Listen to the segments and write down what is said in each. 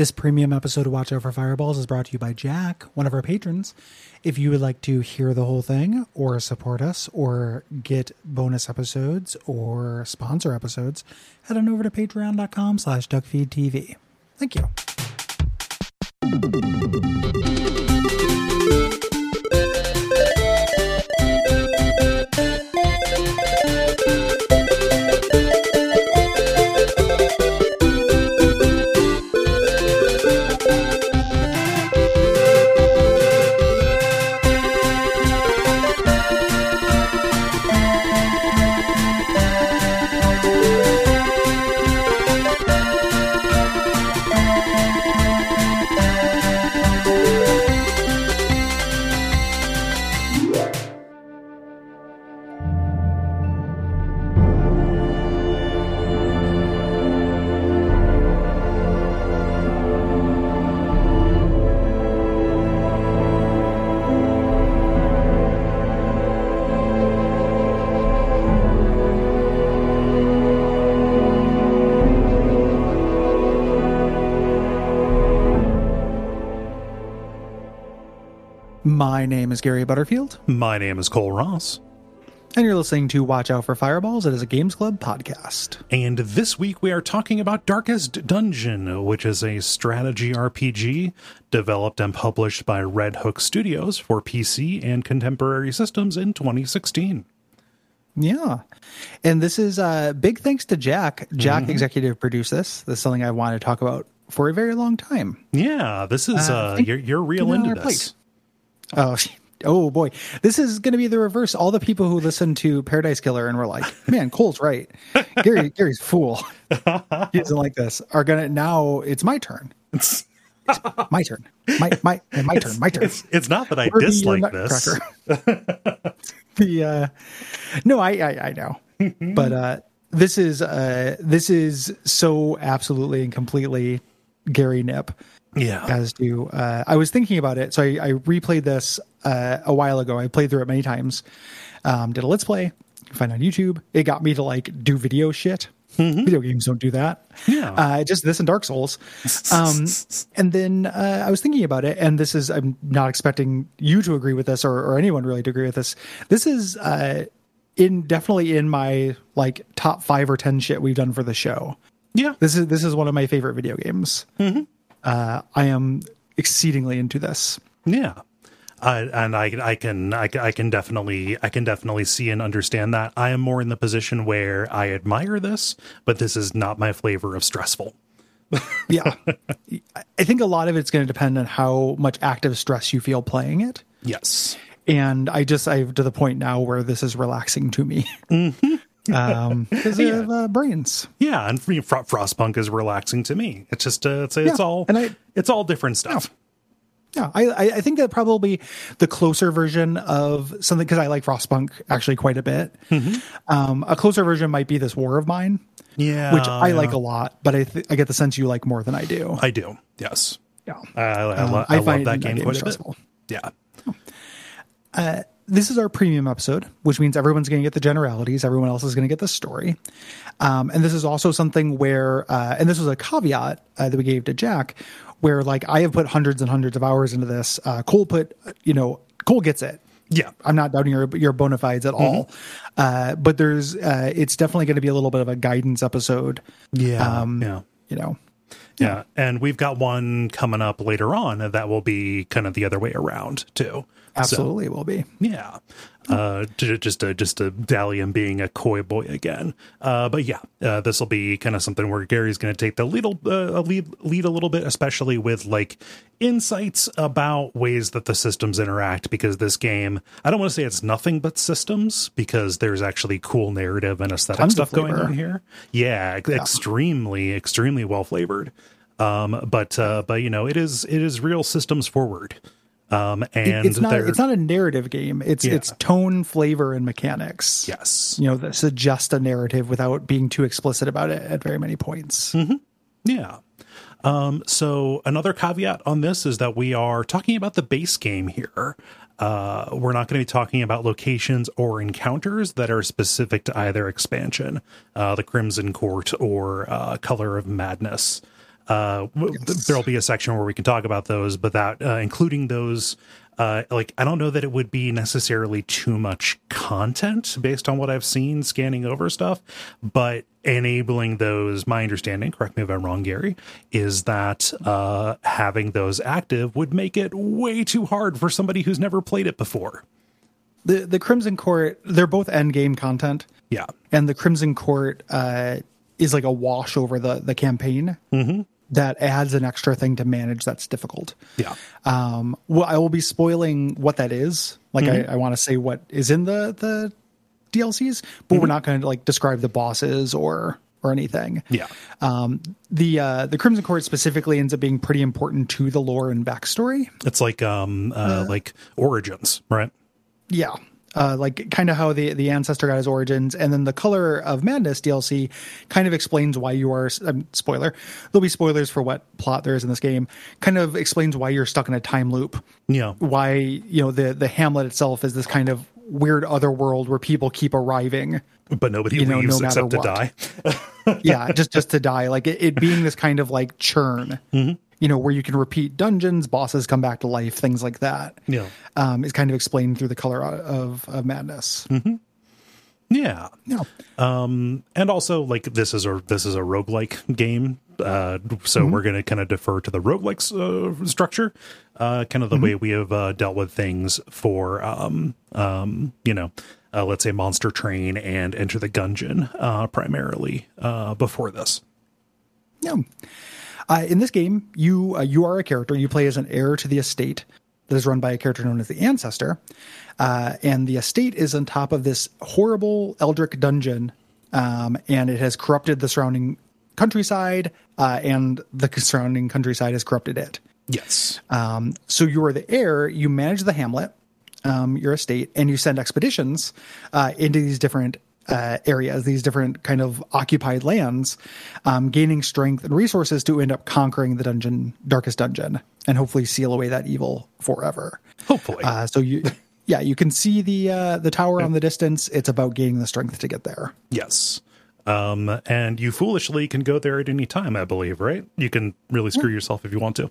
This premium episode of Watch Out for Fireballs is brought to you by Jack, one of our patrons. If you would like to hear the whole thing, or support us, or get bonus episodes, or sponsor episodes, head on over to patreon.com slash duckfeedtv. Thank you. My name is Gary Butterfield, My name is Cole Ross, and you're listening to Watch Out for Fireballs. It is a Games Club podcast. and this week we are talking about Darkest Dungeon, which is a strategy RPG developed and published by Red Hook Studios for PC and contemporary systems in 2016. Yeah. And this is uh big thanks to Jack. Jack executive produced this. This is something I wanted to talk about for a very long time. Yeah, this is Uh, uh, you're you're real into this. Oh, oh boy. This is going to be the reverse. All the people who listen to Paradise Killer and were like, "Man, Cole's right. Gary Gary's fool. he doesn't like this." Are going to now it's my turn. It's my turn. My my my turn. My turn. It's it's not that I Or dislike this. the uh no i i, I know but uh this is uh this is so absolutely and completely gary nip Yeah. as to uh i was thinking about it so i, I replayed this uh a while ago i played through it many times um did a let's play you can find it on youtube it got me to like do video shit video games don't do that Yeah. uh just this and dark souls um and then uh, I was thinking about it, and this is I'm not expecting you to agree with this or, or anyone really to agree with this. This is uh, in definitely in my like top five or ten shit we've done for the show. yeah. This is this is one of my favorite video games. Uh, I am exceedingly into this. Yeah. I, and I, I can, I, can- I can definitely, I can definitely see and understand that. I am more in the position where I admire this, but this is not my flavor of stressful. Yeah, I think a lot of it's going to depend on how much active stress you feel playing it. Yes. and I just I've to the point now where this is relaxing to me. Um, because Yeah. of uh, brains. Yeah, and for Fro- Frostpunk is relaxing to me. It's just, uh, it's, it's Yeah, all, and I- it's all different stuff. Yeah, I, I I think that probably the closer version of something because I like Frostpunk actually quite a bit. Um, a closer version might be this War of Mine, Yeah, which I yeah. like a lot, but I th- I get the sense you like more than I do. I do. Yes, yeah, I, I, I, Um, I I love that game game quite a bit. stressful. Yeah, this is our premium episode, which means everyone's going to get the generalities. Everyone else is going to get the story. Um, and this is also something where, uh, and this was a caveat uh, that we gave to Jack, where like I have put hundreds and hundreds of hours into this. Uh, Cole put, you know, Cole gets it. yeah, I'm not doubting your your bona fides at all, Mm-hmm. uh, but there's uh, it's definitely going to be a little bit of a guidance episode. yeah, Um, yeah. You know, Yeah, and we've got one coming up later on that will be kind of the other way around too. Absolutely will be. Yeah. Uh, just a, just a Dalian being a coy boy again. Uh, but yeah, uh, this will be kind of something where Gary's going to take the lead, uh, lead, lead a little bit, especially with like insights about ways that the systems interact. Because this game, I don't want to say it's nothing but systems, because there's actually cool narrative and aesthetic Tons stuff going on here. Yeah, ex- extremely, extremely well flavored. Um, but uh, but you know, it is it is real systems forward. Um, and it's not, it's not a narrative game. It's Yeah. it's tone, flavor, and mechanics. yes, you know that suggest a narrative without being too explicit about it at very many points. Yeah. Um, so another caveat on this is that we are talking about the base game here. Uh, we're not going to be talking about locations or encounters that are specific to either expansion, uh, the Crimson Court or uh, Color of Madness. Uh, w- there'll be a section where we can talk about those, but that uh, including those. Uh, like I don't know that it would be necessarily too much content based on what I've seen scanning over stuff, but enabling those, my understanding, correct me if I'm wrong, Gary, is that uh, having those active would make it way too hard for somebody who's never played it before. The the Crimson Court, they're both end game content, Yeah, and the Crimson Court uh, is like a wash over the the campaign that adds an extra thing to manage that's difficult. yeah, Um, well, I will be spoiling what that is. Like, I, I want to say what is in the the DLCs, but we're not going to like describe the bosses or or anything. yeah, Um, the uh, the Crimson Court specifically ends up being pretty important to the lore and backstory. it's like um uh, like origins, right? Yeah. Uh, like kind of how the the ancestor got his origins, and then the Color of Madness DLC kind of explains why you are. Um, spoiler, there'll be spoilers for what plot there is in this game. Kind of explains why you're stuck in a time loop. Yeah, Why you know the the Hamlet itself is this kind of weird other world where people keep arriving. but nobody You know, leaves no except to what. die. yeah, just just to die. Like it, it being this kind of like churn. You know, where you can repeat dungeons, bosses come back to life, things like that. Yeah. um, is kind of explained through the color of, of madness. Yeah. Yeah. Um, and also like this is a this is a roguelike game. Uh, so we're going to kind of defer to the roguelike uh, structure, uh, kind of the way we have uh, dealt with things for, um, um, you know, uh, let's say Monster Train and Enter the Gungeon, uh, primarily uh, before this. Yeah. Uh, in this game, you uh, you are a character. You play as an heir to the estate that is run by a character known as the Ancestor, uh, and the estate is on top of this horrible Eldritch dungeon, um, and it has corrupted the surrounding countryside, uh, and the surrounding countryside has corrupted it. Yes. Um, so you are the heir. You manage the hamlet, um, your estate, and you send expeditions uh, into these different uh, areas, these different kind of occupied lands, um, gaining strength and resources to end up conquering the dungeon, darkest dungeon, and hopefully seal away that evil forever. Hopefully. Uh, so you, yeah, you can see the uh, the tower on the distance. It's about gaining the strength to get there. yes. Um, and you foolishly can go there at any time, I believe, right? You can really screw yourself if you want to.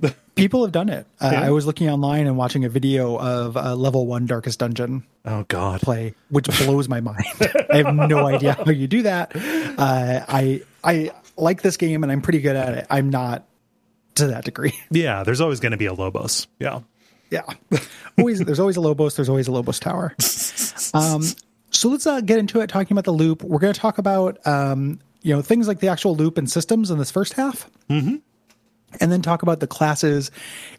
People have done it. Uh, Yeah. I was looking online and watching a video of uh, level one darkest dungeon Oh God. play, which blows my mind. I have no idea how you do that. Uh, I I like this game and I'm pretty good at it. I'm not to that degree. Yeah, there's always going to be a Lobos. Yeah. Yeah, always there's always a Lobos. There's always a Lobos tower. Um, so let's uh, get into it. Talking about the loop, we're going to talk about um, you know things like the actual loop and systems in this first half. Mm-hmm. And then talk about the classes,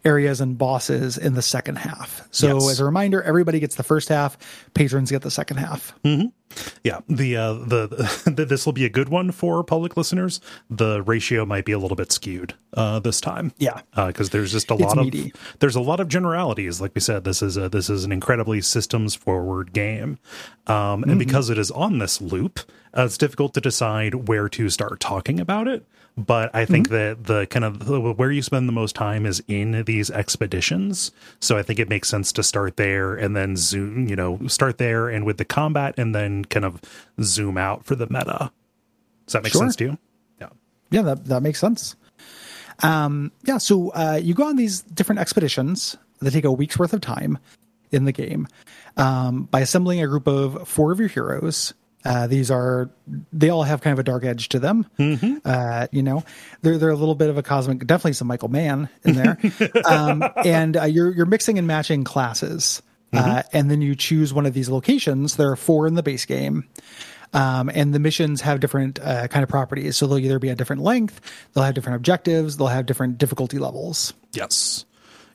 areas, and bosses in the second half. So, Yes. as a reminder, everybody gets the first half, patrons get the second half. Yeah, the uh, the, the this will be a good one for public listeners. The ratio might be a little bit skewed uh, this time. Yeah. because there's just a It's lot meaty. of there's a lot of generalities. Like we said, this is a this is an incredibly systems forward game, um, and because it is on this loop, uh, it's difficult to decide where to start talking about it. But I think that the kind of the, where you spend the most time is in these expeditions. So I think it makes sense to start there and then zoom, you know, start there and with the combat and then kind of zoom out for the meta. Does that make Sure. sense to you? Yeah. Yeah, that that makes sense. Um, yeah, so uh, you go on these different expeditions that take a week's worth of time in the game um, by assembling a group of four of your heroes. Uh, these are they all have kind of a dark edge to them. Uh, you know, they're they're a little bit of a cosmic, definitely some Michael Mann in there. um, and uh, you're you're mixing and matching classes, uh, and then you choose one of these locations. There are four in the base game. Um, and the missions have different uh, kind of properties. So they'll either be at different length, they'll have different objectives, they'll have different difficulty levels. Yes.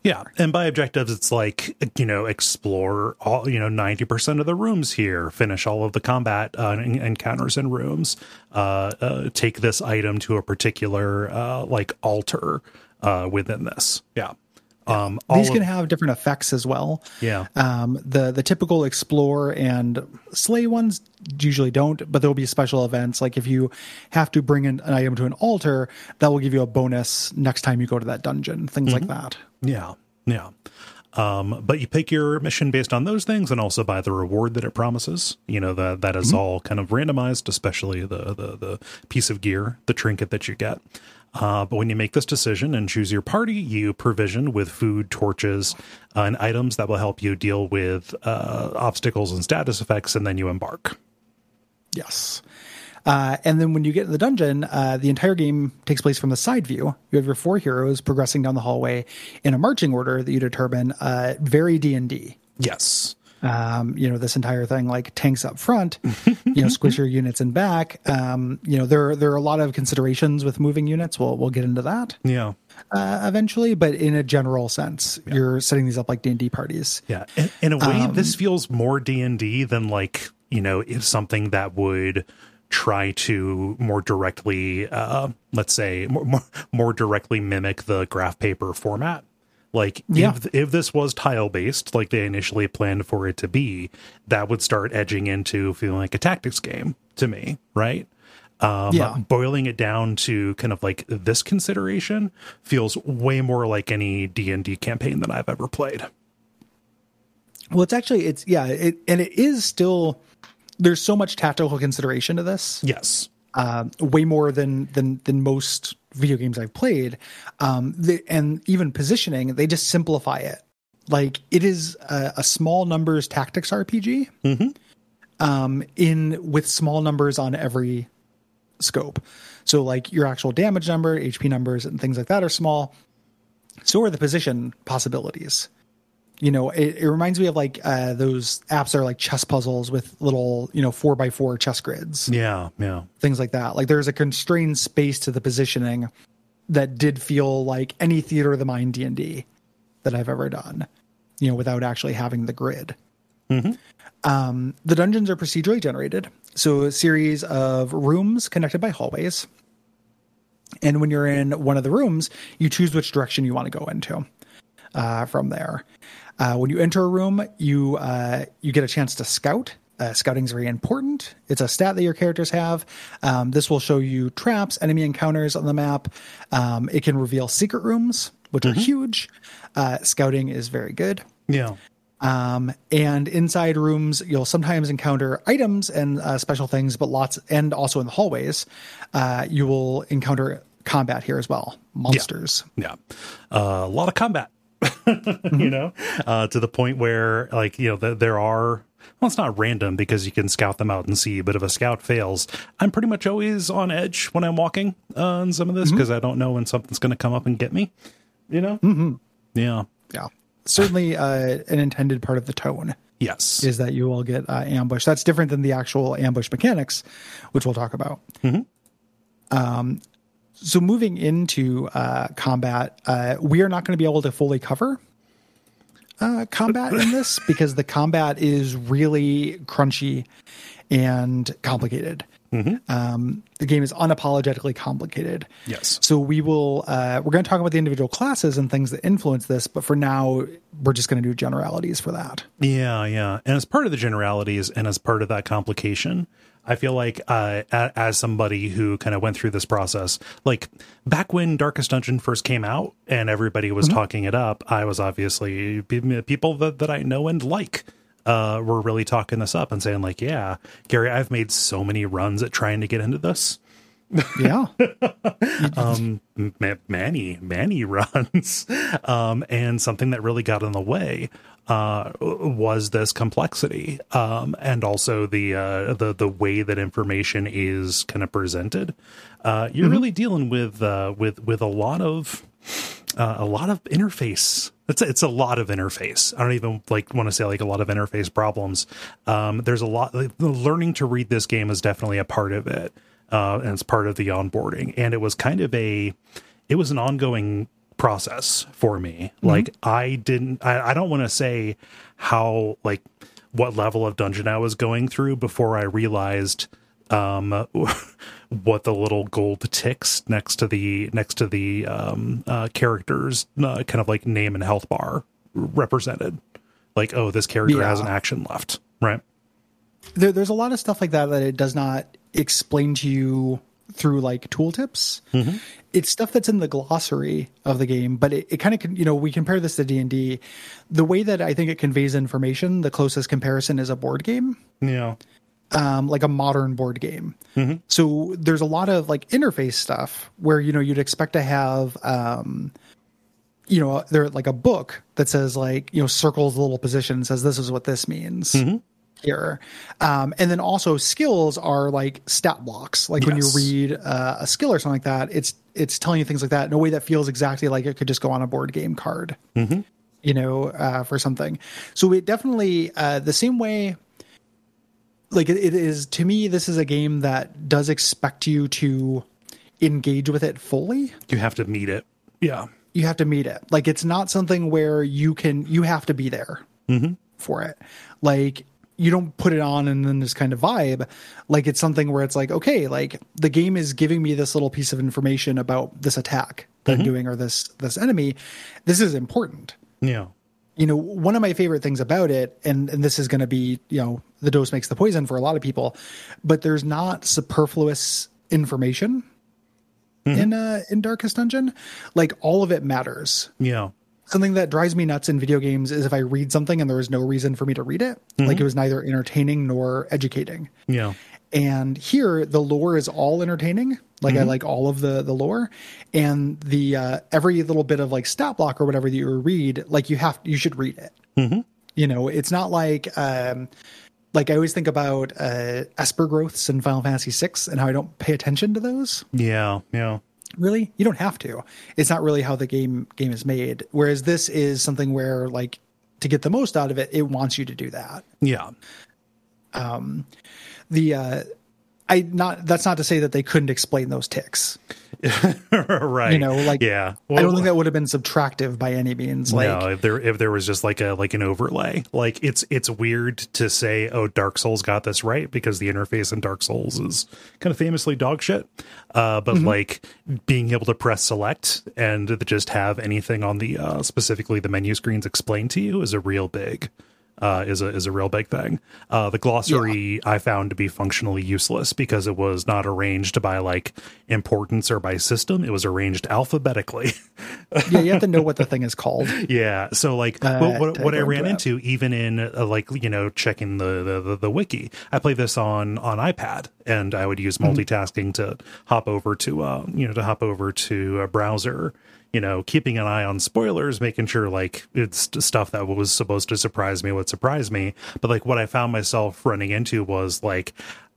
Yeah, and by objectives, it's like you know, explore all you know, ninety percent of the rooms here, finish all of the combat uh, encounters in rooms, uh, uh, take this item to a particular uh, like altar uh, within this. Yeah, um, all These of- can have different effects as well. Yeah. Um, the the typical explore and slay ones usually don't, but there will be special events. Like if you have to bring in an item to an altar, that will give you a bonus next time you go to that dungeon. Things like that. Yeah, yeah. Um, but you pick your mission based on those things, and also by the reward that it promises. You know that that is all kind of randomized, especially the the the piece of gear, the trinket that you get. Uh, but when you make this decision and choose your party, you provision with food, torches, uh, and items that will help you deal with uh, obstacles and status effects, and then you embark. Yes. Uh, and then when you get in the dungeon, uh, the entire game takes place from the side view. You have your four heroes progressing down the hallway in a marching order that you determine. Uh, very D and D. Yes. Um, you know this entire thing like tanks up front, you know squish your units in back. Um, you know there there are a lot of considerations with moving units. We'll we'll get into that Yeah. uh, eventually, but in a general sense, you're setting these up like D and D parties. Yeah. In, in a way, this feels more D and D than like you know if something that would try to more directly, uh, let's say, more, more more directly mimic the graph paper format. Like Yeah. if if this was tile based, like they initially planned for it to be, that would start edging into feeling like a tactics game to me, right? Um, Yeah. boiling it down to kind of like this consideration feels way more like any D and D campaign than I've ever played. Well, it's actually it's yeah, it and it is still there's so much tactical consideration to this. Yes. um, way more than than than most video games I've played. Um, the, and even positioning, they just simplify it. Like it is a, a small numbers tactics RPG. Um, in with small numbers on every scope. So like your actual damage number, HP numbers, and things like that are small. So are the position possibilities. You know, it, it reminds me of like uh, those apps that are like chess puzzles with little, you know, four by four chess grids Yeah. Yeah. things like that. Like there's a constrained space to the positioning that did feel like any theater of the mind D and D that I've ever done. You know, without actually having the grid. Um, the dungeons are procedurally generated, so a series of rooms connected by hallways. And when you're in one of the rooms, you choose which direction you want to go into. Uh, from there, uh, when you enter a room, you uh, you get a chance to scout. Uh, scouting is very important. It's a stat that your characters have. Um, this will show you traps, enemy encounters on the map. Um, it can reveal secret rooms, which are huge. Uh, scouting is very good. Yeah. Um, and inside rooms, you'll sometimes encounter items and uh, special things, but lots, and also in the hallways, uh, you will encounter combat here as well, monsters. Yeah. Uh, a lot of combat, you know, uh, to the point where, like, you know, th- there are, well, it's not random because you can scout them out and see, but if a scout fails, I'm pretty much always on edge when I'm walking uh, on some of this because I don't know when something's going to come up and get me, you know? Mm-hmm. Yeah. Yeah. Certainly uh, an intended part of the tone Yes. is that you will get uh, ambushed. That's different than the actual ambush mechanics, which we'll talk about. Um, so moving into uh, combat, uh, we are not going to be able to fully cover uh, combat in this because the combat is really crunchy and complicated. Um, the game is unapologetically complicated. Yes. So we will uh, we're going to talk about the individual classes and things that influence this, but for now we're just going to do generalities for that. Yeah, yeah. And as part of the generalities and as part of that complication, I feel like uh, as somebody who kind of went through this process, like back when Darkest Dungeon first came out and everybody was talking it up, I was obviously people that, that I know and like uh, were really talking this up and saying like, yeah, Gary, I've made so many runs at trying to get into this. Yeah. um ma- many many runs. Um and something that really got in the way uh was this complexity. Um and also the uh the the way that information is kind of presented. Uh you're really dealing with uh with with a lot of uh, a lot of interface. It's a, it's a lot of interface. I don't even like want to say like a lot of interface problems. Um there's a lot like, learning to read this game is definitely a part of it uh and it's part of the onboarding. And it was kind of a it was an ongoing process for me. Like i didn't i, I don't want to say how like what level of dungeon i was going through before i realized um what the little gold ticks next to the next to the um uh characters uh, kind of like name and health bar represented. Like oh this character has an action left right? There, there's a lot of stuff like that that it does not explain to you through like tooltips. It's stuff that's in the glossary of the game, but it, it kind of you know we compare this to D and D. The way that I think it conveys information, the closest comparison is a board game. yeah um, like a modern board game. So there's a lot of like interface stuff where you know you'd expect to have um, you know there like a book that says like you know circles the little position says this is what this means here um, and then also skills are like stat blocks like when you read uh, a skill or something like that it's it's telling you things like that in a way that feels exactly like it could just go on a board game card you know uh, for something so it definitely uh, the same way like it, it is to me this is a game that does expect you to engage with it fully You have to meet it. Yeah. you have to meet it. Like it's not something where you can you have to be there for it. Like you don't put it on and then just kind of vibe. Like it's something where it's like, okay, like the game is giving me this little piece of information about this attack that I'm doing or this this enemy. This is important. Yeah. You know, one of my favorite things about it, and, and this is gonna be, you know, the dose makes the poison for a lot of people, but there's not superfluous information in uh in Darkest Dungeon. Like all of it matters Yeah. Something that drives me nuts in video games is if I read something and there is no reason for me to read it. Like it was neither entertaining nor educating. Yeah. And here the lore is all entertaining. Like I like all of the the lore and the uh every little bit of like stat block or whatever that you read, like you have you should read it. You know, it's not like um like I always think about uh Esper growths in Final Fantasy VI and how I don't pay attention to those Yeah. Yeah. Really? You don't have to. It's not really how the game game is made. Whereas this is something where like to get the most out of it it wants you to do that. Yeah. um the uh i not that's not to say that they couldn't explain those ticks right. you know like yeah. i don't think that would have been subtractive by any means like no, if there if there was just like a like an overlay, like it's it's weird to say, oh, Dark Souls got this right because the interface in Dark Souls is kind of famously dog shit. Uh, but Mm-hmm. like being able to press select and just have anything on the uh, specifically the menu screens explained to you is a real big uh, is a is a real big thing. Uh, the glossary I found to be functionally useless because it was not arranged by like importance or by system. It was arranged alphabetically. yeah you have to know what the thing is called Yeah. So like Uh, what, what, what I ran into even in uh, like you know checking the, the the the wiki. I played this on on iPad and I would use Mm-hmm. multitasking to hop over to uh you know to hop over to a browser. You know, keeping an eye on spoilers, making sure like it's stuff that was supposed to surprise me would surprise me. But like what I found myself running into was like,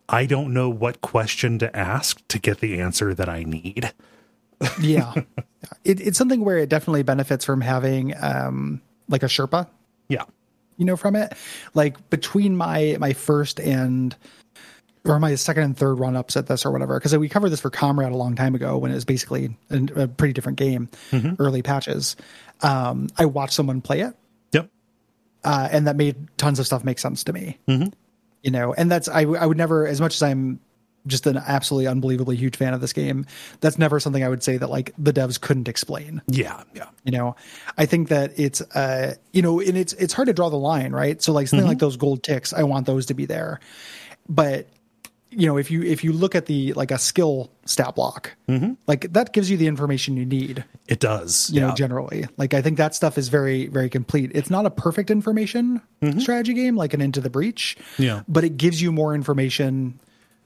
I don't know what question to ask to get the answer that I need. yeah it, it's something where it definitely benefits from having um like a sherpa Yeah. you know from it like between my my first and or my second and third run ups at this or whatever because we covered this for comrade a long time ago when it was basically a, a pretty different game early patches. Um i watched someone play it. Yep. uh and that made tons of stuff make sense to me. You know and that's I, I would never as much as i'm just an absolutely unbelievably huge fan of this game that's never something i would say that like the devs couldn't explain. Yeah. Yeah. you know i think that it's uh you know and it's it's hard to draw the line right? So like something like those gold ticks i want those to be there. But you know if you if you look at the like a skill stat block mm-hmm. like that gives you the information you need It does. you yeah. know generally like i think that stuff is very very complete it's not a perfect information mm-hmm. strategy game like an into the breach Yeah. but it gives you more information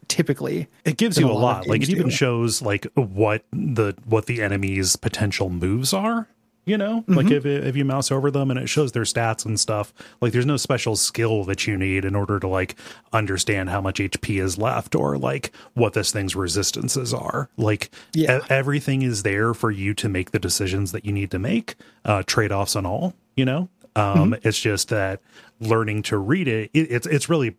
typically it gives you a of lot like it even do. shows like what the what the enemy's potential moves are you know like Mm-hmm. if, if you mouse over them and it shows their stats and stuff like there's no special skill that you need in order to like understand how much hp is left or like what this thing's resistances are like Yeah. e- everything is there for you to make the decisions that you need to make uh trade-offs and all you know um Mm-hmm. it's just that learning to read it, it it's it's really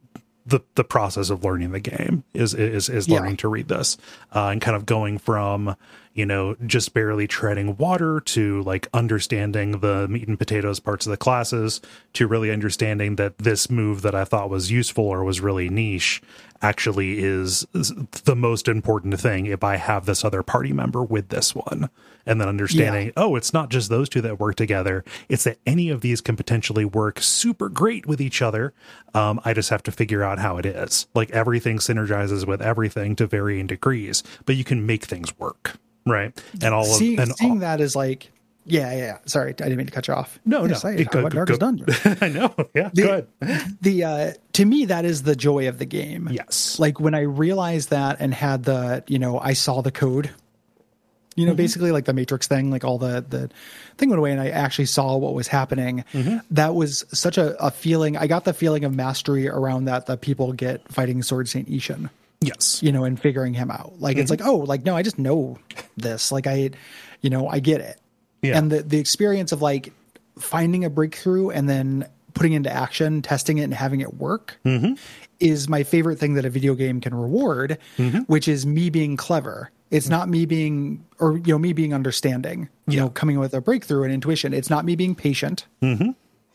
the the process of learning the game is is is Yeah. learning to read this uh, and kind of going from you know just barely treading water to like understanding the meat and potatoes parts of the classes to really understanding that this move that I thought was useful or was really niche actually is, the most important thing if I have this other party member with this one. And then understanding oh it's not just those two that work together. It's that any of these can potentially work super great with each other. Um, i just have to figure out how it is. Like everything synergizes with everything to varying degrees but you can make things work right and all seeing, of and seeing all, that is like Yeah, yeah, yeah. Sorry, I didn't mean to cut you off. No, no. I, It- go- what go- Darkest go- Dungeon. I know. Yeah. The- good. the uh to me that is the joy of the game Yes. like when i realized that and had the you know i saw the code you know basically like the matrix thing like all the the thing went away and i actually saw what was happening that was such a, a feeling i got the feeling of mastery around that that people get fighting sword saint Isshin Yes. you know and figuring him out. Like it's mm-hmm. like oh like no i just know this. Like i you know i get it. Yeah. and the the experience of like finding a breakthrough and then putting into action testing it and having it work mm-hmm. is my favorite thing that a video game can reward mm-hmm. which is me being clever. It's not me being or you know me being understanding you know coming with a breakthrough and intuition. It's not me being patient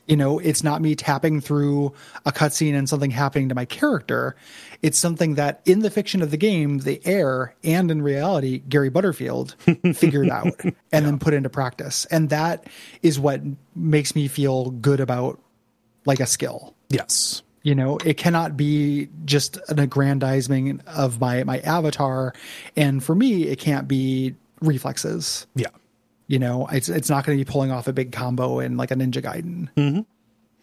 you know it's not me tapping through a cutscene and something happening to my character. It's something that in the fiction of the game the heir and in reality gary butterfield figured out and then put into practice. And that is what makes me feel good about like a skill. Yes. you know it cannot be just an aggrandizement of my my avatar. And for me it can't be reflexes. Yeah. You know, it's it's not going to be pulling off a big combo in like a Ninja Gaiden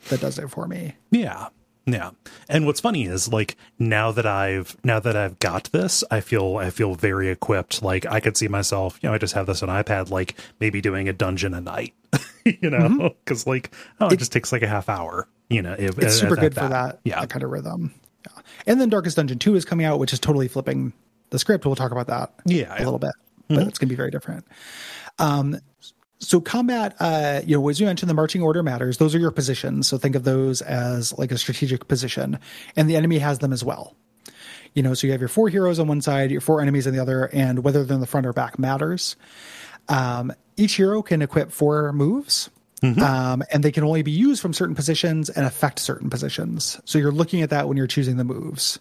that does it for me. Yeah. Yeah. And what's funny is like now that I've now that I've got this, I feel I feel very equipped. Like I could see myself, you know, I just have this on iPad, like maybe doing a dungeon a night. you know, because like oh, it, just takes like a half hour. You know, if, It's super good for that, Yeah. that kind of rhythm. Yeah. And then Darkest Dungeon 2 is coming out, which is totally flipping the script. We'll talk about that Yeah, a yeah. Mm-hmm. little bit, but it's going to be very different. Um, so combat, uh, you know, as you mentioned, the marching order matters. Those are your positions. So think of those as like a strategic position, and the enemy has them as well. You know, so you have your four heroes on one side, your four enemies on the other, and whether they're in the front or back matters. Um, each hero can equip four moves, um, and they can only be used from certain positions and affect certain positions. So you're looking at that when you're choosing the moves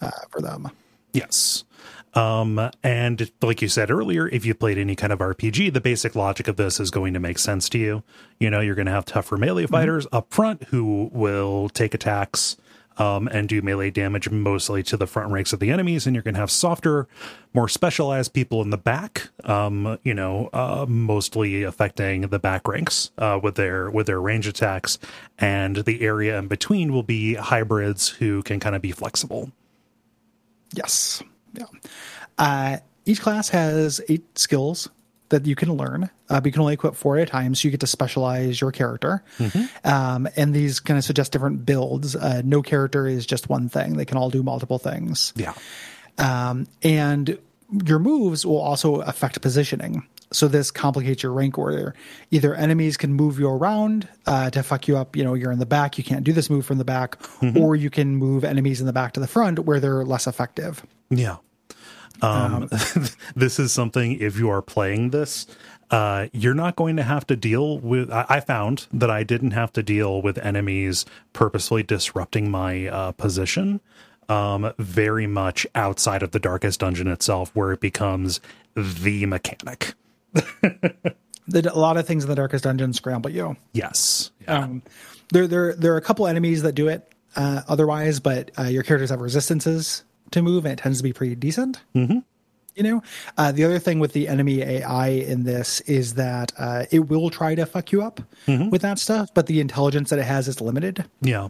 uh, for them. Yes. Um, and like you said earlier, if you played any kind of RPG, the basic logic of this is going to make sense to you. You know, you're going to have tougher melee fighters up front who will take attacks um, and do melee damage mostly to the front ranks of the enemies, and you're going to have softer, more specialized people in the back. Um, you know, uh, mostly affecting the back ranks uh, with their with their range attacks, and the area in between will be hybrids who can kind of be flexible. Yes. Yeah. Uh, each class has eight skills that you can learn, uh, but you can only equip four at a time. So you get to specialize your character. Um, and these kind of suggest different builds. Uh, no character is just one thing, they can all do multiple things. Yeah. Um, and your moves will also affect positioning. So this complicates your rank order. Either enemies can move you around uh, to fuck you up. You know, you're in the back, you can't do this move from the back, or you can move enemies in the back to the front where they're less effective. Yeah. Um, this is something, if you are playing this, uh, you're not going to have to deal with. I, I found that I didn't have to deal with enemies purposefully disrupting my uh, position um, very much outside of the darkest dungeon itself, where it becomes the mechanic. The, a lot of things in the darkest dungeon scramble you. Yes. Yeah. Um, there, there, there are a couple enemies that do it uh, otherwise, but uh, your characters have resistances to move, and it tends to be pretty decent. Mm-hmm. You know, uh, the other thing with the enemy AI in this is that uh, it will try to fuck you up with that stuff, but the intelligence that it has is limited. yeah.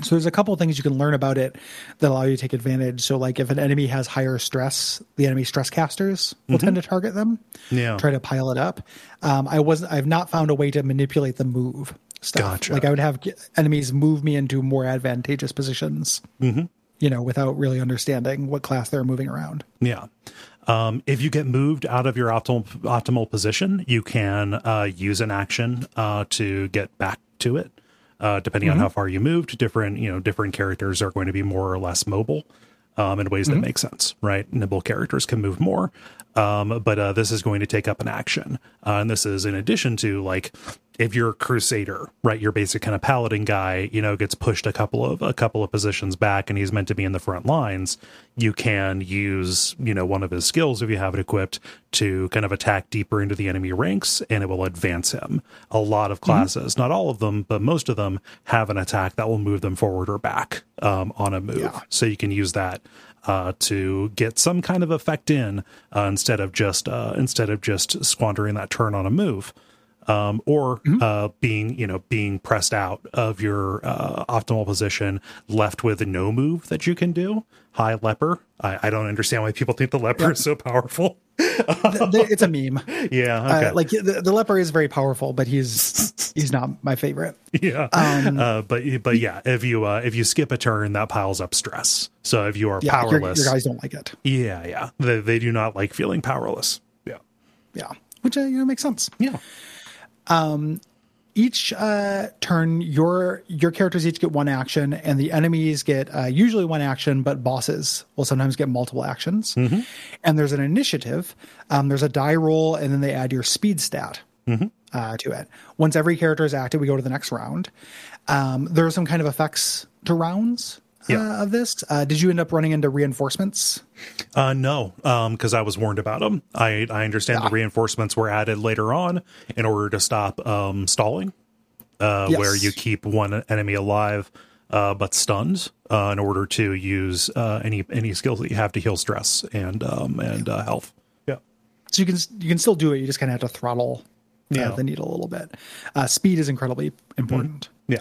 So there's a couple of things you can learn about it that allow you to take advantage. So like if an enemy has higher stress, the enemy stress casters will tend to target them. Yeah. Try to pile it up. Um, I wasn't I've not found a way to manipulate the move stuff. Gotcha. Like I would have enemies move me into more advantageous positions. Mm-hmm. You know, without really understanding what class they're moving around. Yeah. Um, if you get moved out of your optimal optimal position, you can uh, use an action uh, to get back to it. Uh, depending on how far you moved, different you know different characters are going to be more or less mobile um, in ways that make sense. Right, nimble characters can move more, um, but uh, this is going to take up an action, uh, and this is in addition to like if you're a crusader, right, your basic kind of paladin guy, you know, gets pushed a couple of a couple of positions back, and he's meant to be in the front lines. You can use, you know, one of his skills if you have it equipped to kind of attack deeper into the enemy ranks, and it will advance him. A lot of classes, not all of them, but most of them have an attack that will move them forward or back um, on a move. Yeah. So you can use that uh, to get some kind of effect in uh, instead of just uh, instead of just squandering that turn on a move um, or uh, being you know being pressed out of your uh, optimal position, left with no move that you can do. Hi, leper. I, I don't understand why people think the leper is so powerful. It's a meme. yeah, okay. Uh, like the, the leper is very powerful, but he's he's not my favorite. yeah. um, uh, but but yeah, if you uh, if you skip a turn, that piles up stress. So if you are Yeah, powerless, your guys don't like it. yeah, yeah, they, they do not like feeling powerless. Yeah, Yeah, which uh, you know makes sense. yeah, each uh, turn your your characters each get one action and the enemies get uh, usually one action but bosses will sometimes get multiple actions. And there's an initiative um, there's a die roll and then they add your speed stat uh, to it. Once every character is active we go to the next round. Um, there are some kind of effects to rounds uh, Yeah. of this uh, did you end up running into reinforcements Uh, no, because I was warned about them. I I understand the reinforcements were added later on in order to stop um, stalling, uh, Yes. where you keep one enemy alive uh, but stunned uh, in order to use uh, any any skills that you have to heal stress and um, and uh, health. Yeah, so you can you can still do it you just kind of have to throttle uh, Yeah. the needle a little bit uh, speed is incredibly important yeah,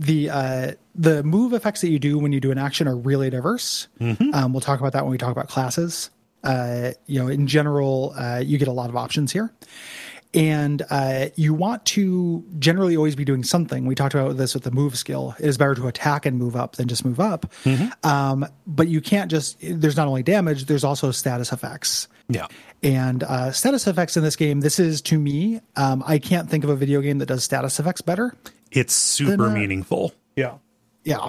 the uh, the move effects that you do when you do an action are really diverse. Um, we'll talk about that when we talk about classes. Uh, you know, in general, uh, you get a lot of options here, and uh, you want to generally always be doing something. We talked about this with the move skill. It is better to attack and move up than just move up. Um, but you can't just. There's not only damage. There's also status effects. yeah, And uh, status effects in this game, this is to me, um, I can't think of a video game that does status effects better. It's super uh, meaningful. Yeah, Yeah,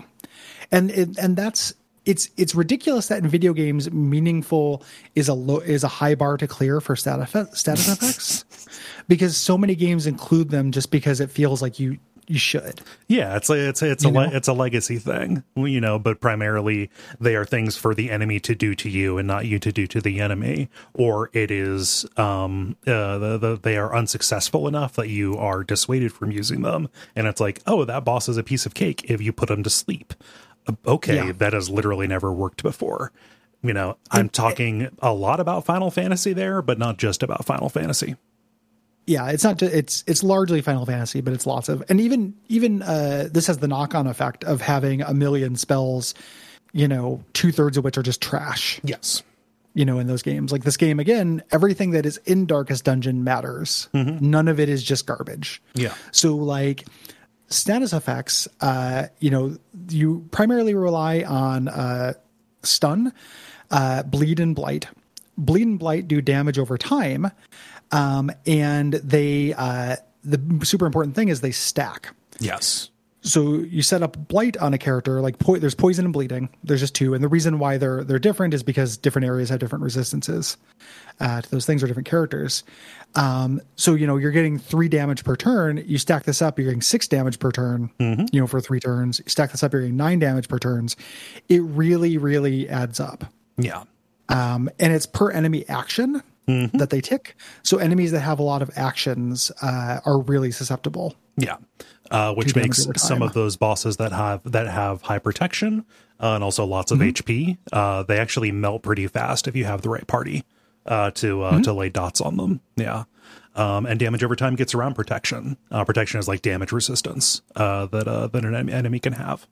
and it, and that's it's it's ridiculous that in video games meaningful is a low is a high bar to clear for status effect, status effects because so many games include them just because it feels like you you should. Yeah, it's a it's a, it's a You le- know? it's a legacy thing, you know. But primarily, they are things for the enemy to do to you, and not you to do to the enemy. Or it is um uh, the, the they are unsuccessful enough that you are dissuaded from using them, and it's like, oh, that boss is a piece of cake if you put him to sleep. Uh, Okay, Yeah. that has literally never worked before. You know, I'm talking a lot about Final Fantasy there, but not just about Final Fantasy. Yeah, it's not. It's it's largely Final Fantasy, but it's lots of and even even uh, this has the knock on effect of having a million spells. You know, two thirds of which are just trash. Yes. you know, in those games. Like this game, again, everything that is in Darkest Dungeon matters. None of it is just garbage. Yeah. So, like, status effects, uh, you know, you primarily rely on uh, stun, uh, bleed, and blight. Bleed and blight do damage over time, um, and they uh, the super important thing is they stack. Yes. so you set up blight on a character like po- there's poison and bleeding. There's just two. And the reason why they're they're different is because different areas have different resistances uh, to those things or different characters. Um, so you know you're getting three damage per turn. You stack this up you're getting six damage per turn you know for three turns. You stack this up you're getting nine damage per turns. It really really adds up. Yeah. um, and it's per enemy action that they tick so enemies that have a lot of actions uh, are really susceptible Yeah, uh, which makes some of those bosses that have that have high protection uh, and also lots of Mm-hmm. HP. Uh, they actually melt pretty fast if you have the right party uh, to uh, Mm-hmm. to lay dots on them. Yeah, um, and damage over time gets around protection. Uh, protection is like damage resistance uh, that uh, that an enemy can have.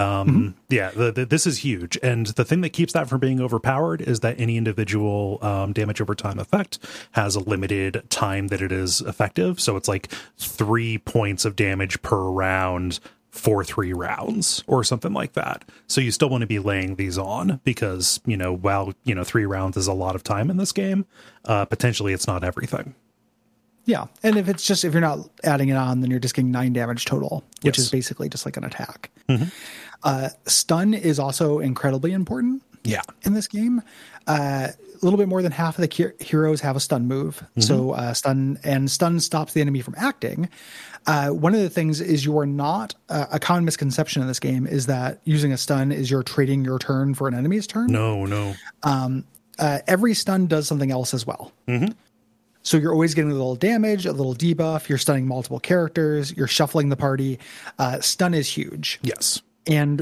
Um, Yeah, the, the, this is huge, and the thing that keeps that from being overpowered is that any individual um, damage over time effect has a limited time that it is effective. So it's like three points of damage per round for three rounds or something like that. So you still want to be laying these on because you know while you know three rounds is a lot of time in this game, uh, potentially it's not everything. Yeah, and if it's just if you're not adding it on, then you're just getting nine damage total, which Yes. is basically just like an attack. Uh, stun is also incredibly important Yeah, in this game. Uh, a little bit more than half of the ki- heroes have a stun move. So uh, stun and stun stops the enemy from acting. Uh, one of the things is you are not uh, a common misconception in this game is that using a stun is you're trading your turn for an enemy's turn no, no, uh, every stun does something else as well. So you're always getting a little damage, a little debuff. You're stunning multiple characters. You're shuffling the party. Uh, stun is huge, yes, and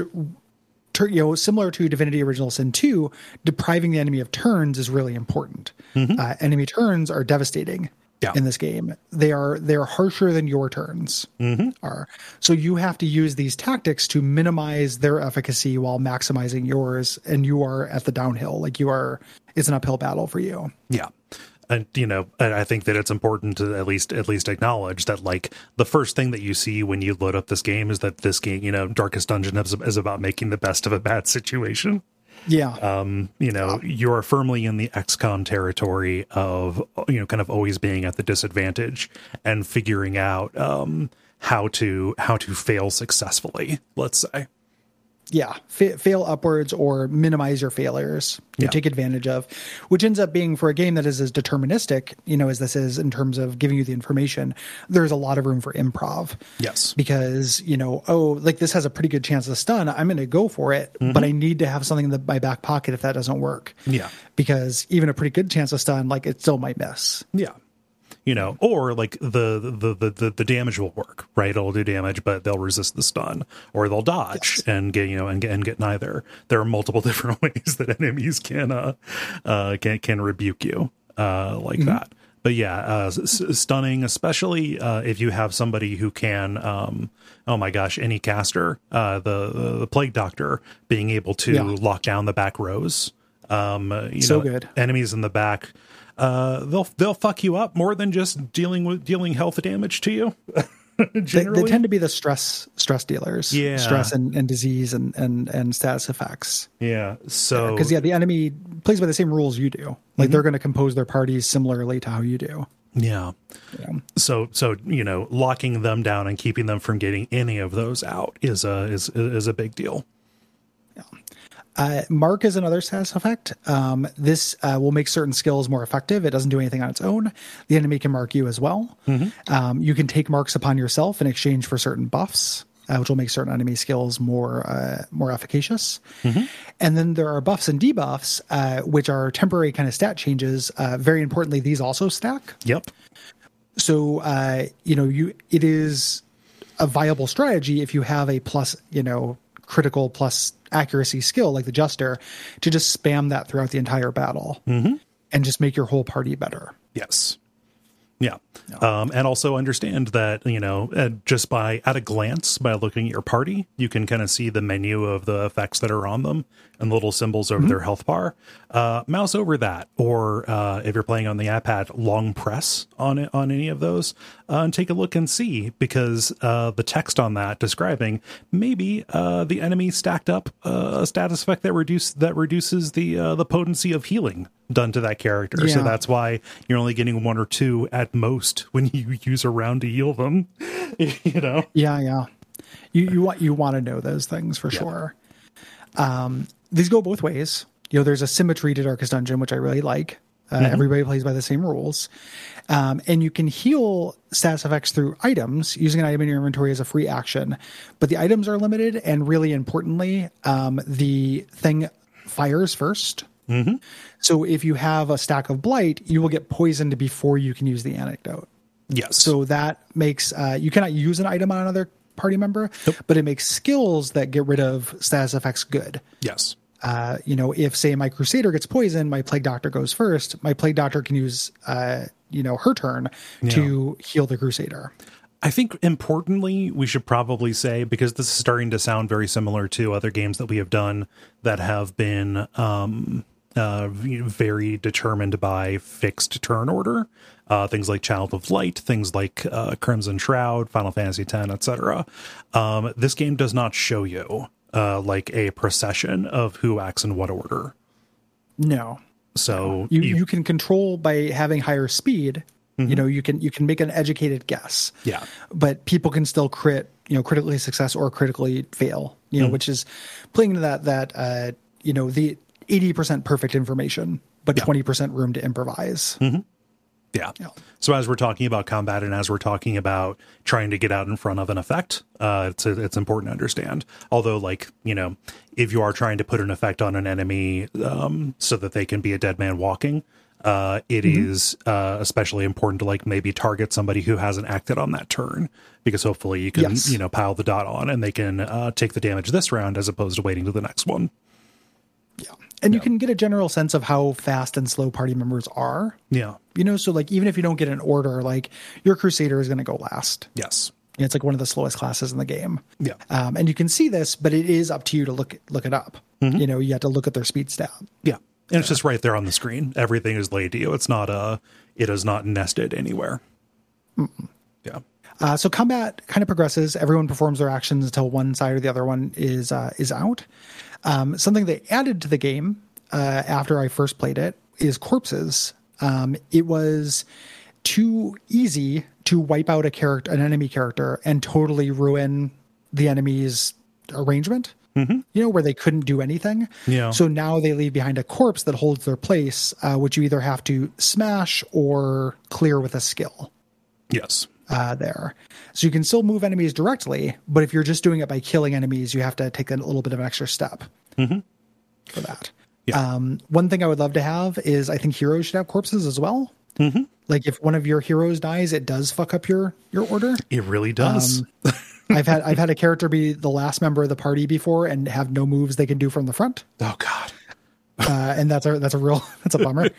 you know, similar to Divinity Original Sin 2, depriving the enemy of turns is really important. Uh, enemy turns are devastating Yeah. in this game. They are they are harsher than your turns are. So you have to use these tactics to minimize their efficacy while maximizing yours, and you are at the downhill. Like you are, it's an uphill battle for you. Yeah. And you know, I think that it's important to at least at least acknowledge that like the first thing that you see when you load up this game is that this game, you know, Darkest Dungeon is, is about making the best of a bad situation. Yeah, Um, you know, you're firmly in the XCOM territory of you know, kind of always being at the disadvantage and figuring out um how to how to fail successfully, let's say. Yeah. Fa- fail upwards or minimize your failures. You Yeah. take advantage of, which ends up being for a game that is as deterministic, you know, as this is in terms of giving you the information. There's a lot of room for improv. Yes. because you know oh like this has a pretty good chance of stun i'm going to go for it mm-hmm. but i need to have something in the, my back pocket if that doesn't work Yeah. because even a pretty good chance of stun like it still might miss Yeah. You know, or like the the, the the the damage will work, right? It'll do damage, but they'll resist the stun, or they'll dodge Yes. and get you know and get and get neither. There are multiple different ways that enemies can uh, uh can can rebuke you uh like that. But yeah, uh, s- stunning, especially uh, if you have somebody who can, um, oh my gosh, any caster, uh, the, the the plague doctor being able to Yeah. lock down the back rows. Um, uh, you So know, good. enemies in the back uh they'll they'll fuck you up more than just dealing with dealing health damage to you. They, they tend to be the stress stress dealers. Yeah. stress and, and disease and, and and status effects. Yeah so because yeah the enemy plays by the same rules you do. Like they're going to compose their parties similarly to how you do. Yeah. yeah. So so you know locking them down and keeping them from getting any of those out is a is is a big deal Uh, mark is another status effect. Um, this uh, will make certain skills more effective. It doesn't do anything on its own. The enemy can mark you as well. Um, you can take marks upon yourself in exchange for certain buffs, uh, which will make certain enemy skills more uh, more efficacious. And then there are buffs and debuffs, uh, which are temporary kind of stat changes. Uh, very importantly, these also stack yep so uh, you know you it is a viable strategy if you have a plus you know critical plus accuracy skill like the Jester to just spam that throughout the entire battle and just make your whole party better. Yes. Yeah. Um and also understand that you know uh, just by at a glance by looking at your party you can kind of see the menu of the effects that are on them and little symbols over their health bar uh mouse over that or uh if you're playing on the ipad long press on it on any of those uh, and take a look and see because uh the text on that describing maybe uh the enemy stacked up uh, a status effect that reduce that reduces the uh the potency of healing done to that character. So that's why you're only getting one or two at most when you use a round to heal them you know? Yeah yeah. You you want you want to know those things for sure. Um these go both ways you know there's a symmetry to darkest dungeon which i really like. Uh, everybody plays by the same rules. Um, and you can heal status effects through items using an item in your inventory as a free action. But the items are limited and really importantly um, the thing fires 1st so if you have a stack of blight you will get poisoned before you can use the antidote yes. So that makes uh, you cannot use an item on another party member, but it makes skills that get rid of status effects good. yes Uh, you know, if say my crusader gets poisoned, my plague doctor goes first. My plague doctor can use, uh, you know, her turn to heal the crusader. I think importantly, we should probably say because this is starting to sound very similar to other games that we have done that have been um, uh, very determined by fixed turn order. Uh, things like Child of Light, things like uh, Crimson Shroud, Final Fantasy X, etc. Um, this game does not show you uh, like a procession of who acts in what order. No, So you you can control by having higher speed. You know, you can you can make an educated guess. Yeah. but people can still crit, you know, critically success or critically fail. You know, which is playing into that that uh, you know the eighty percent perfect information, but twenty percent room to improvise. Yeah. So as we're talking about combat and as we're talking about trying to get out in front of an effect, uh, it's it's important to understand. Although, like you know, if you are trying to put an effect on an enemy um, so that they can be a dead man walking, uh, it is uh, especially important to like maybe target somebody who hasn't acted on that turn because hopefully you can Yes. you know pile the dot on and they can uh, take the damage this round as opposed to waiting to the next one. Yeah. And you can get a general sense of how fast and slow party members are. Yeah. You know, so like even if you don't get an order, like your Crusader is going to go last. Yes. It's like one of the slowest classes in the game. Yeah. Um, and you can see this, but it is up to you to look look it up. You know, you have to look at their speed stat. Yeah. And it's just right there on the screen. Everything is laid to you. It's not uh it is not nested anywhere. Yeah. Uh, so combat kind of progresses. Everyone performs their actions until one side or the other one is uh, is out. Um, something they added to the game uh, after I first played it is corpses. Um, it was too easy to wipe out a character, an enemy character, and totally ruin the enemy's arrangement. You know, where they couldn't do anything. Yeah. So now they leave behind a corpse that holds their place, uh, which you either have to smash or clear with a skill Yes. Uh, there. So you can still move enemies directly, but if you're just doing it by killing enemies, you have to take a little bit of an extra step for that. Yeah. Um, one thing I would love to have is I think heroes should have corpses as well. Like if one of your heroes dies, it does fuck up your your order. It really does. I've had I've had a character be the last member of the party before and have no moves they can do from the front. oh god. Uh, and that's a that's a real that's a bummer.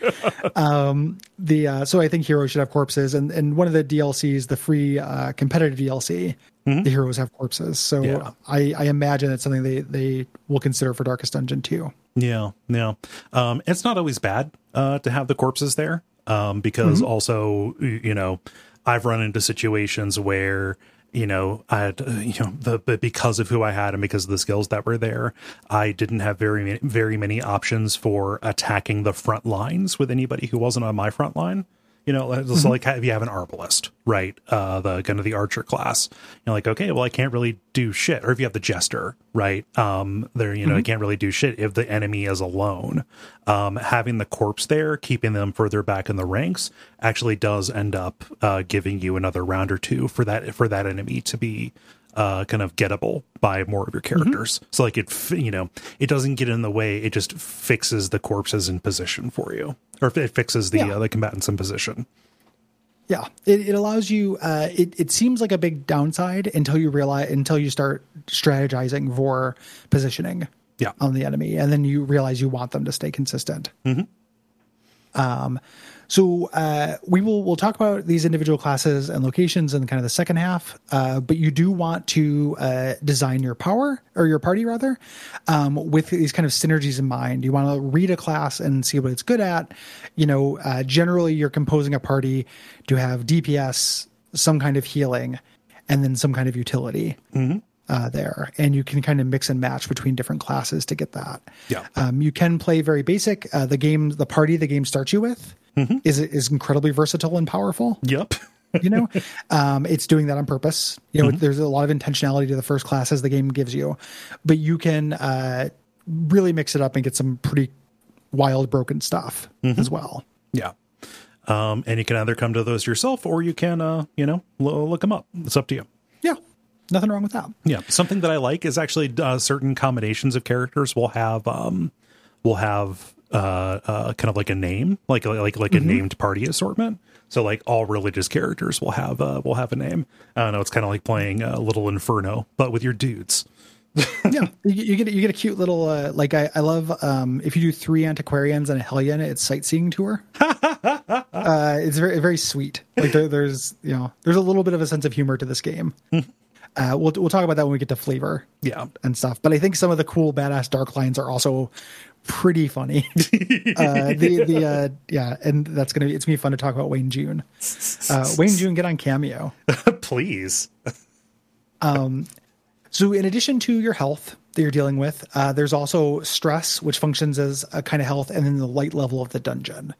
um, the uh, so I think heroes should have corpses, and and one of the DLCs, the free uh, competitive DLC, the heroes have corpses. So Yeah. I I imagine it's something they they will consider for Darkest Dungeon too. Yeah, yeah. Um, it's not always bad uh, to have the corpses there um, because also, you know, I've run into situations where you know I had uh, you know the but because of who I had and because of the skills that were there, I didn't have very very many options for attacking the front lines with anybody who wasn't on my front line. You know, it's like if you have an arbalest, right? Uh, the kind of the archer class. You're like, okay, well, I can't really do shit. Or if you have the jester, right? Um, there, you know, I can't really do shit if the enemy is alone. Um, having the corpse there, keeping them further back in the ranks, actually does end up uh, giving you another round or two for that for that enemy to be uh, kind of gettable by more of your characters. So like it, you know, it doesn't get in the way. It just fixes the corpses in position for you, or it fixes the Yeah. uh, the combatants in position. Yeah, it, it allows you. Uh, it it seems like a big downside until you realize until you start strategizing for positioning. Yeah. on the enemy, and then you realize you want them to stay consistent. Um, so uh, we will we'll talk about these individual classes and locations in kind of the second half. Uh, but you do want to uh, design your power or your party rather um, with these kind of synergies in mind. You want to read a class and see what it's good at. You know, uh, generally you're composing a party to have DPS, some kind of healing, and then some kind of utility uh, there, and you can kind of mix and match between different classes to get that. Yeah. Um, you can play very basic. Uh, the game, the party the game starts you with is is incredibly versatile and powerful. Yep. You know, um, it's doing that on purpose. You know, there's a lot of intentionality to the first classes the game gives you, but you can uh, really mix it up and get some pretty wild, broken stuff as well. Yeah. Um, and you can either come to those yourself or you can, uh, you know, lo- look them up. It's up to you. Yeah, nothing wrong with that. Yeah. Something that I like is actually uh, certain combinations of characters will have, um, will have, uh, uh, kind of like a name, like, like, like a named party assortment. So like all religious characters will have, uh, will have a name. I don't know. It's kind of like playing a little Inferno, but with your dudes. yeah, you, you get you get a cute little uh, like I, I love um, if you do three antiquarians and a hellion, it's sightseeing tour. uh, it's very very sweet. Like there, there's you know there's a little bit of a sense of humor to this game. uh, we'll we'll talk about that when we get to flavor Yeah. and stuff. But I think some of the cool badass dark lines are also pretty funny. uh, the the uh, yeah, and that's gonna be it's gonna be fun to talk about Wayne June. Uh, Wayne June, get on Cameo. Please. um, So, in addition to your health that you're dealing with, uh, there's also stress, which functions as a kind of health, and then the light level of the dungeon.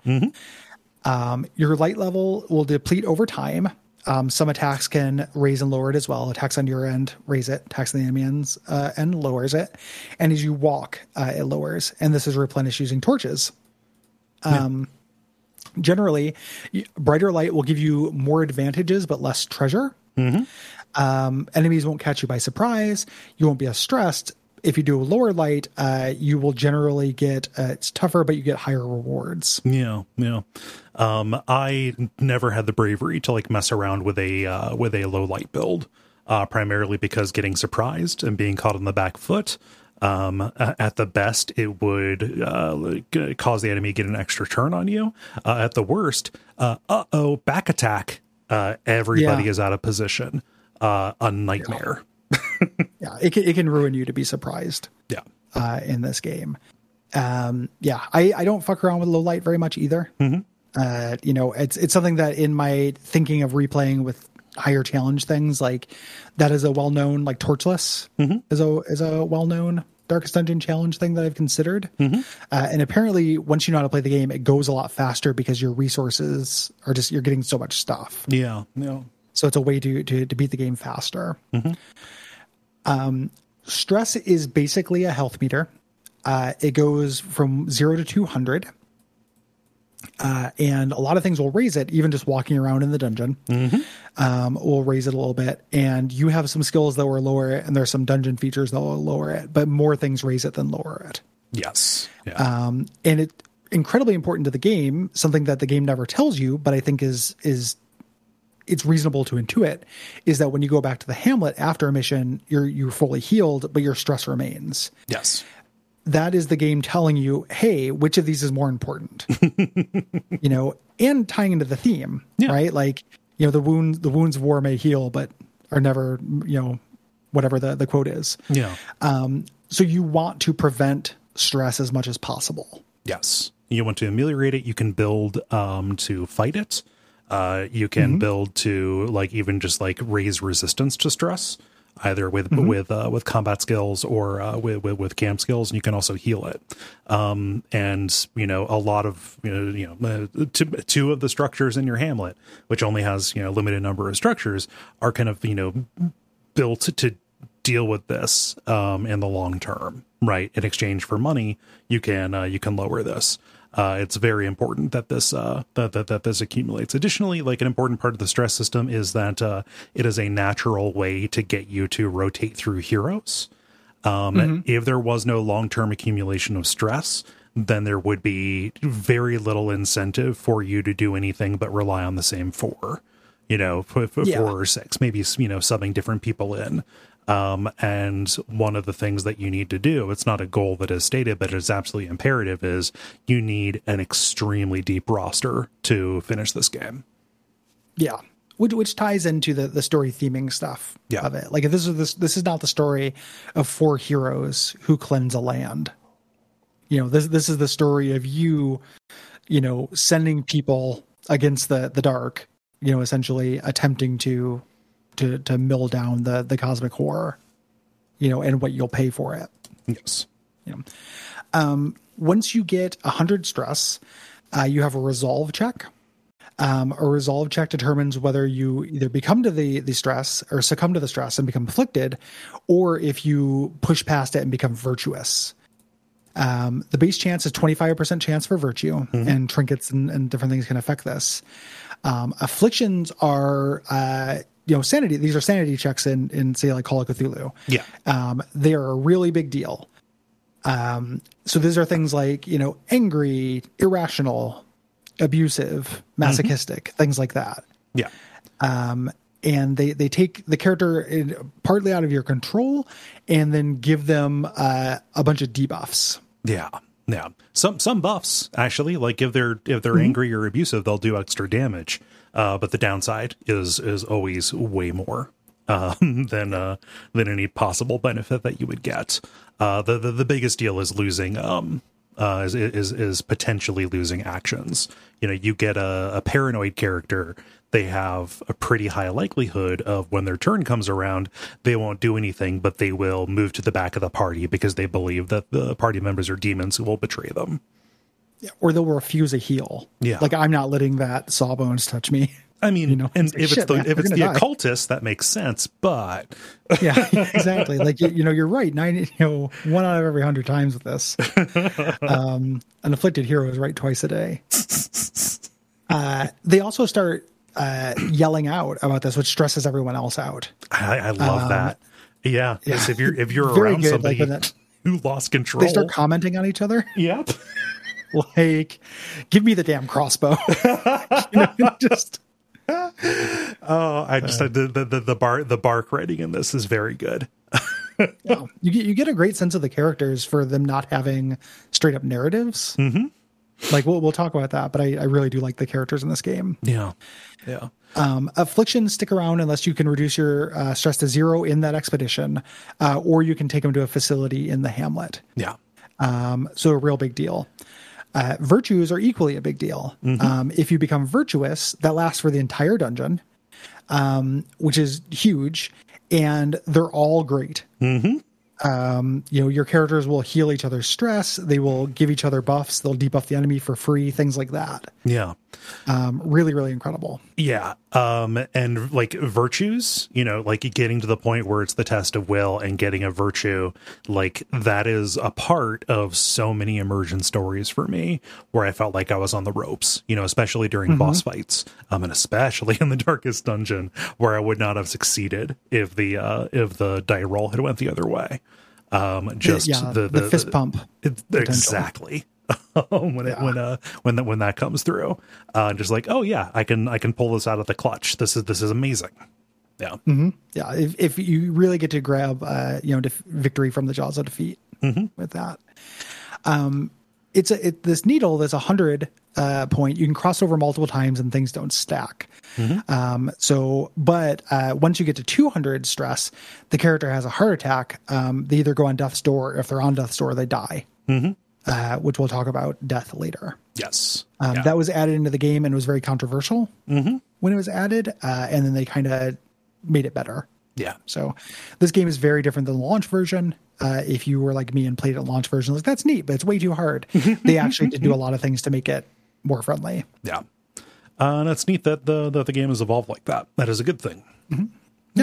Um, your light level will deplete over time. Um, some attacks can raise and lower it as well. Attacks on your end raise it, attacks on the enemy ends uh, end lowers it, and as you walk, uh, it lowers. And this is replenished using torches. Um, generally, brighter light will give you more advantages but less treasure. Um, enemies won't catch you by surprise. You won't be as stressed, if you do lower light, uh, you will generally get uh, it's tougher, but you get higher rewards. Yeah, yeah. Um, I never had the bravery to like mess around with a uh, with a low light build, uh, primarily because getting surprised and being caught on the back foot. Um, at the best, it would uh, cause the enemy to get an extra turn on you. Uh, at the worst, uh oh, back attack. Uh, everybody Yeah. is out of position. Uh, a nightmare. Yeah, it can, it can ruin you to be surprised Yeah. uh, in this game. Um, yeah, I, I don't fuck around with low light very much either. Uh, you know, it's it's something that in my thinking of replaying with higher challenge things like that is a well known like torchless is a is a well known darkest dungeon challenge thing that I've considered. Uh, and apparently, once you know how to play the game, it goes a lot faster because your resources are just you're getting so much stuff. Yeah. Yeah. So it's a way to to, to beat the game faster. Um, stress is basically a health meter. Uh, it goes from zero to two hundred, uh, and a lot of things will raise it. Even just walking around in the dungeon um, will raise it a little bit. And you have some skills that will lower it, and there's some dungeon features that will lower it. But more things raise it than lower it Yes. Yeah. um, and it incredibly important to the game something that the game never tells you but i think is is it's reasonable to intuit is that when you go back to the hamlet after a mission you're you're fully healed but your stress remains yes. that is the game telling you hey which of these is more important you know and tying into the theme Yeah. right like you know the wounds the wounds of war may heal but are never you know whatever the the quote is Yeah. um so you want to prevent stress as much as possible Yes. You want to ameliorate it, you can build um to fight it. Uh you Mm-hmm. can build to like even just like raise resistance to stress either with Mm-hmm. with uh with combat skills or uh with, with with camp skills and you can also heal it. Um and you know a lot of you know, you know uh, two, two of the structures in your hamlet which only has you know a limited number of structures are kind of you know built to deal with this um, in the long term, right? In exchange for money, you can uh, you can lower this. Uh, it's very important that this uh, that, that that this accumulates. Additionally, like an important part of the stress system is that uh, it is a natural way to get you to rotate through heroes. Um, If there was no long term accumulation of stress, then there would be very little incentive for you to do anything but rely on the same four. You know, f- f- Yeah. four or six, maybe you know, subbing different people in. Um, and one of the things that you need to do, it's not a goal that is stated, but it's absolutely imperative, is you need an extremely deep roster to finish this game. Yeah, which which ties into the the story theming stuff Yeah. of it. Like if this is this this is not the story of four heroes who cleanse a land. You know, this this is the story of you, you know, sending people against the the dark. You know, essentially attempting to to to mill down the the cosmic horror. You know, and what you'll pay for it. Yes. You know, um, once you get a hundred stress, uh, you have a resolve check. Um, a resolve check determines whether you either become to the the stress or succumb to the stress and become afflicted, or if you push past it and become virtuous. Um, the base chance is twenty five percent chance for virtue, and trinkets and, and different things can affect this. Um, afflictions are uh, you know sanity. These are sanity checks in in say like Call of Cthulhu Yeah. um, they are a really big deal. Um, so these are things like you know angry, irrational, abusive, masochistic, things like that. Yeah. Um, and they they take the character in, partly out of your control, and then give them uh, a bunch of debuffs. Yeah. Yeah. Some some buffs actually, like if they're if they're angry or abusive, they'll do extra damage. Uh, but the downside is is always way more um, than uh, than any possible benefit that you would get. Uh, the, the the biggest deal is losing um uh, is is is potentially losing actions. You know, you get a, a paranoid character. They have a pretty high likelihood of when their turn comes around, they won't do anything, but they will move to the back of the party because they believe that the party members are demons who will betray them. Or they'll refuse a heal. Yeah. like I'm not letting that sawbones touch me. I mean, you know, and it's like, if it's the man, if it's the gonna die. occultist, that makes sense. But yeah, exactly. Like you, you know, you're right. Nine, you know, one out of every hundred times with this. Um, an afflicted hero is right twice a day. Uh, they also start uh, yelling out about this, which stresses everyone else out. I, I Um, love that. Yeah, yes. If you're if you're around good, somebody like who lost control, They start commenting on each other. yep. Like, give me the damn crossbow. you know, just Oh, I just the, the the the bar the bark writing in this is very good. yeah. you get you get a great sense of the characters for them not having straight up narratives. Mm-hmm. Like we'll we'll talk about that, but I, I really do like the characters in this game. Yeah, yeah. Um, afflictions stick around unless you can reduce your uh, stress to zero in that expedition, uh, or you can take them to a facility in the hamlet. Yeah. Um, so a real big deal. Uh, virtues are equally a big deal. Um, if you become virtuous, that lasts for the entire dungeon, um, which is huge, and they're all great. Um, you know, your characters will heal each other's stress. They will give each other buffs. They'll debuff the enemy for free. Things like that. Yeah. Um, really, really incredible. Yeah. Um, and like virtues, you know, like getting to the point where it's the test of will and getting a virtue, like that is a part of so many immersion stories for me where I felt like I was on the ropes, you know, especially during boss fights. Um, and especially in the darkest dungeon where I would not have succeeded if the, uh, if the die roll had went the other way. Um, just yeah, the, the, fist pump. it, exactly. When it when uh when that when that comes through, uh, just like oh yeah, I can I can pull this out of the clutch. This is this is amazing. Yeah, Yeah, if if you really get to grab uh, you know def- victory from the jaws of defeat with that, um, it's a it, this needle that's a hundred uh, point. You can cross over multiple times and things don't stack. Um, so, but uh, once you get to two hundred stress, the character has a heart attack. Um, they either go on death's door. If they're on death's door, they die. Uh, which we'll talk about death later. yes, Um, yeah. That was added into the game and was very controversial when it was added, uh, and then they kind of made it better. yeah, So this game is very different than the launch version. Uh, if you were like me and played a launch version, like that's neat, but it's way too hard. they actually did do a lot of things to make it more friendly. yeah. Uh, and it's neat that the that the game has evolved like that. That is a good thing. No,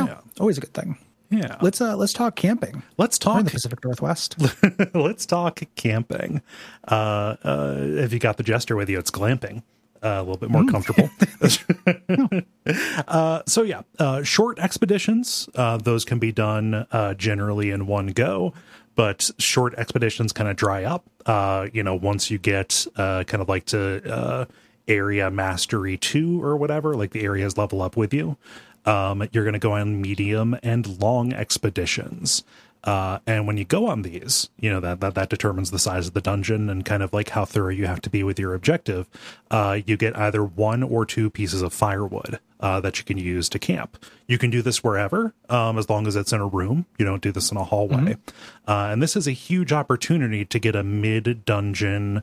Yeah. always a good thing. Yeah, Let's uh let's talk camping. let's We're in talk. the Pacific Northwest. let's talk camping. Uh, uh, if you got the jester with you, it's glamping. Uh, a little bit more comfortable. uh, so yeah, uh, short expeditions. Uh, those can be done uh, generally in one go, but short expeditions kind of dry up. Uh, you know, once you get uh, kind of like to uh, area mastery two or whatever, like the areas level up with you. Um, you're going to go on medium and long expeditions. Uh, and when you go on these, you know that, that that determines the size of the dungeon and kind of like how thorough you have to be with your objective. Uh, you get either one or two pieces of firewood uh, that you can use to camp. You can do this wherever, um, as long as it's in a room. You don't do this in a hallway. Uh, and this is a huge opportunity to get a mid dungeon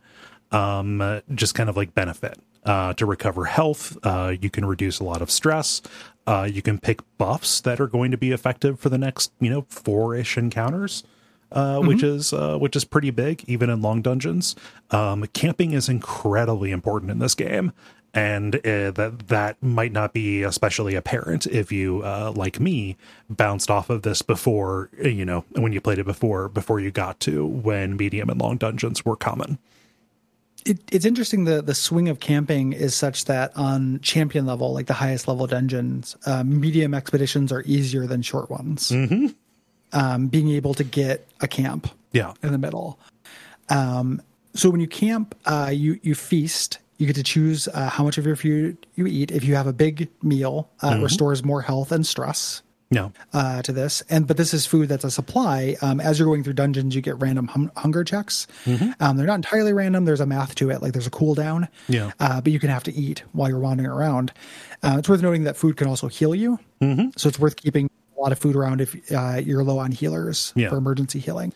um, just kind of like benefit uh, to recover health. Uh, you can reduce a lot of stress. Uh, you can pick buffs that are going to be effective for the next, you know, four ish encounters. Uh, which is uh, which is pretty big, even in long dungeons. Um, camping is incredibly important in this game, and uh, that that might not be especially apparent if you, uh, like me, bounced off of this before you know when you played it before before you got to when medium and long dungeons were common. It, it's interesting the the swing of camping is such that on champion level, like the highest level dungeons, uh, medium expeditions are easier than short ones. Mm-hmm. Um, being able to get a camp Yeah, in the middle. Um, so when you camp, uh, you you feast. You get to choose uh, how much of your food you eat. If you have a big meal, uh, it restores more health and stress no, uh, to this. And but this is food that's a supply. Um, as you're going through dungeons, you get random hum- hunger checks. Um, they're not entirely random. There's a math to it. Like there's a cooldown. Yeah. Uh, but you can have to eat while you're wandering around. Uh, it's worth noting that food can also heal you. Mm-hmm. So it's worth keeping a lot of food around if uh, you're low on healers Yeah. for emergency healing.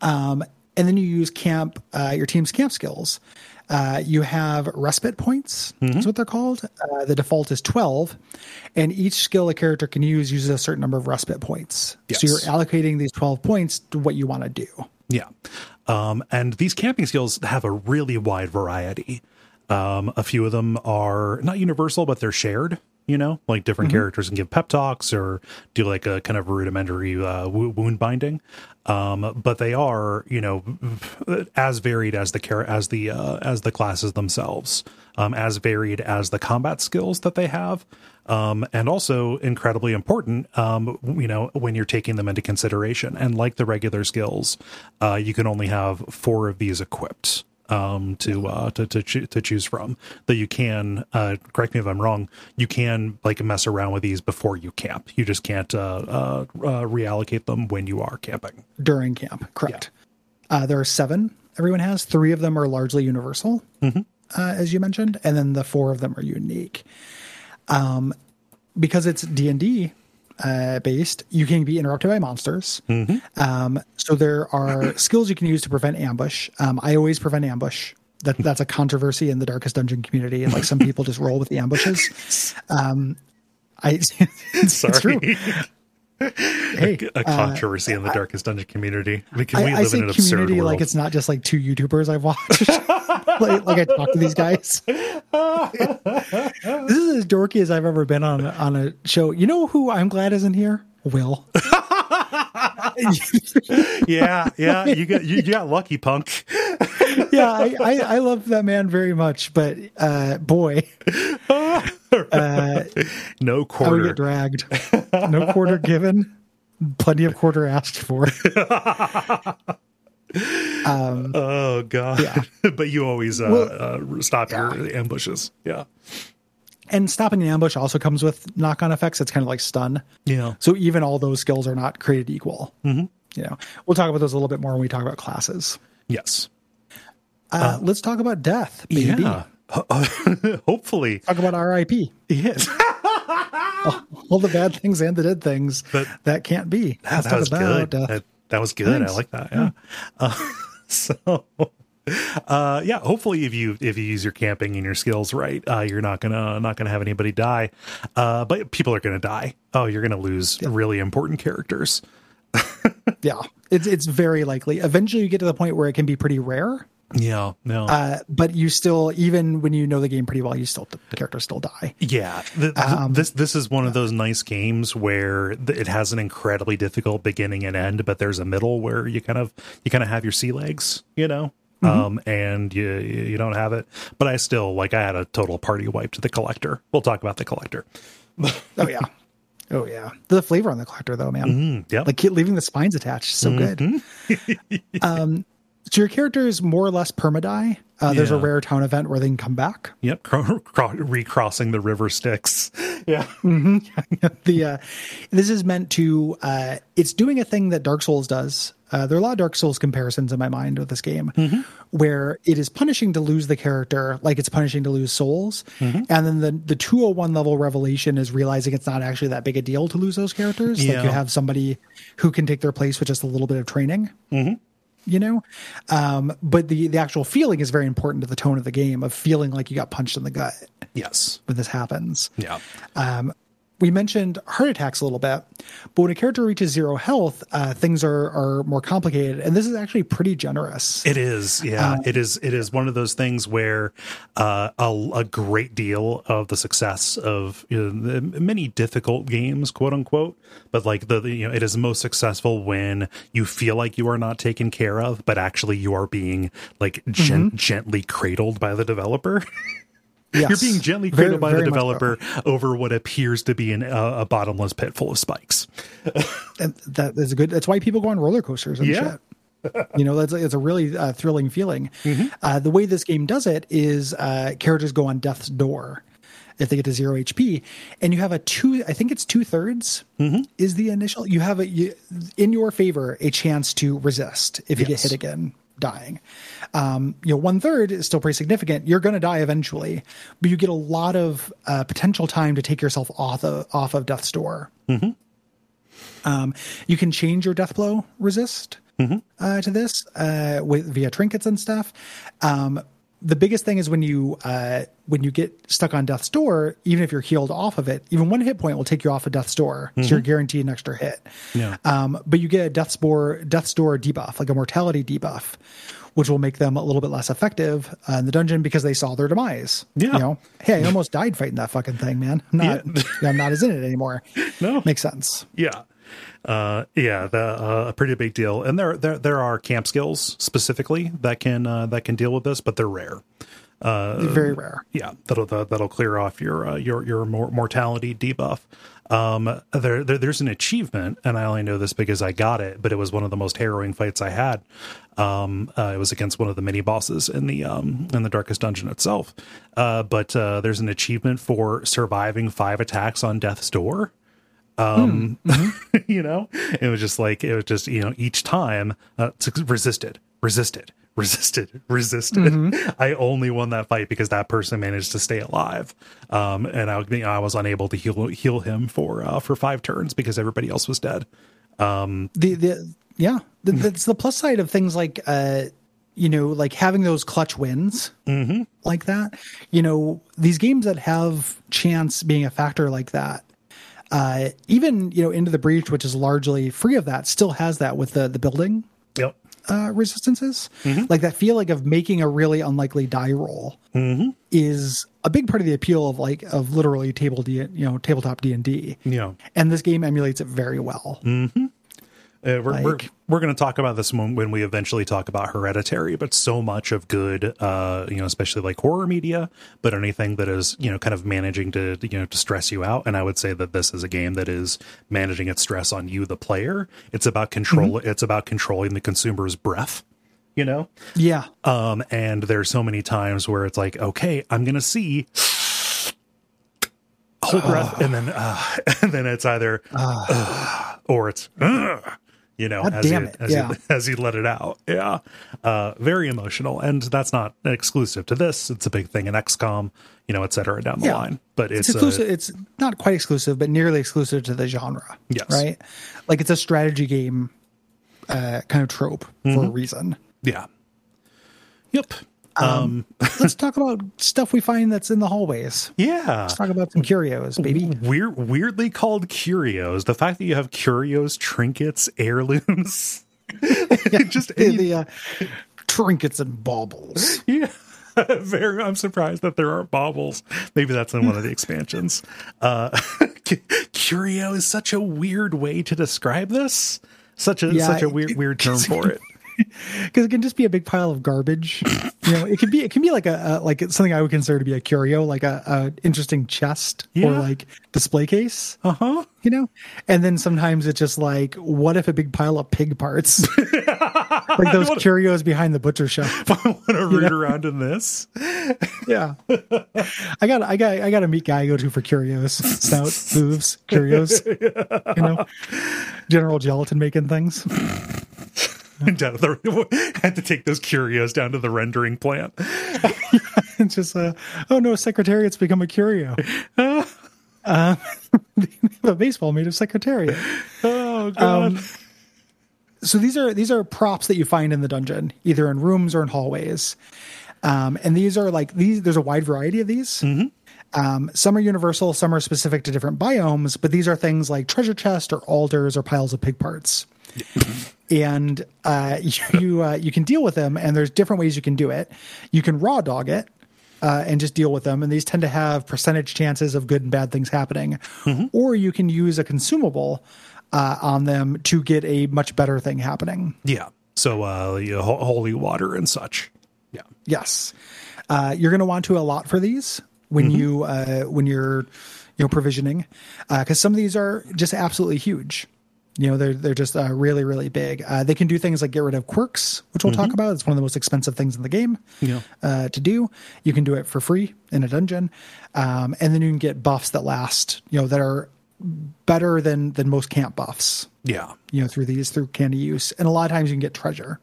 Um, and then you use camp uh, your team's camp skills. Uh, you have respite points. That's what they're called. Uh, the default is twelve, and each skill a character can use uses a certain number of respite points. So you're allocating these twelve points to what you want to do. Yeah. Um, and these camping skills have a really wide variety. Um, a few of them are not universal, but they're shared. You know, like different characters can give pep talks or do like a kind of rudimentary uh, wound binding. Um, but they are, you know, as varied as the char- as the uh, as the classes themselves, um, as varied as the combat skills that they have. um, and also incredibly important. Um, you know, when you're taking them into consideration, and like the regular skills, uh, you can only have four of these equipped um, to uh, to to, cho- to choose from. That you can uh, correct me if I'm wrong. You can like mess around with these before you camp. You just can't uh, uh, uh, reallocate them when you are camping. during camp. Correct. Uh, there are seven. Everyone has three of them are largely universal, uh, as you mentioned, and then the four of them are unique. Um, because it's D and D uh, based, you can be interrupted by monsters. Um, so there are skills you can use to prevent ambush. Um, I always prevent ambush. That that's a controversy in the darkest dungeon community, and like some people just roll with the ambushes. Um, I it's, Sorry. it's true. Hey, a controversy in the darkest dungeon community. Because I, we I live in an absurd world. like it's not just like two YouTubers I've watched. like, like I talk to these guys. this is as dorky as I've ever been on a- on a show. You know who I'm glad isn't here? Will. yeah, yeah. You got you, you got lucky, punk. yeah, I, I, I love that man very much, but uh, boy, uh, No I would quarter. get dragged. No quarter given. Plenty of quarter asked for. Um, Oh god. Yeah. but you always uh, uh stop your ambushes. Yeah. and stopping an ambush also comes with knock on effects. It's kind of like stun. Yeah. So even all those skills are not created equal. Mm-hmm. You know, we'll talk about those a little bit more when we talk about classes. Yes. Uh, let's talk about death, baby. Yeah. Hopefully. Talk about RIP. Yes. All the bad things and the good things But- that can't be. That, that was about good. death. That, that was good. Thanks. I like that. Yeah. Uh, so uh yeah hopefully if you if you use your camping and your skills right uh you're not gonna not gonna have anybody die uh but people are gonna die oh you're gonna lose really important characters Yeah, it's it's very likely. Eventually, you get to the point where it can be pretty rare. Yeah no Uh, but you still, even when you know the game pretty well, you still the characters still die. Yeah, th- th- Um, this this is one of those nice games where it has an incredibly difficult beginning and end, but there's a middle where you kind of you kind of have your sea legs, you know, Mm-hmm. um, and you you don't have it. But I still like I had a total party wipe to the collector. We'll talk about the collector. Oh yeah, oh yeah. The flavor on the collector, though, man. Mm, yeah, like leaving the spines attached so good um so your character is more or less permadie uh, there's a rare town event where they can come back. Yep, cro- cro- recrossing the river Styx. Yeah, the uh this is meant to uh it's doing a thing that dark souls does. Uh, there are a lot of Dark Souls comparisons in my mind with this game, where it is punishing to lose the character, like it's punishing to lose souls, and then the the 201 level revelation is realizing it's not actually that big a deal to lose those characters. Like Yeah. you have somebody who can take their place with just a little bit of training. You know? Um but the the actual feeling is very important to the tone of the game of feeling like you got punched in the gut yes, when this happens. Yeah, um we mentioned heart attacks a little bit but when a character reaches zero health uh things are are more complicated and this is actually pretty generous It is, yeah. Um, it is. It is one of those things where uh, a, a great deal of the success of you know, the many difficult games, quote unquote, but like the, the you know, it is most successful when you feel like you are not taken care of, but actually you are being like gen- gently cradled by the developer. yes. You're being gently cradled by the developer over what appears to be an, uh, a bottomless pit full of spikes. and that is good that's why people go on roller coasters and Yeah. shit you know that's it's a really uh, thrilling feeling Mm-hmm. uh, the way this game does it is uh, characters go on death's door if they get to zero hp and you have a two i think it's two-thirds Mm-hmm. is the initial you have a you, in your favor a chance to resist if you Yes. get hit again dying. Um you know one third is still pretty significant. You're going to die eventually but you get a lot of uh, potential time to take yourself off of off of death's door. Um, you can change your death blow resist uh, to this uh, with via trinkets and stuff. Um, the biggest thing is when you uh, when you get stuck on death's door, even if you're healed off of it, even one hit point will take you off of death's door, so you're guaranteed an extra hit. Yeah. Um, but you get a death's door death's door debuff, like a mortality debuff, which will make them a little bit less effective uh, in the dungeon because they saw their demise. Yeah. You know, hey, I almost died fighting that fucking thing, man. I'm not, I'm not as in it anymore. No. makes sense. Yeah. Uh, yeah, the, uh, a pretty big deal, and there there there are camp skills specifically that can uh, that can deal with this, but they're rare. Uh, very rare. yeah that'll that'll clear off your uh, your your mortality debuff. Um there, there there's an achievement and i only know this because i got it but it was one of the most harrowing fights i had. Um uh, it was against one of the mini bosses in the um in the darkest dungeon itself. Uh but uh there's an achievement for surviving five attacks on death's door um you know it was just like it was just you know each time uh, resisted resisted resisted resisted. I only won that fight because that person managed to stay alive. Um and i, you know, I was unable to heal heal him for uh, for five turns because everybody else was dead. Um, the the yeah. That's the plus side of things like uh you know like having those clutch wins like that. You know these games that have chance being a factor like that uh even you know into the breach which is largely free of that still has that with the the building yep uh, resistances. Like that feeling of making a really unlikely die roll is a big part of the appeal of like of literally table D, you know, tabletop D and D. yeah And this game emulates it very well. Uh, we're, we're, we're going to talk about this when, when we eventually talk about hereditary but so much of good uh you know especially like horror media but anything that is you know kind of managing to you know to stress you out. And i would say that this is a game that is managing its stress on you the player. It's about control it's about controlling the consumer's breath you know? Yeah. um and there's so many times where it's like okay i'm gonna see hold breath and then uh and then it's either uh, or it's you know God as you, it, as, yeah. you, as you let it out yeah uh very emotional and that's not exclusive to this it's a big thing in xcom you know et cetera down the Yeah. line but It's it's, exclusive. uh, it's not quite exclusive, but nearly exclusive to the genre. Yes. Right. Like it's a strategy game, uh, kind of trope for a reason. yeah yep um Let's talk about stuff we find that's in the hallways. yeah Let's talk about some curios, baby. weird weirdly called curios the fact that you have curios trinkets heirlooms just The, the uh, trinkets and baubles. Yeah. Very, I'm surprised that there aren't baubles. Maybe that's in one of the expansions. Uh, curio is such a weird way to describe this. Such a Yeah, such a weird weird term for it. because it can just be a big pile of garbage. You know, it can be it can be like a, a like something I would consider to be a curio, like a, a interesting chest or like display case. Uh huh. You know, and then sometimes it's just like, what if a big pile of pig parts, like those curios behind the butcher shop? I want to root around in this. Yeah, I got I got I got a meat guy I go to for curios, snout, hooves, curios. You know, general gelatin making things. down to the, had to take those curios down to the rendering plant. It's just uh, oh no, secretariat's become a curio. uh, a baseball made of secretariat. Oh god. So these are these are props that you find in the dungeon, either in rooms or in hallways. Um, and these are like these. There's a wide variety of these. Um, some are universal, some are specific to different biomes, but these are things like treasure chest or altars or piles of pig parts. And uh, you uh, you can deal with them, and there's different ways you can do it. You can raw dog it, uh, and just deal with them. And these tend to have percentage chances of good and bad things happening. Or you can use a consumable uh, on them to get a much better thing happening. yeah. So uh, you know, ho- holy water and such. Yeah. Yes, uh, you're going to want to allot for these when you uh, when you're you know provisioning because some of these are just absolutely huge. You know, they're they're just uh, really really big. Uh, they can do things like get rid of quirks, which we'll talk about. It's one of the most expensive things in the game Yeah. uh, to do. You can do it for free in a dungeon, um, and then you can get buffs that last. You know, that are better than than most camp buffs. Yeah. You know, through these through candy use, and a lot of times you can get treasure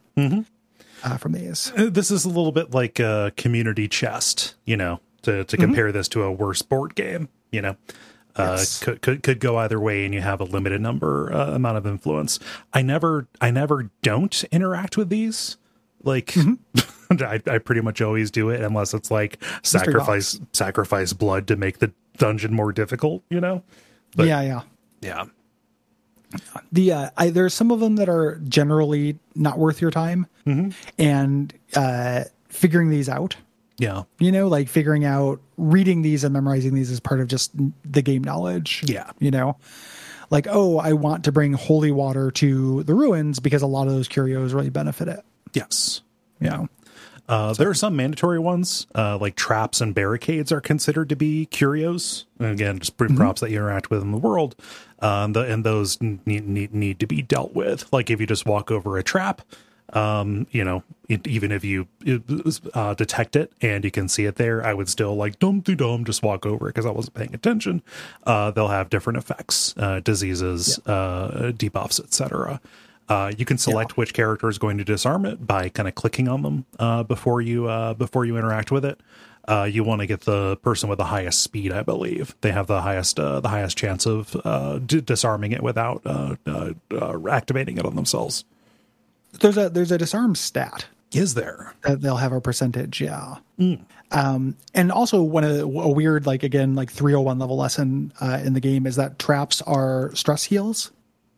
uh, from these. Uh, this is a little bit like a community chest, you know, to, to compare this to a worse board game, you know. Uh, Yes. could, could could go either way, and you have a limited number uh, amount of influence. I never, I never don't interact with these. Like, I, I pretty much always do it unless it's like sacrifice sacrifice blood to make the dungeon more difficult. You know? But- yeah, yeah. Yeah. the uh, I, there's some of them that are generally not worth your time and uh figuring these out Yeah. you know like figuring out reading these and memorizing these is part of just the game knowledge Yeah. you know like oh i want to bring holy water to the ruins because a lot of those curios really benefit it Yes. Yeah. Uh, there are some mandatory ones, uh, like traps and barricades are considered to be curios. And again, just Mm-hmm. props that you interact with in the world, um, the, and those need, need need to be dealt with. Like if you just walk over a trap, um, you know, it, even if you uh, detect it and you can see it there, I would still like dum dum dum just walk over it because I wasn't paying attention. Uh, they'll have different effects, uh, diseases, uh, debuffs, etc. Uh, you can select which character is going to disarm it by kind of clicking on them uh, before you uh, before you interact with it. Uh, you want to get the person with the highest speed, I believe. They have the highest uh, the highest chance of uh, d- disarming it without uh, uh, uh, activating it on themselves. There's a there's a disarm stat Is there? that they'll have a percentage. Yeah. Um, and also one of the, a weird like again like 301 level lesson uh, in the game is that traps are stress heals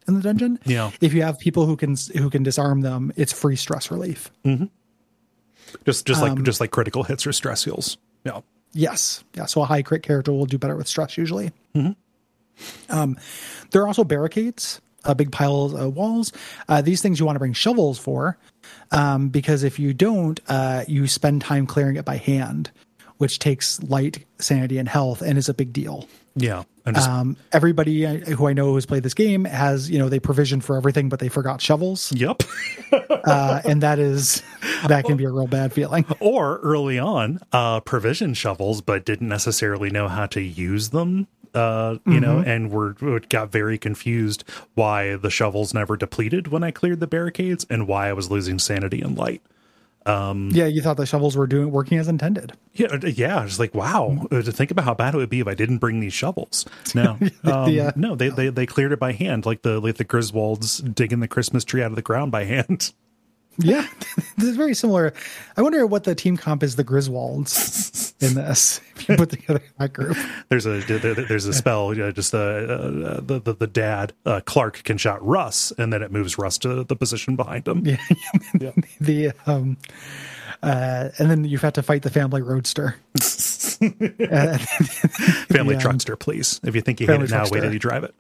in the dungeon. Yeah. If you have people who can who can disarm them, it's free stress relief. Just just Um, like just like critical hits or stress heals. Yeah. Yes. Yeah. So a high crit character will do better with stress usually. Um, there are also barricades, uh, big pile of walls. Uh, these things you want to bring shovels for, um, because if you don't, uh, you spend time clearing it by hand, which takes light, sanity, and health, and is a big deal. Yeah. Just Um, everybody who I know who's played this game has, you know, they provision for everything, but they forgot shovels, Yep. uh, and that is that can be a real bad feeling. or early on, uh, provision shovels, but didn't necessarily know how to use them. Uh, you know, Mm-hmm. and were got very confused why the shovels never depleted when I cleared the barricades, and why I was losing sanity and light. Yeah, you thought the shovels were doing working as intended. Yeah, uh, yeah. Just like wow, uh, to think about how bad it would be if I didn't bring these shovels. No, um, Yeah. no, they, they they cleared it by hand, like the like the Griswolds digging the Christmas tree out of the ground by hand. Yeah, this is very similar. I wonder what the team comp is the Griswolds in this. If you put together that group, There's a there- there- there's a spell, you know, just uh, uh, the, the the dad uh, Clark can shot Russ, and then it moves Russ to the position behind him. yeah. the um, uh, and then you've had to fight the family roadster. Uh, Family Yeah. truckster, please. If you think you hate it now, wait truckster. till you drive it.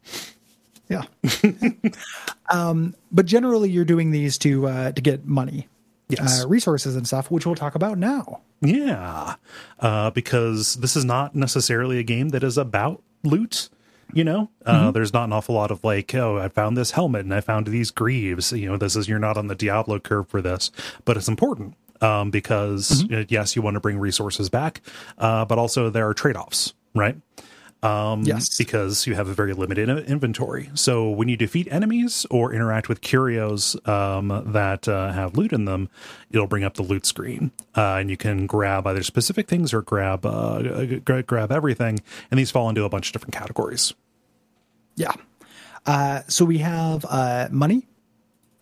Yeah, um, but generally you're doing these to uh, to get money, Yes. uh, resources and stuff, which we'll talk about now. Yeah, uh, because this is not necessarily a game that is about loot. You know, uh, there's not an awful lot of like, oh, I found this helmet and I found these greaves. You know, this is you're not on the Diablo curve for this, but it's important um, because uh, yes, you want to bring resources back, uh, but also there are trade offs, right? Um, Yes. because you have a very limited inventory. So when you defeat enemies or interact with curios um, that uh, have loot in them, it'll bring up the loot screen, uh, and you can grab either specific things or grab uh, g- grab everything. And these fall into a bunch of different categories. Yeah. Uh, so we have uh, money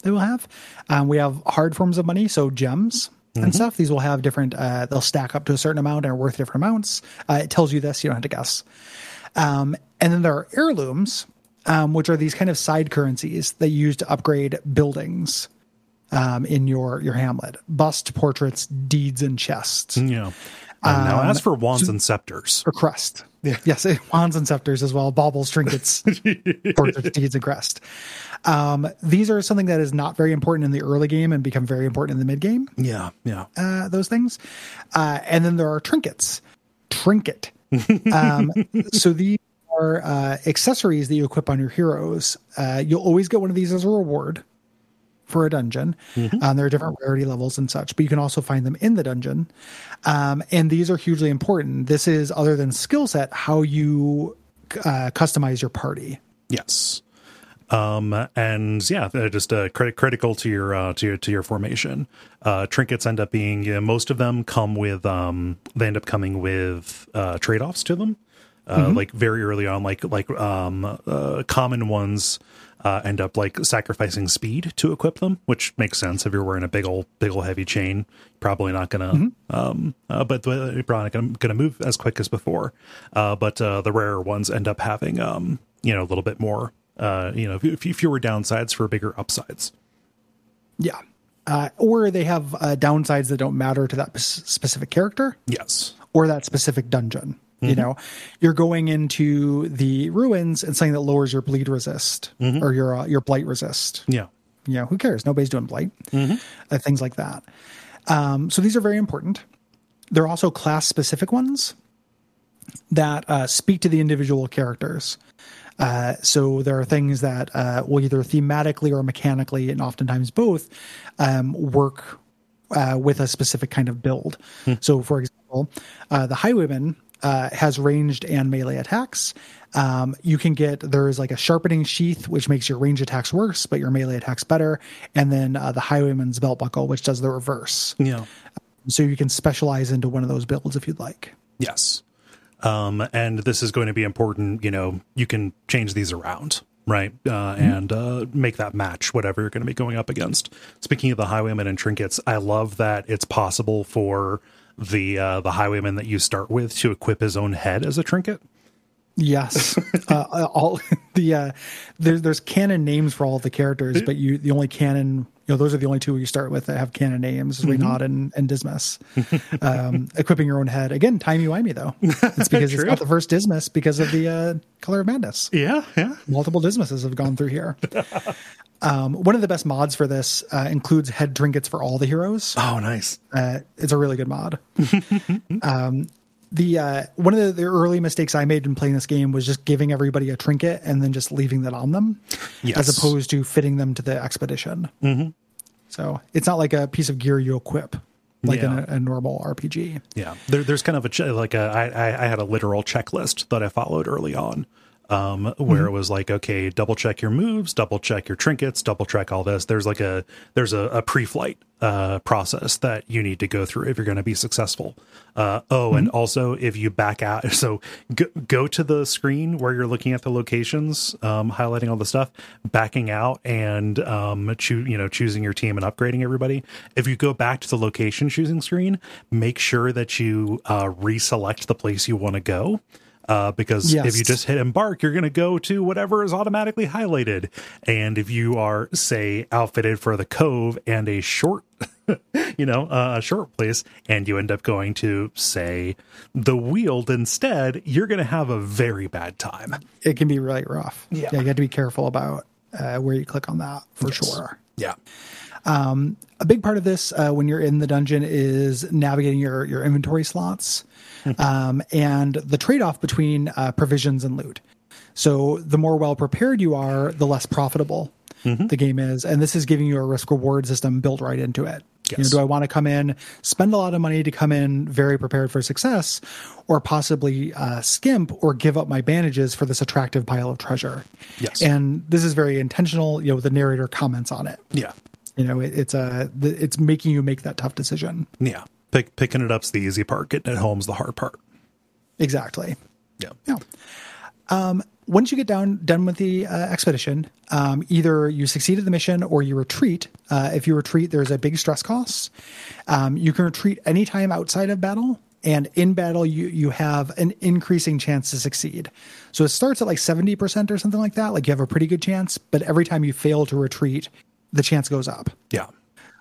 that we'll have. Um, we have hard forms of money, so gems and stuff. These will have different, uh, they'll stack up to a certain amount and are worth different amounts. Uh, it tells you this, you don't have to guess. Um, and then there are heirlooms, um, which are these kind of side currencies that you use to upgrade buildings um, in your, your hamlet bust, portraits, deeds, and chests. Yeah. Um, now, as for wands and scepters, or crest. Yes, wands and scepters as well, baubles, trinkets, portraits, deeds, and crest. Um, these are something that is not very important in the early game and become very important in the mid game. yeah, yeah, Uh, those things, uh, and then there are trinkets. Trinket. Um, so these are uh, accessories that you equip on your heroes. Uh, you'll always get one of these as a reward for a dungeon. Um, there are different rarity levels and such, but you can also find them in the dungeon. Um, and these are hugely important. This is, other than skill set, how you uh, customize your party. yes. Um and yeah, they're just uh, crit- critical to your uh, to your to your formation. Uh, trinkets end up being you know, most of them come with um they end up coming with uh, trade offs to them. Uh, Like very early on, like like um uh, common ones uh, end up like sacrificing speed to equip them, which makes sense if you're wearing a big old big old heavy chain. Probably not gonna um uh, but you're probably not gonna, gonna move as quick as before. Uh, but uh, the rarer ones end up having um you know a little bit more uh you know fewer downsides for bigger upsides. Yeah. Uh, or they have uh, downsides that don't matter to that specific character. Yes. or that specific dungeon. You know, you're going into the ruins and something that lowers your bleed resist or your uh, your blight resist. Yeah. You know, who cares? Nobody's doing blight. Uh, things like that. Um, so these are very important. There are also class specific ones that uh, speak to the individual characters. Uh, so there are things that uh, will either thematically or mechanically, and oftentimes both, um, work uh, with a specific kind of build. So, for example, uh, the Highwayman uh, has ranged and melee attacks. Um, you can get there's like a sharpening sheath, which makes your range attacks worse, but your melee attacks better, and then uh, the Highwayman's belt buckle, which does the reverse. Yeah. So you can specialize into one of those builds if you'd like. Yes. Um, and this is going to be important. You know, you can change these around, right? Uh, And uh, make that match whatever you're going to be going up against. Speaking of the highwaymen and trinkets, I love that it's possible for the uh, the highwayman that you start with to equip his own head as a trinket. Yes, uh, all the uh, there's there's canon names for all the characters, but you the only canon you know those are the only two you start with that have canon names, Reynauld and, and Dismas. Um, equipping your own head again, timey wimey though. It's because it's not the first Dismas because of the uh, Color of Madness. Yeah, yeah. Multiple Dismases have gone through here. Um, one of the best mods for this uh, includes head trinkets for all the heroes. Oh, nice. Uh, it's a really good mod. um, the uh, one of the, the early mistakes I made in playing this game was just giving everybody a trinket and then just leaving that on them, Yes. as opposed to fitting them to the expedition. Mm-hmm. So it's not like a piece of gear you equip like Yeah. in a, a normal RPG. Yeah, there, there's kind of a like a I I had a literal checklist that I followed early on, um, where it was like, okay, double check your moves, double check your trinkets, double check all this. There's like a there's a, a pre-flight uh, process that you need to go through if you're going to be successful. Uh, oh, and also if you back out, so go, go to the screen where you're looking at the locations, um, highlighting all the stuff, backing out, and um, you know choosing your team and upgrading everybody. If you go back to the location choosing screen, make sure that you uh, reselect the place you want to go. Uh, because Yes. if you just hit embark, you're going to go to whatever is automatically highlighted. And if you are, say, outfitted for the cove and a short, you know, uh, a short place, and you end up going to, say, the Weald instead, you're going to have a very bad time. It can be really rough. Yeah. you have to be careful about uh, where you click on that for sure. Yeah. A big part of this uh, when you're in the dungeon is navigating your your inventory slots um, and the trade-off between uh, provisions and loot. So the more well prepared you are the less profitable the game is and this is giving you a risk reward system built right into it. You know, do i want to come in spend a lot of money to come in very prepared for success or possibly uh, skimp or give up my bandages for this attractive pile of treasure? Yes. and this is very intentional you know the narrator comments on it. Yeah. You know it, it's a it's making you make that tough decision. Yeah. Pick, picking it up's the easy part, getting it home's the hard part. exactly. Yeah. yeah. Um once you get down done with the uh, expedition um, either you succeed at the mission or you retreat uh, if you retreat there's a big stress cost. Um, you can retreat anytime outside of battle and in battle you you have an increasing chance to succeed. So it starts at like 70% or something like that. Like you have a pretty good chance but every time you fail to retreat the chance goes up Yeah.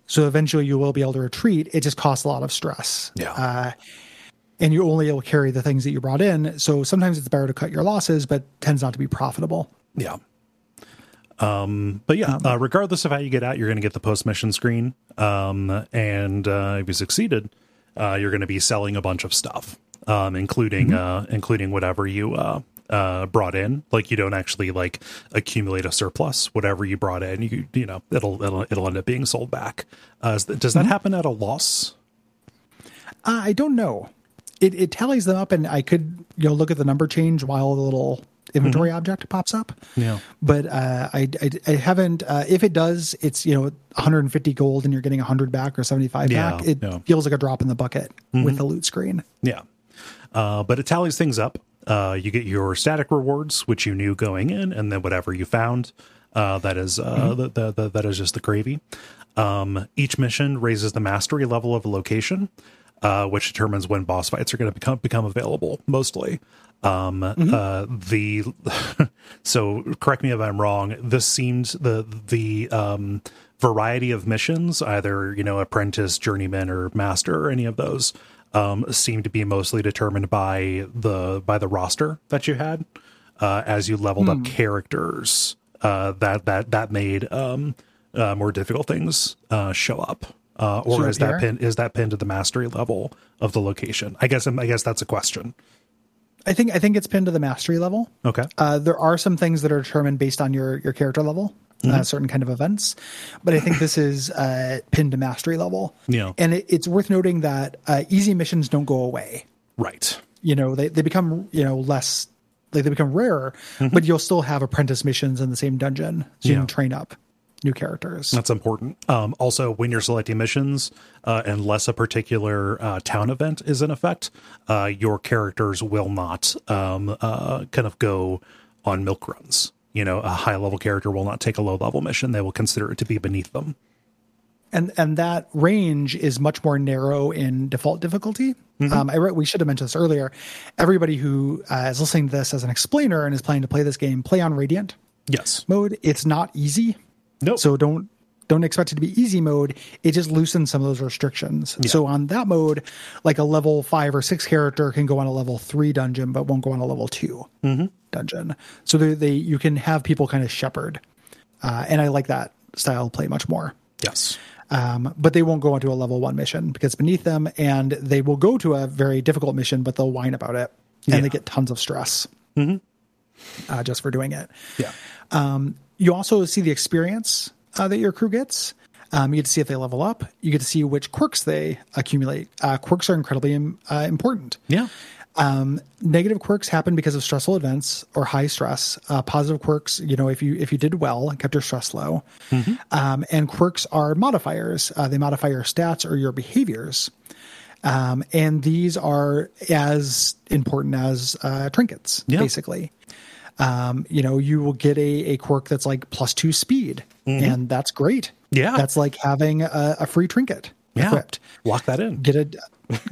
So eventually you will be able to retreat. It just costs a lot of stress. Yeah. Uh, and you're only will carry the things that you brought in. So sometimes it's better to cut your losses, but tends not to be profitable. Yeah. Um, but yeah, uh, regardless of how you get out, you're going to get the post mission screen. Um, and uh, if you succeeded, uh, you're going to be selling a bunch of stuff, um, including uh, including whatever you uh, uh, brought in. Like you don't actually like accumulate a surplus. Whatever you brought in, you you know it'll it'll it'll end up being sold back. Uh, does that happen at a loss? Uh, I don't know. It, it tallies them up, and I could you know look at the number change while the little inventory object pops up. Yeah. But uh, I, I I haven't. Uh, if it does, it's you know 150 gold, and you're getting 100 back or 75 Yeah, back. It yeah. feels like a drop in the bucket with the loot screen. Yeah. Uh, but it tallies things up. Uh, you get your static rewards, which you knew going in, and then whatever you found. Uh, that is uh, the, the, the, that is just the gravy. Um, each mission raises the mastery level of a location, uh, which determines when boss fights are going to become become available. Mostly, um, uh, the so correct me if I'm wrong. This seemed the the um, variety of missions, either you know apprentice, journeyman, or master, or any of those, um, seem to be mostly determined by the by the roster that you had uh, as you leveled up characters. Uh, that that that made um, uh, more difficult things uh, show up. uh, or Sure, is that pin is that pinned to the mastery level of the location? I guess I guess that's a question. I think I think it's pinned to the mastery level. Okay. Uh, there are some things that are determined based on your your character level, Mm-hmm. uh, certain kind of events, but I think this is uh, pinned to mastery level. Yeah. and it, it's worth noting that uh, easy missions don't go away. Right. You know, they they become you know less like they become rarer, but you'll still have apprentice missions in the same dungeon, so you Yeah. can train up new characters. That's important. Um, also, when you're selecting missions, uh, unless a particular uh, town event is in effect, uh, your characters will not um, uh, kind of go on milk runs. You know, a high level character will not take a low level mission; they will consider it to be beneath them. and and that range is much more narrow in default difficulty. Um, I wrote, we should have mentioned this earlier. Everybody who uh, is listening to this as an explainer and is planning to play this game, play on Radiant Yes. mode. It's not easy, Nope. so don't don't expect it to be easy mode. It just loosens some of those restrictions. So on that mode, like a level five or six character can go on a level three dungeon, but won't go on a level 2 dungeon. So they, they you can have people kind of shepherd, uh, and I like that style of play much more yes. um, but they won't go into a level one mission because beneath them, and they will go to a very difficult mission, but they'll whine about it, and Yeah. they get tons of stress uh, just for doing it. Yeah. You also see the experience uh, that your crew gets. Um, you get to see if they level up. You get to see which quirks they accumulate. Uh, quirks are incredibly um, uh, important. Yeah. Um, negative quirks happen because of stressful events or high stress. Uh, positive quirks, you know, if you if you did well and kept your stress low, um, and quirks are modifiers. Uh, they modify your stats or your behaviors, um, and these are as important as uh, trinkets, Yeah. basically. Um, you know, you will get a, a quirk that's like plus two speed, and that's great. Yeah. that's like having a, a free trinket Yeah. equipped Lock that in. get a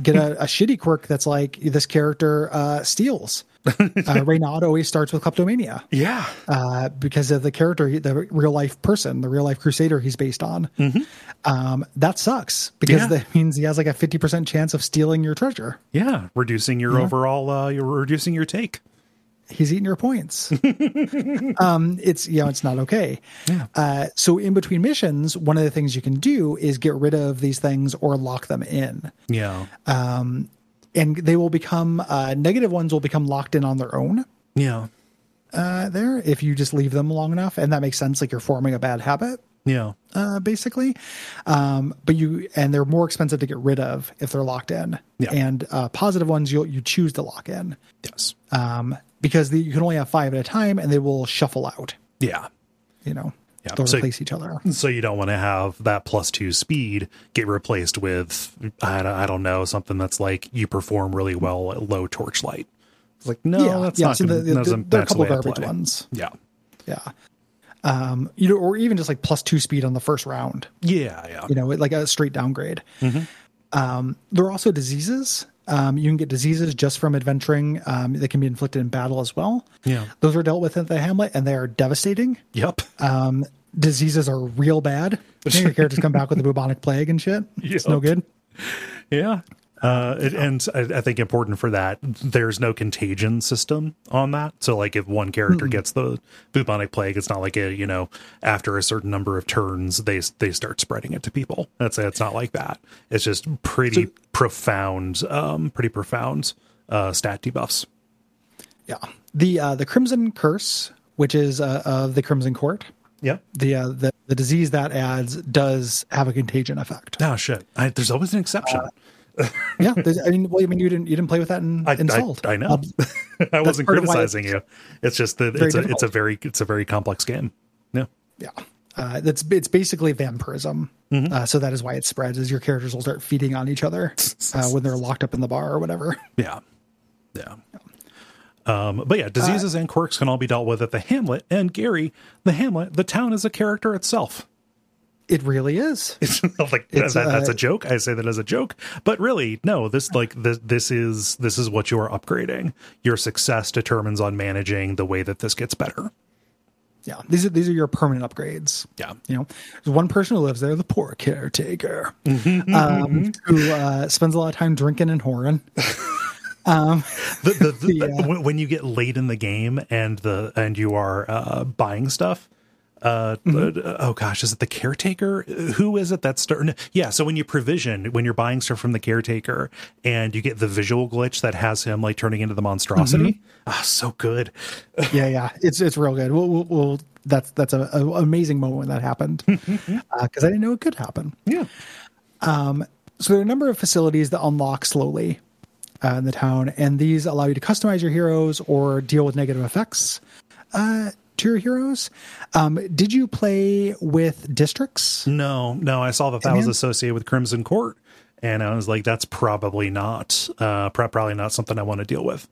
get a, a shitty quirk that's like this character uh steals uh Reynard always starts with kleptomania Yeah. uh because of the character the real life person the real life crusader he's based on um that sucks because Mm-hmm. Yeah. that means he has like a 50% chance of stealing your treasure Yeah. Reducing your overall, uh, you're reducing your take. He's eating your points. um, it's you know it's not okay. Uh, so in between missions, one of the things you can do is get rid of these things or lock them in. Yeah. Um, and they will become uh, negative ones will become locked in on their own yeah. uh, there if you just leave them long enough and that makes sense like you're forming a bad habit Yeah. uh, basically um, but you and they're more expensive to get rid of if they're locked in Yeah. and uh, positive ones you'll you choose to lock in Yes. um, because the, you can only have five at a time and they will shuffle out Yeah. you know Yeah. they'll So- replace each other So you don't want to have that plus two speed get replaced with I don't, I don't know something that's like you perform really well at low torchlight. It's like no, yeah that's yeah not. so gonna, the, the, there are a couple garbage ones Yeah, yeah um, you know or even just like plus two speed on the first round yeah, yeah, you know, like a straight downgrade. Mm-hmm. Um, there are also diseases. Um, you can get diseases just from adventuring. Um, that can be inflicted in battle as well. Yeah. those are dealt with in the Hamlet, and they are devastating. yep. Um, diseases are real bad. Your characters come back with the bubonic plague and shit. It's no good. Yeah. Uh, it, and I, I think important for that, there's no contagion system on that. So, like, if one character gets the bubonic plague, it's not like a you know after a certain number of turns they they start spreading it to people. That's it's not like that. It's just pretty profound, um, pretty profound uh, stat debuffs. Yeah, the uh, the Crimson Curse, which is uh, of the Crimson Court, Yeah, the uh, the the disease that adds does have a contagion effect. Oh shit! I, there's always an exception. Yeah, I mean, well, I mean, you didn't you didn't play with that in, I, in I, Salt. I know. Um, I wasn't part of why criticizing you. It's just that it's a, it's a very it's a very complex game. Yeah. Yeah. Uh, that's it's basically vampirism. Mm-hmm. Uh, so that is why it spreads. Is your characters will start feeding on each other uh, when they're locked up in the bar or whatever. Yeah. Yeah. Um, but yeah, diseases and quirks can all be dealt with at the Hamlet. And Gary, the Hamlet, the town is a character itself. It really is. It's like It's, that, that's uh, a joke. I say that as a joke, but really, no. This like this this is this is what you are upgrading. Your success determines on managing the way that this gets better. Yeah. These are these are your permanent upgrades. Yeah. You know, there's one person who lives there, the poor caretaker, Mm-hmm, um, who uh, spends a lot of time drinking and whoring. the, the, the, Yeah. when, when you get late in the game and the and you are uh, buying stuff uh, uh, oh gosh, is it the caretaker? Who is it that's starting? Yeah, so when you provision, when you're buying stuff from the caretaker, and you get the visual glitch that has him like turning into the monstrosity. Ah, so good. yeah, yeah, it's it's real good. We'll, we'll, we'll that's that's a, a amazing moment when that happened because I didn't know it could happen. Yeah. Um, So there are a number of facilities that unlock slowly uh, in the town, and these allow you to customize your heroes or deal with negative effects uh, to your heroes. Um, did you play with districts? No, no, I saw that that was associated with Crimson Court, and I was like, that's probably not, uh, probably not something I want to deal with.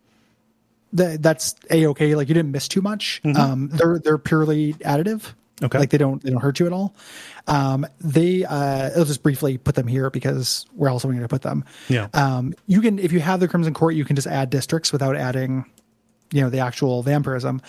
That, that's a okay. Like you didn't miss too much. Um, they're they're purely additive. Okay. Like they don't they don't hurt you at all. Um, they uh, I'll just briefly put them here because where else am I going to put them? Yeah. Um, you can if you have the Crimson Court, you can just add districts without adding, you know, the actual vampirism.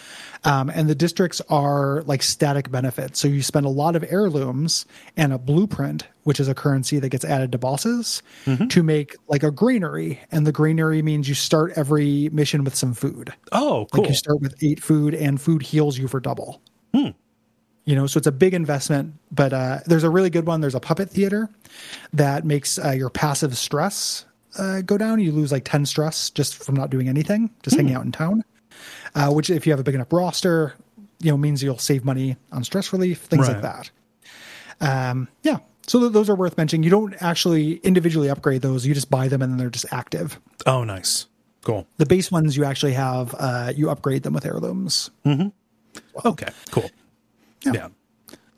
Um, and the districts are like static benefits. So you spend a lot of heirlooms and a blueprint, which is a currency that gets added to bosses, to make like a granary. And the granary means you start every mission with some food. Oh, cool. Like you start with eight food, and food heals you for double. hmm You know, so it's a big investment. But uh, there's a really good one. There's a puppet theater that makes uh, your passive stress uh, go down. You lose like ten stress just from not doing anything, just hanging out in town. Uh, which, if you have a big enough roster, you know, means you'll save money on stress relief, things like that. Um, yeah. So th- those are worth mentioning. You don't actually individually upgrade those. You just buy them and then they're just active. oh, nice. Cool. The base ones you actually have, uh, you upgrade them with heirlooms. Okay, cool. Yeah.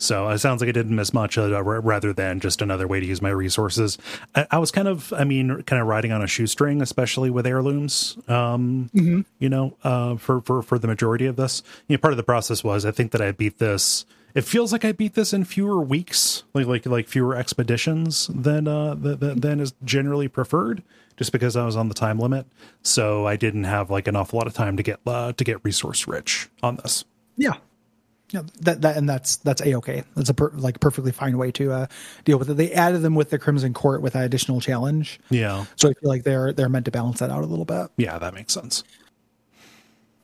So it sounds like I didn't miss much, uh, r- rather than just another way to use my resources. I, I was kind of, I mean, kind of riding on a shoestring, especially with heirlooms. Um, you know, uh, for for for the majority of this, you know, part of the process was I think that I beat this. It feels like I beat this in fewer weeks, like like like fewer expeditions than uh th- th- than is generally preferred, just because I was on the time limit. So I didn't have like an awful lot of time to get uh, to get resource rich on this. Yeah. Yeah, that, that and that's that's a okay. That's a per, like perfectly fine way to uh, deal with it. They added them with the Crimson Court with that additional challenge, Yeah, so I feel like they're they're meant to balance that out a little bit. yeah, that makes sense.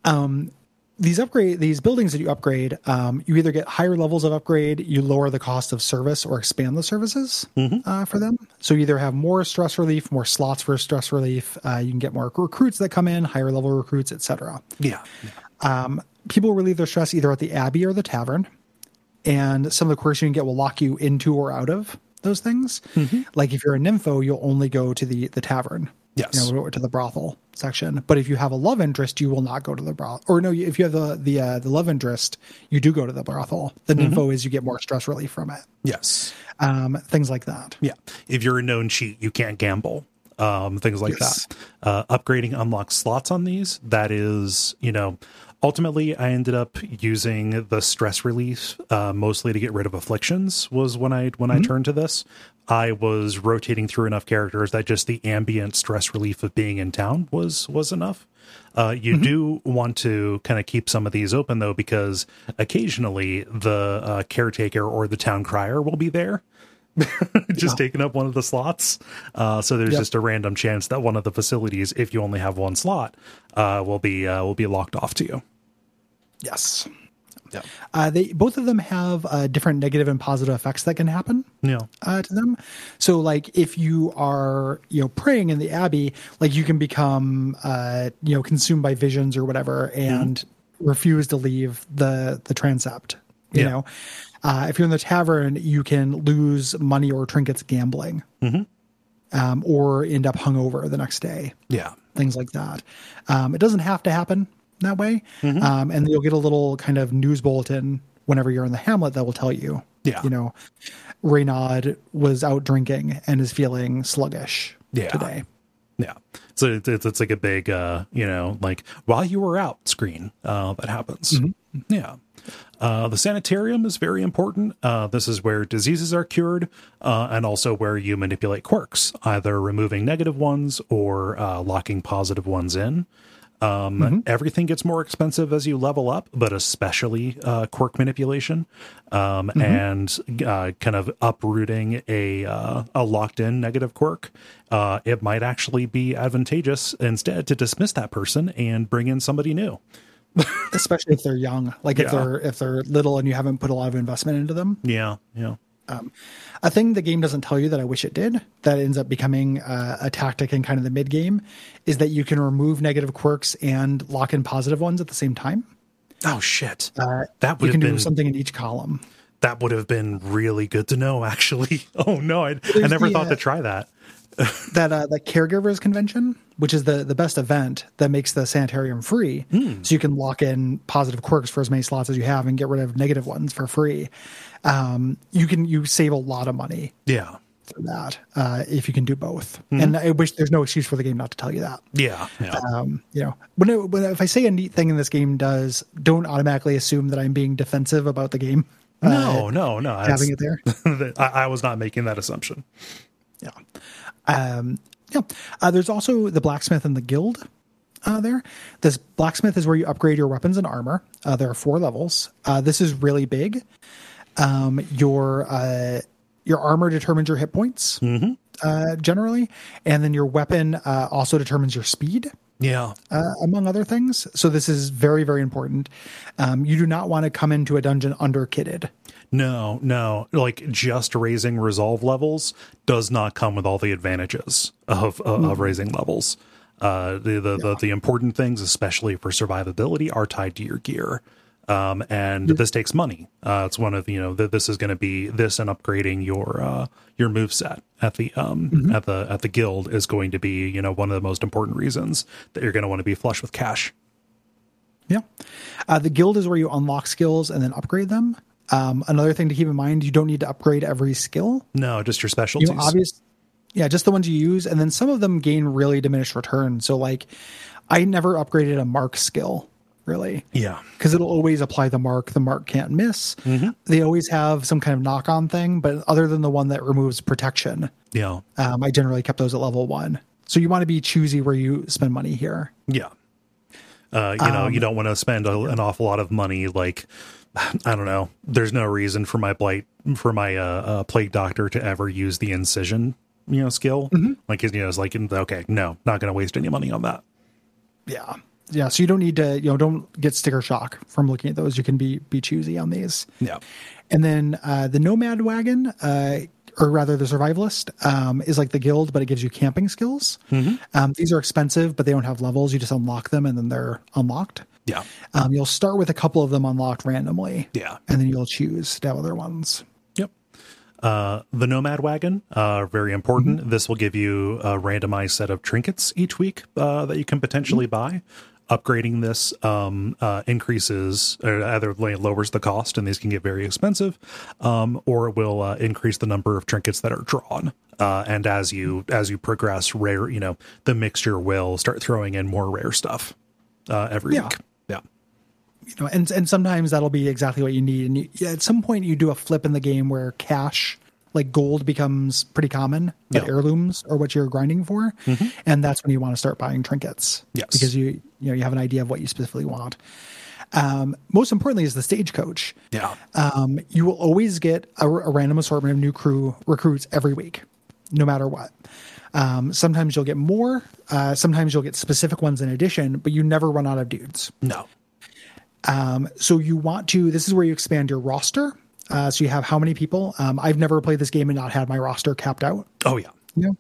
Um, These upgrade these buildings that you upgrade, um, you either get higher levels of upgrade, you lower the cost of service, or expand the services uh, for them. So you either have more stress relief, more slots for stress relief. Uh, you can get more recruits that come in, higher level recruits, etc. Yeah. People relieve their stress either at the abbey or the tavern and some of the quirks you can get will lock you into or out of those things like if you're a nympho you'll only go to the the tavern Yes. you know, to the brothel section but if you have a love interest you will not go to the brothel or no if you have the the uh, the love interest you do go to the brothel the nympho is you get more stress relief from it Yes. um things like that Yeah. If you're a known cheat, you can't gamble. Um, things like Yes. that. Uh, upgrading unlocks slots on these. That is, you know, ultimately I ended up using the stress relief uh, mostly to get rid of afflictions. Was when I when I turned to this. I was rotating through enough characters that just the ambient stress relief of being in town was was enough. Uh, you do want to kind of keep some of these open though, because occasionally the uh, caretaker or the town crier will be there, just taking up one of the slots. Uh, so there's Yep. just a random chance that one of the facilities, if you only have one slot, uh, will be uh, will be locked off to you. yes Yeah, uh, they both of them have uh, different negative and positive effects that can happen yeah, uh, to them. So, like, if you are, you know, praying in the abbey, like you can become, uh, you know, consumed by visions or whatever, and refuse to leave the the transept. You Yeah. know, uh, if you're in the tavern, you can lose money or trinkets gambling, um, or end up hungover the next day yeah, things like that. Um, it doesn't have to happen that way. Um, and you'll get a little kind of news bulletin whenever you're in the Hamlet that will tell you, Yeah. you know, Reynard was out drinking and is feeling sluggish Yeah. today. yeah. So it's, it's it's like a big, uh, you know, like while you were out screen uh, that happens. Yeah. Uh, the sanitarium is very important. Uh, this is where diseases are cured, uh, and also where you manipulate quirks, either removing negative ones or uh, locking positive ones in. Um, Everything gets more expensive as you level up, but especially uh, quirk manipulation um, and uh, kind of uprooting a uh, a locked in negative quirk. Uh, it might actually be advantageous instead to dismiss that person and bring in somebody new. especially if they're young. Like if they're if they're little and you haven't put a lot of investment into them. Yeah, yeah. A thing the game doesn't tell you that I wish it did, that ends up becoming uh, a tactic in kind of the mid game, is that you can remove negative quirks and lock in positive ones at the same time. Oh shit. Uh, that you would can have do been something in each column. that would have been really good to know actually. Oh no, I I never the, thought uh, to try that. that uh, the caregivers convention, which is the the best event that makes the sanitarium free, Hmm. so you can lock in positive quirks for as many slots as you have and get rid of negative ones for free. Um, you can you save a lot of money Yeah. for that uh, if you can do both. Hmm. And I wish there's no excuse for the game not to tell you that. Yeah. Yeah. Um, you know, when, it, when if I say a neat thing in this game does, don't automatically assume that I'm being defensive about the game. uh, no, no, no. having it there. I, I was not making that assumption. Yeah. Um, yeah. Uh, there's also the blacksmith and the guild uh, there. This blacksmith is where you upgrade your weapons and armor. Uh, there are four levels. Uh, this is really big. Um, your uh, your armor determines your hit points uh, generally, and then your weapon uh, also determines your speed Yeah. uh, among other things. So this is very, very important. Um, you do not want to come into a dungeon under kitted. No, no. Like just raising resolve levels does not come with all the advantages of uh, of raising levels. Uh, the the, the the important things, especially for survivability, are tied to your gear. Um, and this takes money. Uh, it's one of the, you know th- this is going to be this and upgrading your uh, your move set at the um at the at the guild is going to be you know one of the most important reasons that you're going to want to be flush with cash. Yeah. Uh, the guild is where you unlock skills and then upgrade them. Um, another thing to keep in mind, you don't need to upgrade every skill. No, just your You specialties. know, obvious, yeah, just the ones you use, and then some of them gain really diminished return. So, like, I never upgraded a mark skill really yeah, because it'll always apply the mark. The mark can't miss. They always have some kind of knock on thing, but other than the one that removes protection, yeah, um, I generally kept those at level one. So you want to be choosy where you spend money here. Yeah. Uh, you know, Um, you don't want to spend a, an awful lot of money. Like, I don't know. There's no reason for my blight for my uh, uh, plague doctor to ever use the incision, you know, skill. Mm-hmm. Like, you know, it's like okay, no, not going to waste any money on that. Yeah. Yeah. So you don't need to, you know, don't get sticker shock from looking at those. You can be be choosy on these. Yeah. And then uh, the Nomad Wagon, uh, or rather the Survivalist, um, is like the guild, but it gives you camping skills. Um, these are expensive, but they don't have levels. You just unlock them and then they're unlocked. Yeah. Um, you'll start with a couple of them unlocked randomly. Yeah. And then you'll choose to have other ones. Yep. Uh, the Nomad Wagon, uh, very important. This will give you a randomized set of trinkets each week uh, that you can potentially buy. Upgrading this um, uh, increases or either lowers the cost, and these can get very expensive, um, or it will uh, increase the number of trinkets that are drawn. Uh, and as you as you progress, rare, you know, the mixture will start throwing in more rare stuff uh, every Yeah. week. You know, and and sometimes that'll be exactly what you need. And you, at some point, you do a flip in the game where cash, like gold, becomes pretty common, but Yeah. Mm-hmm. heirlooms are what you're grinding for, and that's when you want to start buying trinkets. Yes. because you you know you have an idea of what you specifically want. Um, most importantly, is the stagecoach. Yeah. Um, you will always get a, a random assortment of new crew recruits every week, no matter what. Um, sometimes you'll get more. Uh, sometimes you'll get specific ones in addition, but you never run out of dudes. No. So you want to. This is where you expand your roster. Uh, so you have how many people? Um, I've never played this game and not had my roster capped out. Oh yeah. You know,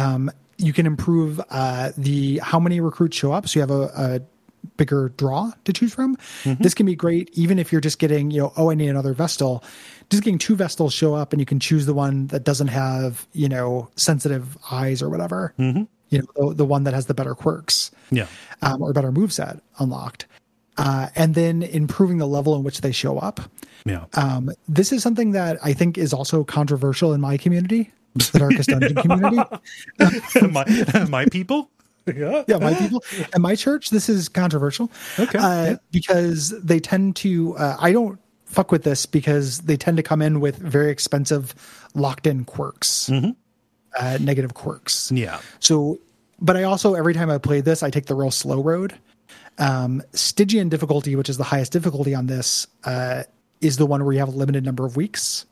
um, you can improve uh, the how many recruits show up. So you have a, a bigger draw to choose from. This can be great, even if you're just getting, you know, oh, I need another Vestal. Just getting two Vestals show up, and you can choose the one that doesn't have, you know, sensitive eyes or whatever. You know, the, the one that has the better quirks Yeah. um, or better moveset unlocked. Uh, and then improving the level in which they show up. Yeah. Um, this is something that I think is also controversial in my community, the Darkest Dungeon community. my my people. Yeah. Yeah, my people and my church. This is controversial. Okay, uh, yeah. because they tend to. Uh, I don't fuck with this because they tend to come in with very expensive locked-in quirks, uh, negative quirks. Mm-hmm. Yeah. So, but I also every time I play this, I take the real slow road. Um, Stygian difficulty, which is the highest difficulty on this, uh, is the one where you have a limited number of weeks.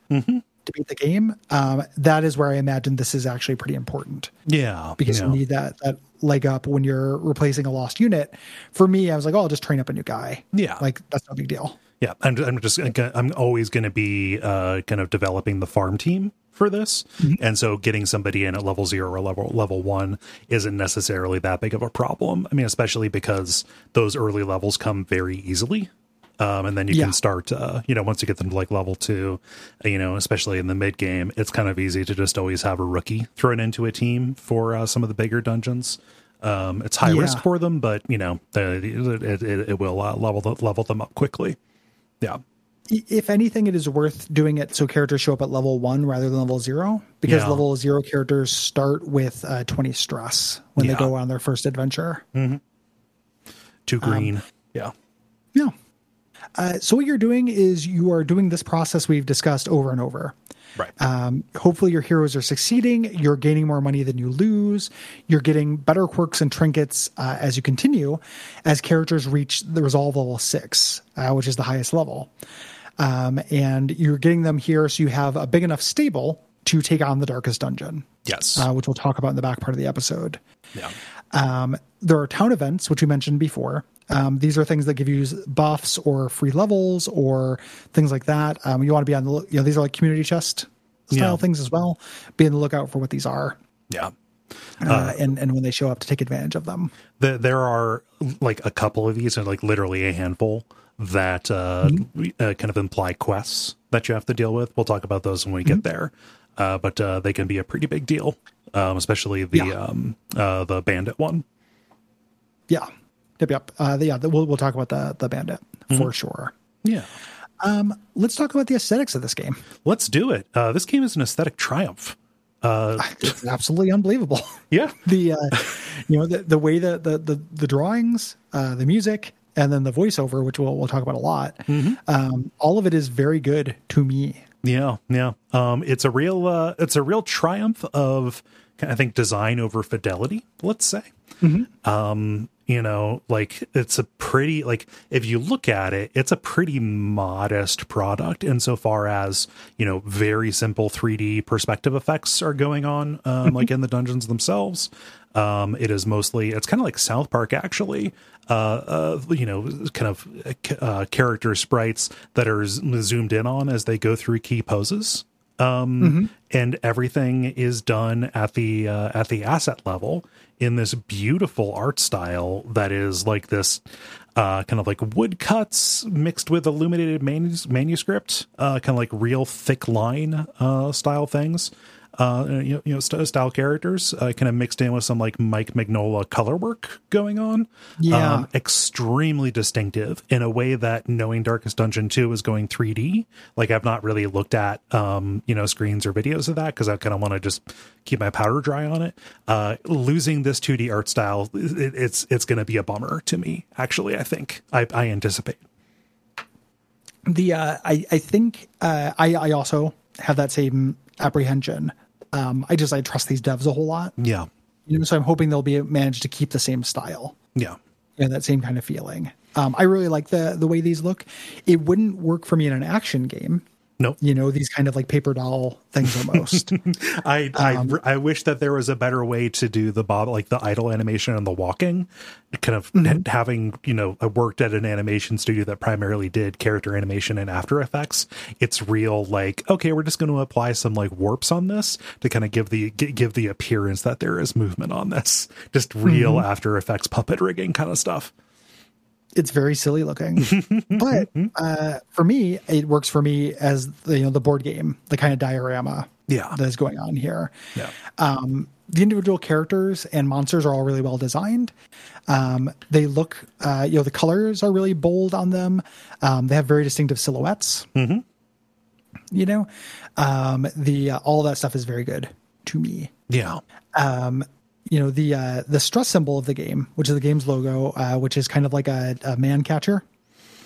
to beat the game, um, that is where I imagine this is actually pretty important Yeah, because yeah. you need that that leg up when you're replacing a lost unit. For me, I was like, oh, I'll just train up a new guy. Yeah. like that's no big deal. Yeah, I'm, I'm just I'm always going to be uh, kind of developing the farm team for this, and so getting somebody in at level zero or level level one isn't necessarily that big of a problem. I mean, especially because those early levels come very easily, um, and then you Yeah. can start. Uh, you know, once you get them to like level two, you know, especially in the mid game, it's kind of easy to just always have a rookie thrown into a team for uh, some of the bigger dungeons. Um, it's high Yeah. risk for them, but you know, it, it, it will uh, level the, level them up quickly. Yeah. If anything, it is worth doing it so characters show up at level one rather than level zero because Yeah. level zero characters start with uh, 20 stress when Yeah. they go on their first adventure. Too green. yeah. Yeah. Uh, so what you're doing is you are doing this process we've discussed over and over. Right. Um, hopefully your heroes are succeeding. You're gaining more money than you lose. You're getting better quirks and trinkets uh, as you continue, as characters reach the resolve level six, uh, which is the highest level. Um, and you're getting them here so you have a big enough stable to take on the darkest dungeon, yes. uh, which we'll talk about in the back part of the episode. yeah. Um, there are town events, which we mentioned before. Um, these are things that give you buffs or free levels or things like that. Um, you want to be on the you know, these are like community chest style Yeah. things as well. Be on the lookout for what these are Yeah. uh, and, and when they show up to take advantage of them. The, there are like a couple of these, and like literally a handful that uh, uh, kind of imply quests that you have to deal with. We'll talk about those when we get there. Uh, but uh, they can be a pretty big deal, um, especially the Yeah. um, uh, the bandit one. Yeah. Yep. Yep. Uh, the- yeah. the- We'll, we'll talk about the, the bandit for sure. Yeah. Um, let's talk about the aesthetics of this game. Let's do it. Uh, this game is an aesthetic triumph. Uh, It's absolutely unbelievable. yeah. the uh, you know the the way that the the the drawings, uh, the music, and then the voiceover, which we'll we'll talk about a lot. Um, all of it is very good to me. Yeah, yeah. Um, it's a real, uh, it's a real triumph of, I think, design over fidelity. Let's say. Um, you know, like it's a pretty, like if you look at it, it's a pretty modest product insofar as you know, very simple 3D perspective effects are going on, um, like in the dungeons themselves. Um, it is mostly, it's kind of like South Park actually. Uh, uh, you know, kind of uh, character sprites that are zoomed in on as they go through key poses. Um, and everything is done at the uh, at the asset level in this beautiful art style that is like this uh, kind of like woodcuts mixed with illuminated manus- manuscript, uh, kind of like real thick line uh, style things. Uh, you know, you know st- style characters, uh, kind of mixed in with some like Mike Mignola color work going on. Yeah. Um, extremely distinctive in a way that knowing Darkest Dungeon 2 is going 3D. Like I've not really looked at um, you know, screens or videos of that because I kind of want to just keep my powder dry on it. Uh losing this 2D art style, it, it's it's gonna be a bummer to me, actually, I think. I, I anticipate. The uh, I I think uh, I I also have that same apprehension. Um, I just I trust these devs a whole lot, Yeah. you know. So I'm hoping they'll be managed to keep the same style. Yeah. know, that same kind of feeling. Um, I really like the the way these look. It wouldn't work for me in an action game. Nope. You know, these kind of like paper doll things almost. I I um, I wish that there was a better way to do the bob like the idle animation and the walking, kind of mm-hmm. having you know I worked at an animation studio that primarily did character animation and After Effects. It's real like okay, we're just going to apply some like warps on this to kind of give the gi- give the appearance that there is movement on this. Just real mm-hmm. After Effects puppet rigging kind of stuff. It's very silly looking, but uh, for me, it works for me as the, you know the board game, the kind of diorama Yeah. that is going on here. Yeah. Um, the individual characters and monsters are all really well designed. Um, they look, uh, you know, the colors are really bold on them. Um, they have very distinctive silhouettes. Mm-hmm. You know, um, the uh, all that stuff is very good to me. Yeah. Um, you know, the uh, the stress symbol of the game, which is the game's logo, uh, which is kind of like a, a man catcher.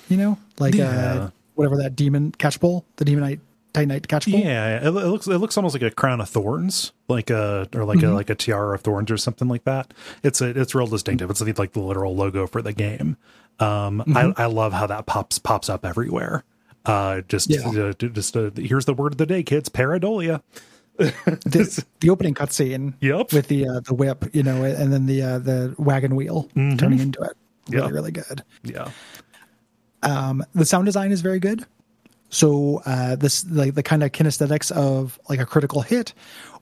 You know, like Yeah. uh, whatever that demon catch pole, the demonite titanite catch pole. Yeah, it, it looks it looks almost like a crown of thorns, like a or like a like a tiara of thorns or something like that. It's a, it's real distinctive. It's like the literal logo for the game. Um, I I love how that pops pops up everywhere. Uh, just, Yeah. uh, just uh, here's the word of the day, kids: pareidolia. the, the opening cutscene Yep. with the uh, the whip, you know, and then the uh, the wagon wheel turning into it. Really, Mm-hmm. Yeah. really good. Yeah. Um, the sound design is very good. So uh, this like the kind of kinesthetics of like a critical hit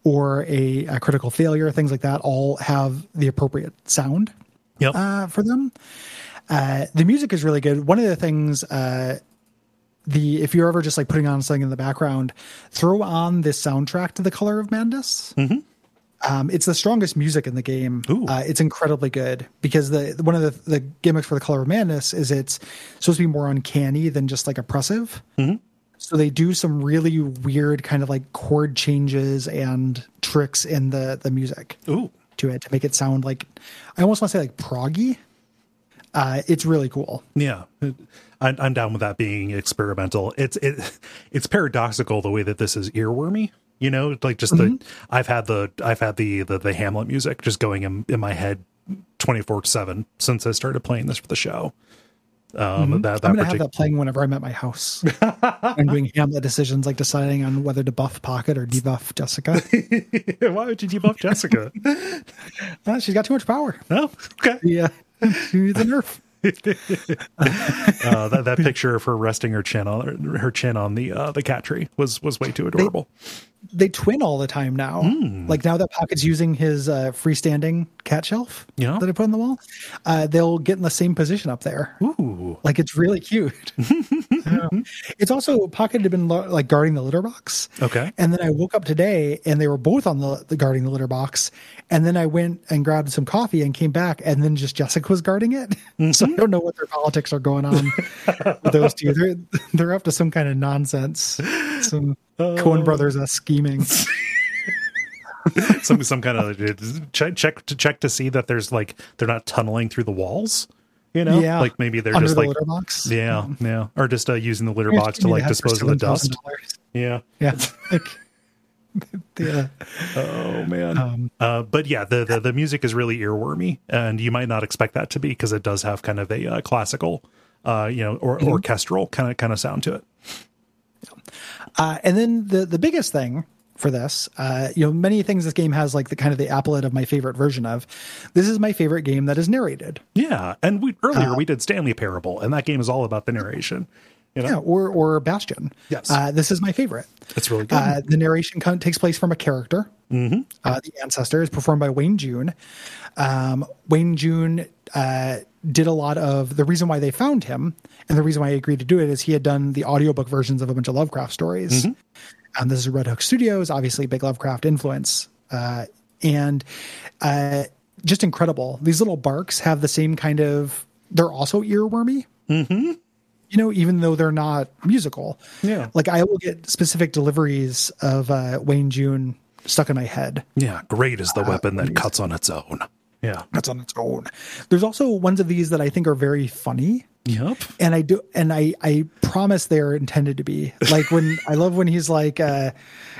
or a, a critical failure, things like that, all have the appropriate sound Yep. uh, for them. Uh, the music is really good. One of the things, uh, the if you're ever just like putting on something in the background, throw on this soundtrack to the Color of Madness. Um, it's the strongest music in the game. Uh, it's incredibly good because the one of the, the gimmicks for the Color of Madness is it's supposed to be more uncanny than just like oppressive. So they do some really weird kind of like chord changes and tricks in the the music Ooh. to it to make it sound like I almost want to say like proggy. Uh, it's really cool. Yeah, I'm, I'm down with that being experimental. It's it it's paradoxical the way that this is earwormy. You know, like just the I've had the I've had the the, the Hamlet music just going in, in my head twenty four seven since I started playing this for the show. Um, that that I'm gonna have that playing whenever I'm at my house. I'm doing Hamlet decisions, like deciding on whether to buff Pocket or debuff Jessica. Why would you debuff Jessica? Uh, she's got too much power. oh, okay. Yeah, she needs a nerf. Uh, that that picture of her resting her chin on her chin on the uh, the cat tree was was way too adorable. They twin all the time now. Hmm. Like now that Pocket's using his uh, freestanding cat shelf Yeah. that I put on the wall, uh, they'll get in the same position up there. Ooh, Like it's really cute. Yeah. It's also Pocket had been like guarding the litter box. okay. And then I woke up today and they were both on the, the guarding the litter box. And then I went and grabbed some coffee and came back and then just Jessica was guarding it. So I don't know what their politics are going on with those two. They're they're up to some kind of nonsense. Some Coen brothers are scheming. some some kind of check check to check to see that there's like they're not tunneling through the walls. You know, Yeah. like maybe they're Under just the like litter box. yeah, yeah, or just uh, using the litter Here's box to like dispose of the dust. $7,000. Yeah. Yeah. Like, the, Oh man. Um, uh, but yeah, the, the the music is really earwormy, and you might not expect that to be because it does have kind of a uh, classical, uh, you know, or orchestral kind of kind of sound to it. Uh, and then the the biggest thing for this, uh, you know, many things this game has like the kind of the applet of my favorite version of. This is my favorite game that is narrated. Yeah, and we earlier Uh, we did Stanley Parable, and that game is all about the narration. You know, Yeah, or or Bastion. Yes. uh, this is my favorite. it's really good. Uh, the narration takes place from a character. Mm-hmm. Uh, the ancestor is performed by Wayne June. Um, Wayne June uh, did a lot of the reason why they found him, and the reason why he agreed to do it is he had done the audiobook versions of a bunch of Lovecraft stories. And this is Red Hook Studios, obviously big Lovecraft influence, uh, and uh, just incredible. These little barks have the same kind of. They're also earwormy. Mm-hmm. You know, even though they're not musical. Yeah. Like I will get specific deliveries of uh, Wayne June stuck in my head. yeah, great is the uh, weapon that cuts on its own. Yeah. That's on its own. There's also ones of these that I think are very funny. Yep. And I do, and I, I promise they're intended to be like when I love when he's like, uh,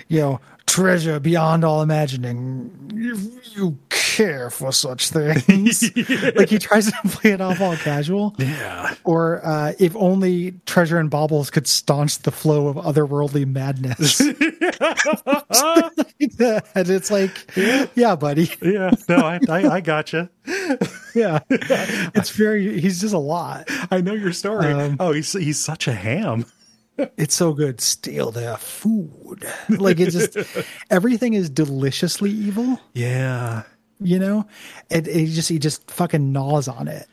you know, treasure beyond all imagining. If you care for such things, like he tries to play it off all casual. Yeah. Or uh, if only treasure and baubles could staunch the flow of otherworldly madness. and it's like, yeah, buddy. Yeah. No, I I, I gotcha. Yeah. It's very, he's just a lot. I know your story. Um, oh, he's he's such a ham. It's so good. Steal their food. Like it just, everything is deliciously evil, Yeah. you know? It just, he just fucking gnaws on it.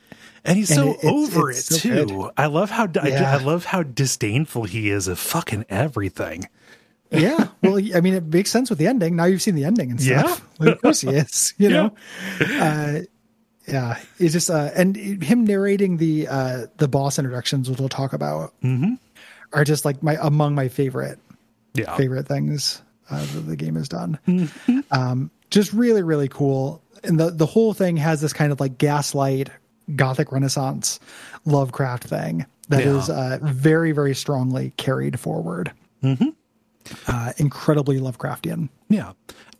And he's And so it- over it's it so too. good. I love how I, Yeah. I love how disdainful he is of fucking everything. Yeah. Well, I mean, it makes sense with the ending. Now you've seen the ending and stuff. Like, of course he is, you know? Uh, yeah. It's just, uh, and him narrating the, uh, the boss introductions, which we'll talk about, are just like my, among my favorite Yeah. favorite things uh, that the game has done. Um, just really, really cool. And the the whole thing has this kind of like gaslight, gothic Renaissance, Lovecraft thing that Yeah. is uh, very, very strongly carried forward. uh, incredibly Lovecraftian. Yeah.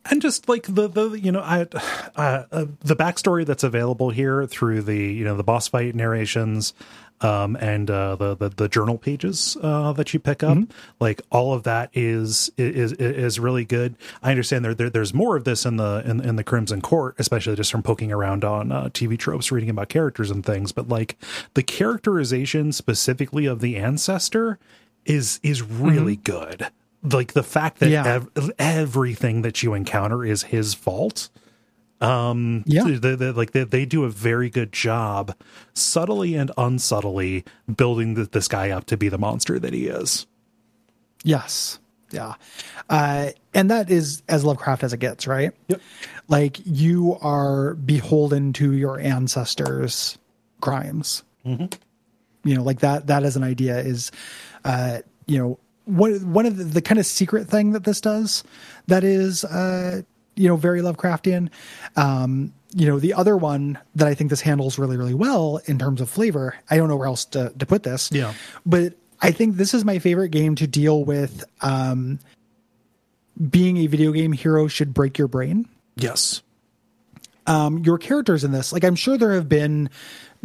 And just like the the you know I uh, uh, the backstory that's available here through the you know the boss fight narrations um, and uh, the, the the journal pages uh, that you pick up, mm-hmm. like all of that is is is really good. I understand there, there there's more of this in the in, in the Crimson Court, especially just from poking around on uh, TV tropes, reading about characters and things. But like the characterization specifically of the ancestor is is really mm-hmm. good. Like the fact that yeah. ev- everything that you encounter is his fault um, yeah, they, they, like they, they do a very good job, subtly and unsubtly, building the, this guy up to be the monster that he is. Yes, yeah, uh, and that is as Lovecraft as it gets, right? Yep. Like you are beholden to your ancestors' crimes. Mm-hmm. You know, like that. That as an idea is, uh, you know, one one of the, the, kind of secret thing that this does that is uh, you know, very Lovecraftian. Um, you know, the other one that I think this handles really, really well in terms of flavor, I don't know where else to, to put this. Yeah. But I think this is my favorite game to deal with um, being a video game hero should break your brain. Yes. Um, your characters in this, like I'm sure there have been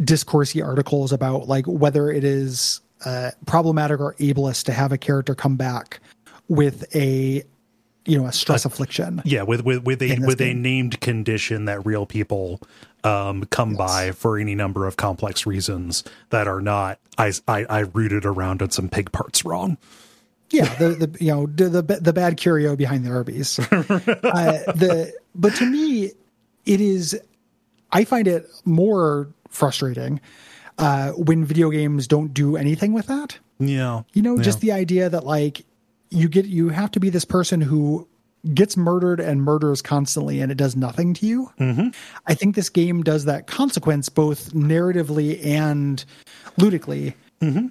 discoursey articles about like whether it is uh, problematic or ableist to have a character come back with a you know a stress uh, affliction. Yeah, with with with a with game. a named condition that real people um, come yes. by for any number of complex reasons that are not I I, I rooted around on some pig parts wrong. Yeah, the the you know the the, the bad curio behind the Arby's. uh, the but to me, it is. I find it more frustrating uh, when video games don't do anything with that. Yeah, you know, yeah. just the idea that like you get you have to be this person who gets murdered and murders constantly and it does nothing to you. Mm-hmm. I think this game does that consequence both narratively and ludically mm-hmm.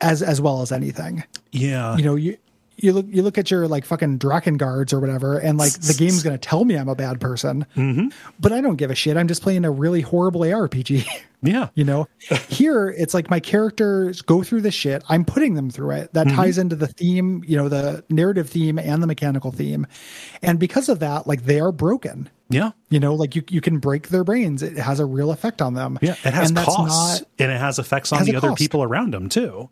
as as well as anything. Yeah. You know, you you look you look at your like fucking Drakengards or whatever, and like the game's gonna tell me I'm a bad person, mm-hmm. but I don't give a shit. I'm just playing a really horrible ARPG. Yeah, you know. Here, it's like my characters go through the shit. I'm putting them through it. That mm-hmm. ties into the theme, you know, the narrative theme and the mechanical theme, and because of that, like they are broken. Yeah, you know, like you you can break their brains. It has a real effect on them. Yeah, it has and costs, not, and it has effects on has the other cost. people around them too.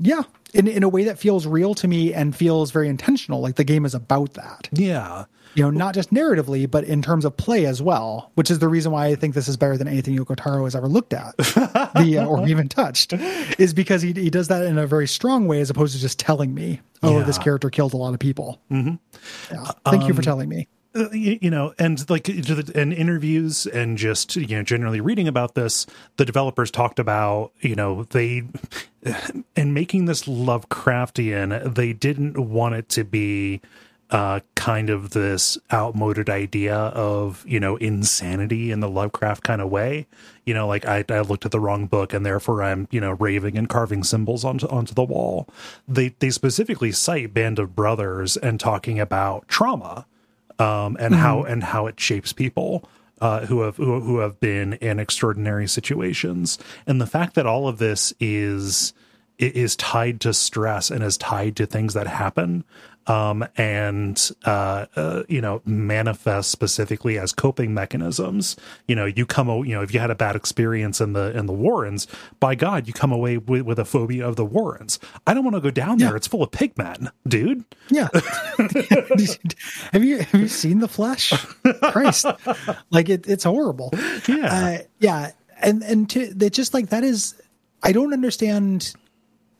Yeah, in in a way that feels real to me and feels very intentional. Like the game is about that. Yeah. You know, not just narratively, but in terms of play as well, which is the reason why I think this is better than anything Yoko Taro has ever looked at, the uh, or even touched, is because he he does that in a very strong way as opposed to just telling me, "Oh, yeah. this character killed a lot of people." Mm-hmm. Yeah. Thank um, you for um, telling me. Uh, you know and like in interviews and just you know generally reading about this the developers talked about you know they in making this lovecraftian they didn't want it to be uh, kind of this outmoded idea of you know insanity in the Lovecraft kind of way. You know, like I, I looked at the wrong book and therefore I'm you know raving and carving symbols onto onto the wall. They they specifically cite Band of Brothers and talking about trauma um, and mm-hmm. how and how it shapes people. Uh, who have who, who have been in extraordinary situations, and the fact that all of this is is tied to stress and is tied to things that happen um, and uh, uh, you know manifest specifically as coping mechanisms. You know, you come, you know, if you had a bad experience in the in the Warrens, by God, you come away with, with a phobia of the Warrens. I don't want to go down there; it's full of pigmen, dude. Yeah. have you have you seen the flesh? Christ, like it, it's horrible. Yeah, uh, yeah, and and to, just like that is. I don't understand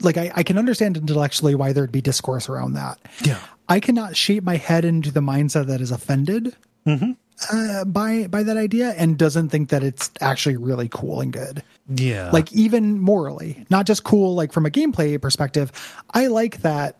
like I, I can understand intellectually why there'd be discourse around that. Yeah. I cannot shape my head into the mindset that is offended mm-hmm. uh, by by that idea and doesn't think that it's actually really cool and good. Yeah. Like even morally, not just cool like from a gameplay perspective. I like that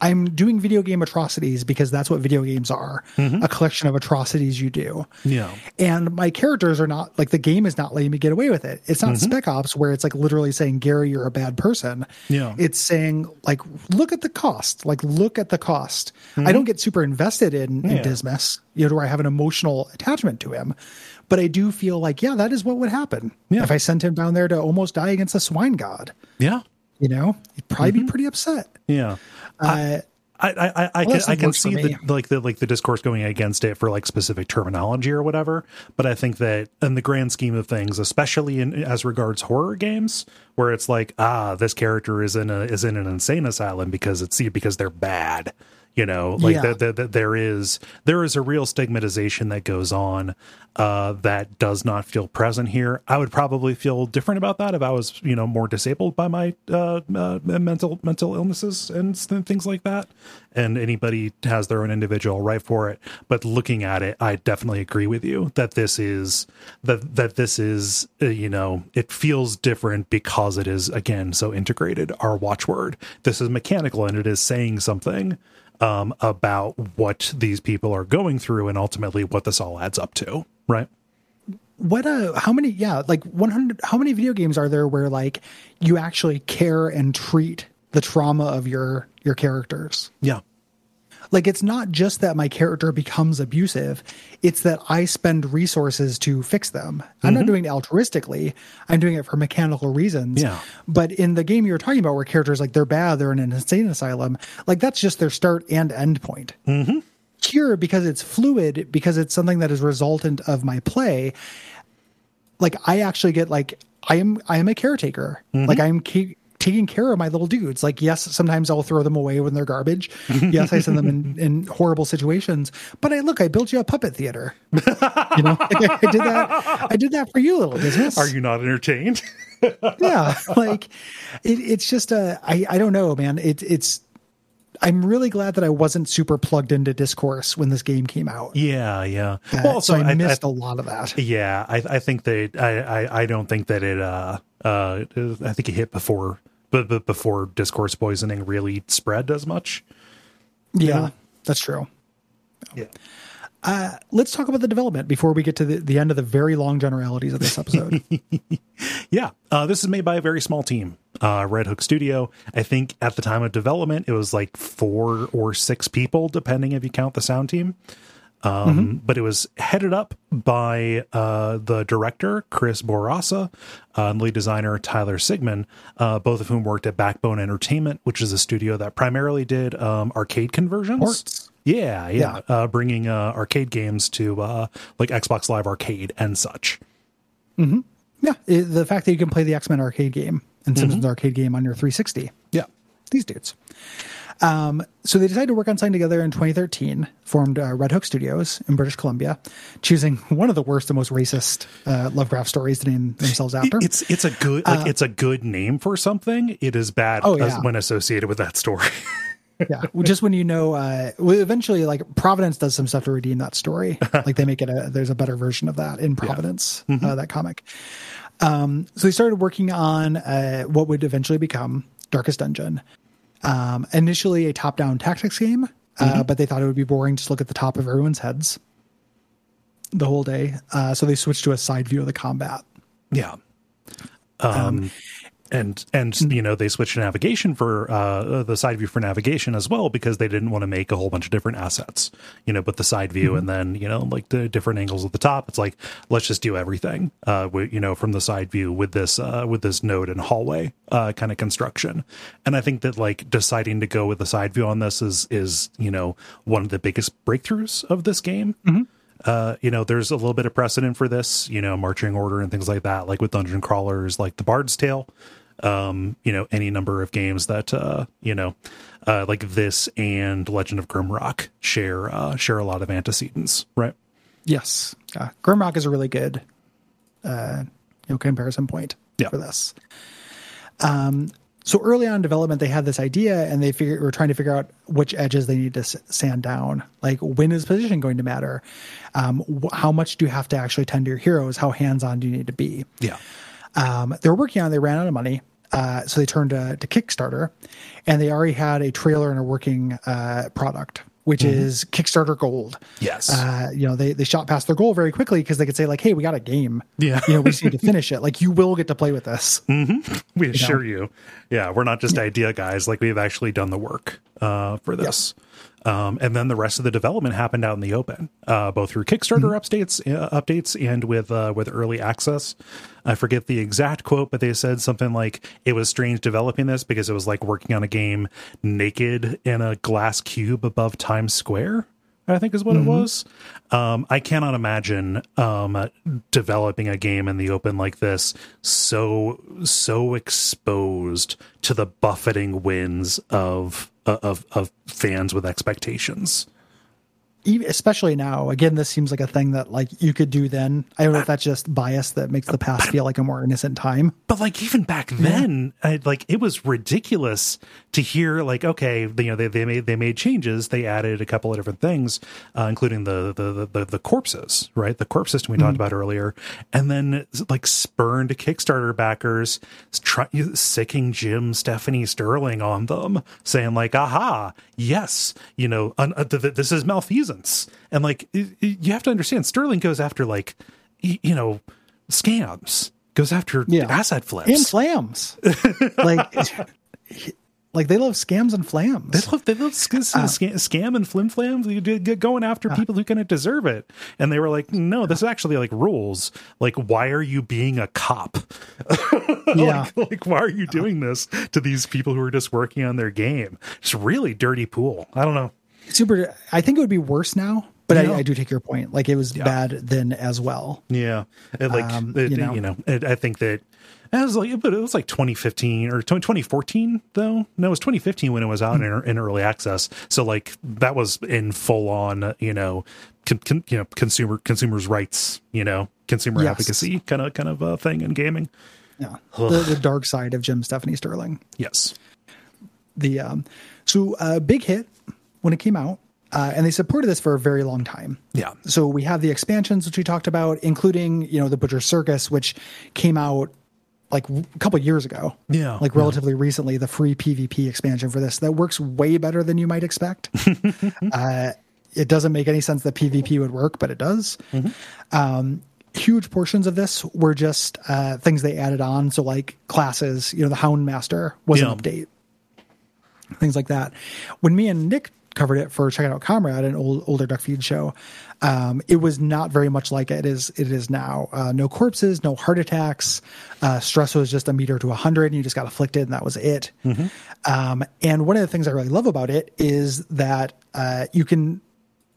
I'm doing video game atrocities because that's what video games are mm-hmm. a collection of atrocities you do. Yeah. And my characters are not like the game is not letting me get away with it. It's not mm-hmm. Spec Ops where it's like literally saying, Gary, you're a bad person. Yeah. It's saying, like, look at the cost. Like, look at the cost. Mm-hmm. I don't get super invested in, in yeah. Dismas, you know, where I have an emotional attachment to him. But I do feel like, yeah, that is what would happen yeah. if I sent him down there to almost die against a swine god. Yeah. You know, he'd probably be mm-hmm. pretty upset. Yeah. Uh, I I, I, I can I can see the like the like the discourse going against it for like specific terminology or whatever, but I think that in the grand scheme of things, especially in as regards horror games, where it's like ah this character is in a is in an insane asylum because it's because they're bad you know like yeah. that the, there is there is a real stigmatization that goes on uh, that does not feel present here. I would probably feel different about that if i was you know more disabled by my uh, uh, mental mental illnesses and things like that. And anybody has their own individual right for it. But looking at it i definitely agree with you that this is that that this is uh, you know it feels different because it is again so integrated our watchword. This is mechanical and it is saying something um, about what these people are going through and ultimately what this all adds up to, right? What uh how many yeah, like 100 how many video games are there where like you actually care and treat the trauma of your your characters? Yeah. Like it's not just that my character becomes abusive, it's that I spend resources to fix them. Mm-hmm. I'm not mm-hmm. doing it altruistically. I'm doing it for mechanical reasons. Yeah. But in the game you were talking about where characters like they're bad, they're in an insane asylum, like that's just their start and end point. Mm-hmm. Here, because it's fluid, because it's something that is resultant of my play, like I actually get like I am I am a caretaker. Mm-hmm. Like I'm taking care of my little dudes. Like, yes, sometimes I'll throw them away when they're garbage. yes, I send them in, in horrible situations. But I look, I built you a puppet theater. you know, I, I, did that. I did that for you, little business. Are you not entertained? yeah, like it, it's just a. I I don't know, man. It, it's. I'm really glad that I wasn't super plugged into discourse when this game came out. Yeah, yeah. Uh, well, so I, I missed I, a lot of that. Yeah, I, I think that I, I, I don't think that it. Uh, uh, I think it hit before but, but before discourse poisoning really spread as much. Yeah, know? that's true. Yeah. Uh, let's talk about the development before we get to the, the end of the very long generalities of this episode. yeah, uh, this is made by a very small team, uh, Red Hook Studio. I think at the time of development, it was like four or six people, depending if you count the sound team. Um, mm-hmm. But it was headed up by uh, the director, Chris Bourassa, uh, and lead designer, Tyler Sigman, uh, both of whom worked at Backbone Entertainment, which is a studio that primarily did um, arcade conversions. Ports. Yeah, yeah. yeah. Uh, bringing uh, arcade games to uh, like Xbox Live Arcade and such. Mm-hmm. Yeah. It, the fact that you can play the X Men arcade game and Simpsons mm-hmm. arcade game on your 360. Yeah. These dudes. Um, so they decided to work on something together in 2013, formed uh, Red Hook Studios in British Columbia, choosing one of the worst and most racist uh, Lovecraft stories to name themselves after. It's it's a good like uh, it's a good name for something. It is bad oh, yeah. when associated with that story. yeah, just when you know, uh, eventually, like Providence does some stuff to redeem that story. Like they make it a there's a better version of that in Providence, yeah. mm-hmm. uh, that comic. Um, so they started working on uh, what would eventually become Darkest Dungeon, um, initially a top down tactics game, uh, mm-hmm. but they thought it would be boring to look at the top of everyone's heads the whole day. Uh, so they switched to a side view of the combat. Yeah. Um, um, and and mm. you know they switched to navigation for uh, the side view for navigation as well because they didn't want to make a whole bunch of different assets you know but the side view mm-hmm. and then you know like the different angles at the top it's like let's just do everything uh you know from the side view with this uh with this node and hallway uh kind of construction and i think that like deciding to go with the side view on this is is you know one of the biggest breakthroughs of this game mm-hmm. Uh, you know, there's a little bit of precedent for this, you know, marching order and things like that, like with dungeon crawlers, like the Bard's Tale, um, you know, any number of games that uh, you know, uh, like this and Legend of Grimrock share uh, share a lot of antecedents, right? Yes, uh, Grimrock is a really good, uh, you know, comparison point yeah. for this. Um, so early on in development, they had this idea, and they figure were trying to figure out which edges they need to sand down. Like, when is position going to matter? Um, wh- how much do you have to actually tend to your heroes? How hands on do you need to be? Yeah. Um, they were working on. It, They ran out of money, uh, so they turned to, to, Kickstarter, and they already had a trailer and a working uh, product, which mm-hmm. is Kickstarter Gold. Yes, uh, you know they they shot past their goal very quickly because they could say like, "Hey, we got a game. Yeah, you know we just need to finish it. Like you will get to play with this. Mm-hmm. We you assure know? you. Yeah, we're not just yeah. idea guys. Like we've actually done the work. uh, for this. Um, and then the rest of the development happened out in the open, uh, both through Kickstarter updates, uh, updates, and with uh, with early access. I forget the exact quote, but they said something like, "It was strange developing this because it was like working on a game naked in a glass cube above Times Square." I think is what it was. Um, I cannot imagine um, developing a game in the open like this, so so exposed to the buffeting winds of Uh, of of fans with expectations. Especially now, again, this seems like a thing that like you could do then. I don't know if that's just bias that makes the past feel like a more innocent time. But like even back then, I, like it was ridiculous to hear like okay, you know they, they made they made changes, they added a couple of different things, uh, including the, the the the corpses, right? The corpse system we talked about earlier, and then like spurned Kickstarter backers try, sicking Jim Stephanie Sterling on them, saying like, "Aha, yes, you know un, uh, th- th- this is malfeasance," and like you have to understand, Sterling goes after like you know scams, goes after Yeah. asset flips, And flams. like like they love scams and flams. They love they love sc- uh, sc- scam and flim flams. You get going after uh. people who kind of deserve it. And they were like, no, this is actually like rules. Like, why are you being a cop? Yeah. like, like, why are you doing this to these people who are just working on their game? It's really dirty pool. I don't know. Super I think it would be worse now, but Yeah. I, I do take your point. Like it was bad then as well. Yeah, it, like Um, it- you you know. know, it, I think that it was like, but it was like 2015 or 2014 though. No, it was 2015 when it was out Hmm. in, in early access. So like that was in full on, you know, con, con, you know, consumer consumers rights, you know, consumer Yes. advocacy kind of kind of uh, thing in gaming. Yeah. The, the dark side of Jim Stephanie Sterling. Yes. the um so uh big hit when it came out uh, and they supported this for a very long time. Yeah. so we have the expansions which we talked about including you know the butcher circus which came out like a couple years ago. Yeah, like yeah. relatively recently the free pvp expansion for this. That works way better than you might expect. Uh it doesn't make any sense that pvp would work but it does. Um huge portions of this were just uh things they added on. So like classes you know the hound master was Yeah. an update. Things like that. When me and Nick covered it for checking out Comrade, an old older Duck Feed show, um, it was not very much like it is it is now. Uh, no corpses, no heart attacks. Uh, stress was just a meter to hundred, and you just got afflicted, and that was it. Um, and one of the things I really love about it is that uh, you can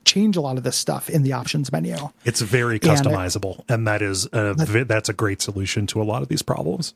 change a lot of this stuff in the options menu. It's very And I- customizable, and that is a, that's a great solution to a lot of these problems.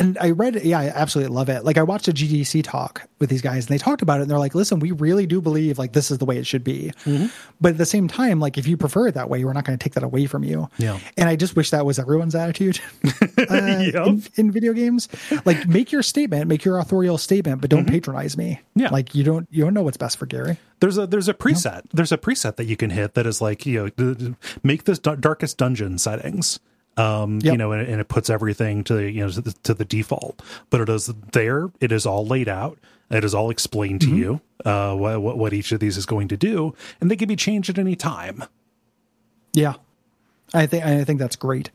And I read it. Yeah, I absolutely love it. Like I watched a GDC talk with these guys, and they talked about it, and they're like, "Listen, we really do believe like this is the way it should be." Mm-hmm. But at the same time, like if you prefer it that way, we're not going to take that away from you. Yeah. And I just wish that was everyone's attitude uh, in, in video games. Like, make your statement, make your authorial statement, but don't patronize me. Mm-hmm. Yeah. Like you don't you don't know what's best for Gary. There's a there's a preset there's a preset that you can hit that is like you know make this darkest dungeon settings. Um, you know, and, and it puts everything to you know to the, to the default, but it is there. It is all laid out. It is all explained to you uh, what, what what each of these is going to do, and they can be changed at any time. Yeah, I think I think that's great.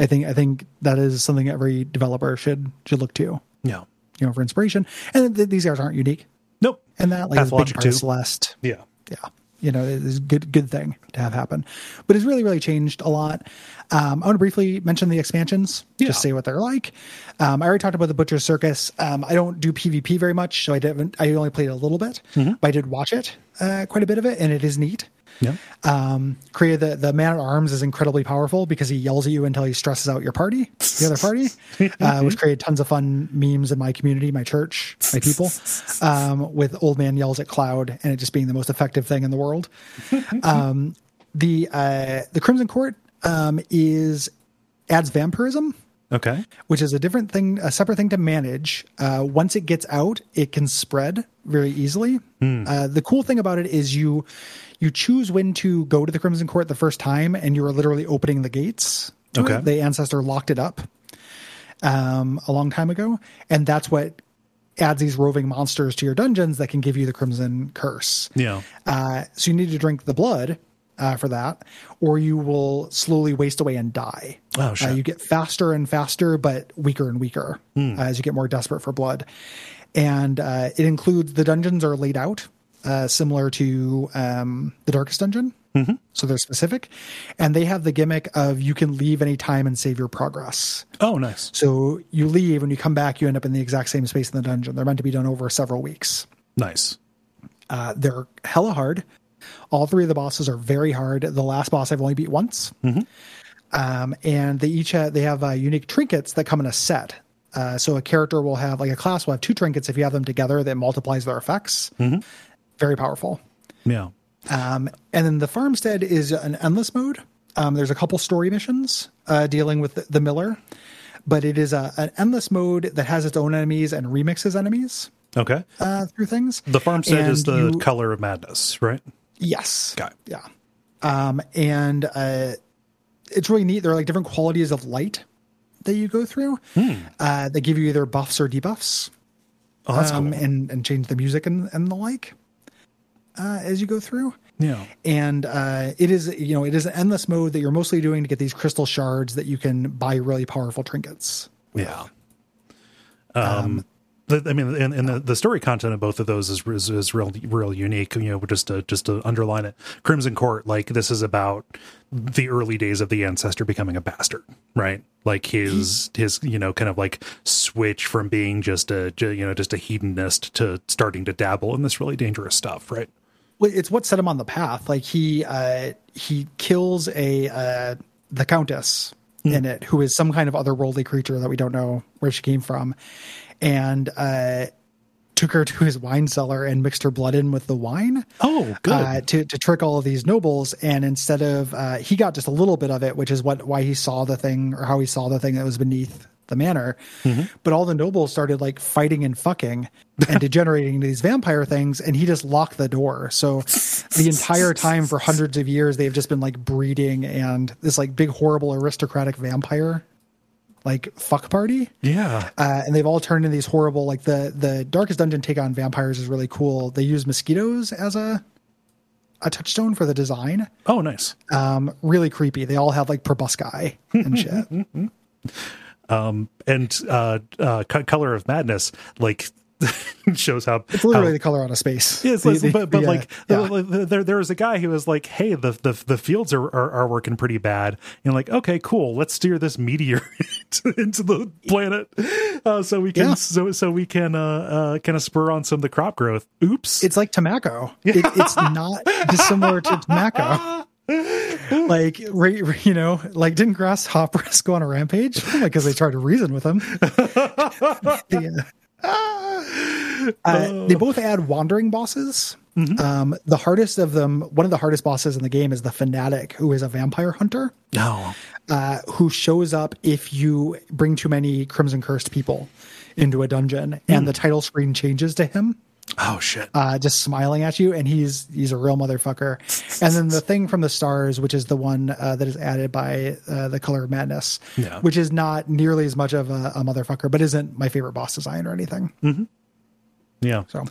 I think I think that is something every developer should should look to. Yeah. You know, for inspiration. And th- these guys aren't unique. Nope. and that like is big part of too. Celeste. Yeah. Yeah, you know, it's a good good thing to have happen. But it's really really changed a lot. Um, I want to briefly mention the expansions, Yeah. just say what they're like. Um, I already talked about the Butcher Circus. Um, I don't do PvP very much, so I didn't. I only played a little bit, Mm-hmm. but I did watch it uh, quite a bit of it, and it is neat. Yeah. Um, created the the man at arms is incredibly powerful because he yells at you until he stresses out your party, the other party, uh, which created tons of fun memes in my community, my church, my people, um, with old man yells at cloud and it just being the most effective thing in the world. um, the uh, the Crimson Court um, is adds vampirism Okay. which is a different thing, a separate thing to manage. Uh, once it gets out, it can spread very easily. Uh, the cool thing about it is you you choose when to go to the Crimson Court the first time, and you are literally opening the gates. Okay. it. the ancestor locked it up um, a long time ago, and that's what adds these roving monsters to your dungeons that can give you the Crimson Curse. Yeah. Uh, so you need to drink the blood uh, for that, or you will slowly waste away and die. Oh, Uh, you get faster and faster, but weaker and weaker uh, as you get more desperate for blood. and uh, it includes the dungeons are laid out uh, similar to um, the Darkest Dungeon. Mm-hmm. So they're specific, and they have the gimmick of you can leave anytime and save your progress. Oh, nice. So you leave, and you come back, you end up in the exact same space in the dungeon. They're meant to be done over several weeks. Nice. Uh, they're hella hard. All three of the bosses are very hard. The last boss I've only beat once. Um, and they each have, they have uh, unique trinkets that come in a set. Uh, so a character will have like a class will have two trinkets if you have them together that multiplies their effects. Very powerful. Yeah. Um, and then the farmstead is an endless mode. Um, there's a couple story missions uh, dealing with the, the miller, but it is a, an endless mode that has its own enemies and remixes enemies Okay. uh, through things. The farmstead is the you- color of madness, right? Yes. Got it. Yeah. Um, and uh, it's really neat. There are like different qualities of light that you go through uh, that give you either buffs or debuffs Oh, that's um, cool. and, and change the music and, and the like uh, as you go through. Yeah. And uh, it is, you know, it is an endless mode that you're mostly doing to get these crystal shards that you can buy really powerful trinkets. Yeah. Um, the, I mean, and, and the, the story content of both of those is, is is real real unique. You know, just to just to underline it, Crimson Court, like this is about the early days of the ancestor becoming a bastard, right? Like his his you know kind of like switch from being just a you know just a hedonist to starting to dabble in this really dangerous stuff, right? It's what set him on the path. Like he uh, he kills a uh, the countess in it, who is some kind of otherworldly creature that we don't know where she came from, and uh, took her to his wine cellar and mixed her blood in with the wine. Oh, good. uh, to to trick all of these nobles. And instead of uh, he got just a little bit of it, which is what why he saw the thing or how he saw the thing that was beneath the manor. But all the nobles started like fighting and fucking and degenerating into these vampire things, and he just locked the door. So the entire time for hundreds of years, they've just been like breeding and this like big horrible aristocratic vampire like fuck party yeah. uh, and they've all turned into these horrible like the the darkest dungeon take on vampires is really cool they use mosquitoes as a a touchstone for the design Oh, nice. um really creepy they all have like proboscis and shit And uh, uh, Color of Madness, like shows how it's literally how- the Color Out of Space Yes, listen, but but the, uh, like yeah. like, there there was a guy who was like, "Hey, the the, the fields are, are are working pretty bad." And like, okay, cool, let's steer this meteor into, into the planet, uh, so we can Yeah. so so we can uh, uh kind of spur on some of the crop growth. Oops, it's like tobacco it, it's not dissimilar to tobacco like right, you know like didn't grasshoppers go on a rampage? Because they tried to reason with him The, uh, uh, they both add wandering bosses. Um, the hardest of them one of the hardest bosses in the game is the fanatic who is a vampire hunter. No, uh, who shows up if you bring too many crimson cursed people into a dungeon and the title screen changes to him oh shit, uh, just smiling at you, and he's he's a real motherfucker. And then the thing from the stars, which is the one uh, that is added by uh, the Color of Madness, Yeah. which is not nearly as much of a, a motherfucker, but isn't my favorite boss design or anything. yeah, So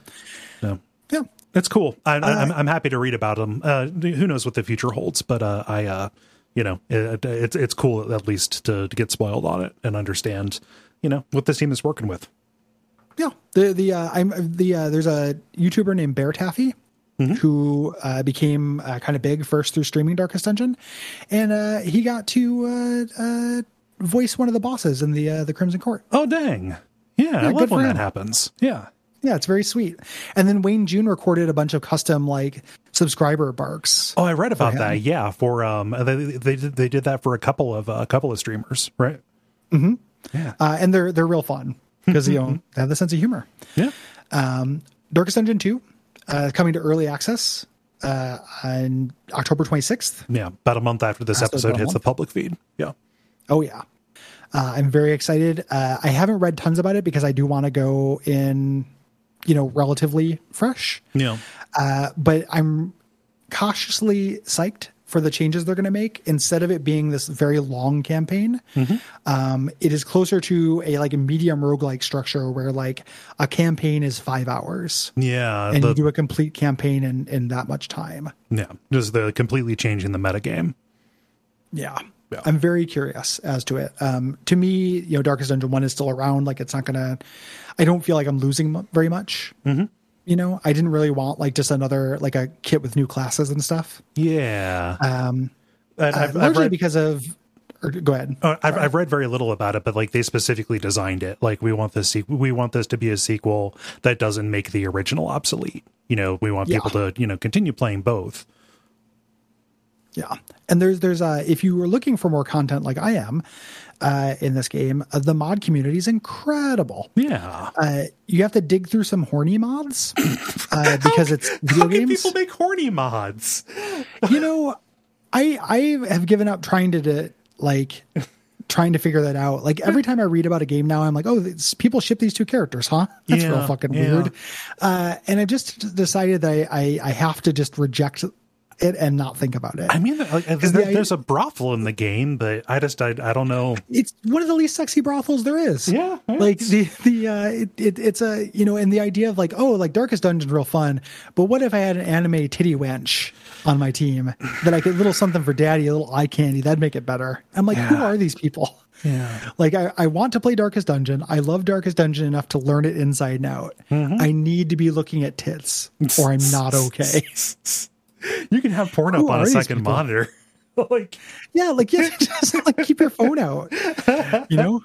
no. yeah, It's cool. I, I, I'm I'm happy to read about them. Uh, who knows what the future holds? But uh, I, uh, you know, it, it's it's cool at least to to get spoiled on it and understand, you know, what this team is working with. Yeah. The the uh, I'm the uh, there's a YouTuber named BaerTaffy. Who uh, became uh, kind of big first through streaming Darkest Dungeon, and uh, he got to uh, uh, voice one of the bosses in the uh, the Crimson Court. Oh dang! Yeah, I love when that happens. Yeah. Yeah, it's very sweet. And then Wayne June recorded a bunch of custom like subscriber barks. Oh, I read about that. Yeah, for um, they they did they did that for a couple of a couple of streamers, right? Mm-hmm. Yeah. Uh, and they're they're real fun because you know they have the sense of humor. Yeah. Um, Darkest Dungeon 2 uh, coming to early access uh, on October 26th. Yeah, about a month after this so episode hits the public feed. Yeah. Oh yeah. Uh, I'm very excited. Uh, I haven't read tons about it because I do want to go in, you know, relatively fresh. Yeah. Uh, but I'm cautiously psyched for the changes they're going to make. Instead of it being this very long campaign, um, it is closer to a like a medium roguelike structure where like a campaign is five hours Yeah. and the- you do a complete campaign in, in that much time. yeah. Just the completely changing the metagame. Yeah. Yeah. I'm very curious as to it. Um, to me, you know, Darkest Dungeon one is still around. Like, it's not gonna. I don't feel like I'm losing very much. Mm-hmm. You know, I didn't really want like just another like a kit with new classes and stuff. Yeah. Um, And uh, I've, I've read, because of. Or, go ahead. uh, I've, I've read very little about it, but like they specifically designed it. Like we want this, we want this to be a sequel that doesn't make the original obsolete. You know, we want Yeah. people to you know continue playing both. Yeah, and there's there's uh if you were looking for more content like I am, uh, in this game, uh, the mod community is incredible. Yeah. Uh, you have to dig through some horny mods uh, because it's video How can games. people make horny mods? you know, I I have given up trying to, to like trying to figure that out. Like every time I read about a game now, I'm like, oh, people ship these two characters, huh? That's real fucking yeah. weird. Uh, and I just decided that I, I I have to just reject it and not think about it. I mean, like, there- the idea- there's a brothel in the game, but I just I, I don't know. it's one of the least sexy brothels there is. Yeah, like the the uh, it, it it's a you know, and the idea of like oh, like Darkest Dungeon's real fun, but what if I had an anime titty wench on my team that I could a little something for daddy, a little eye candy, that'd make it better. I'm like, who are these people? Yeah. Like I, I want to play Darkest Dungeon. I love Darkest Dungeon enough to learn it inside and out. Mm-hmm. I need to be looking at tits, or I'm not okay. You can have porn up on a second monitor. like, Yeah, like yeah, just like keep your phone out. You know,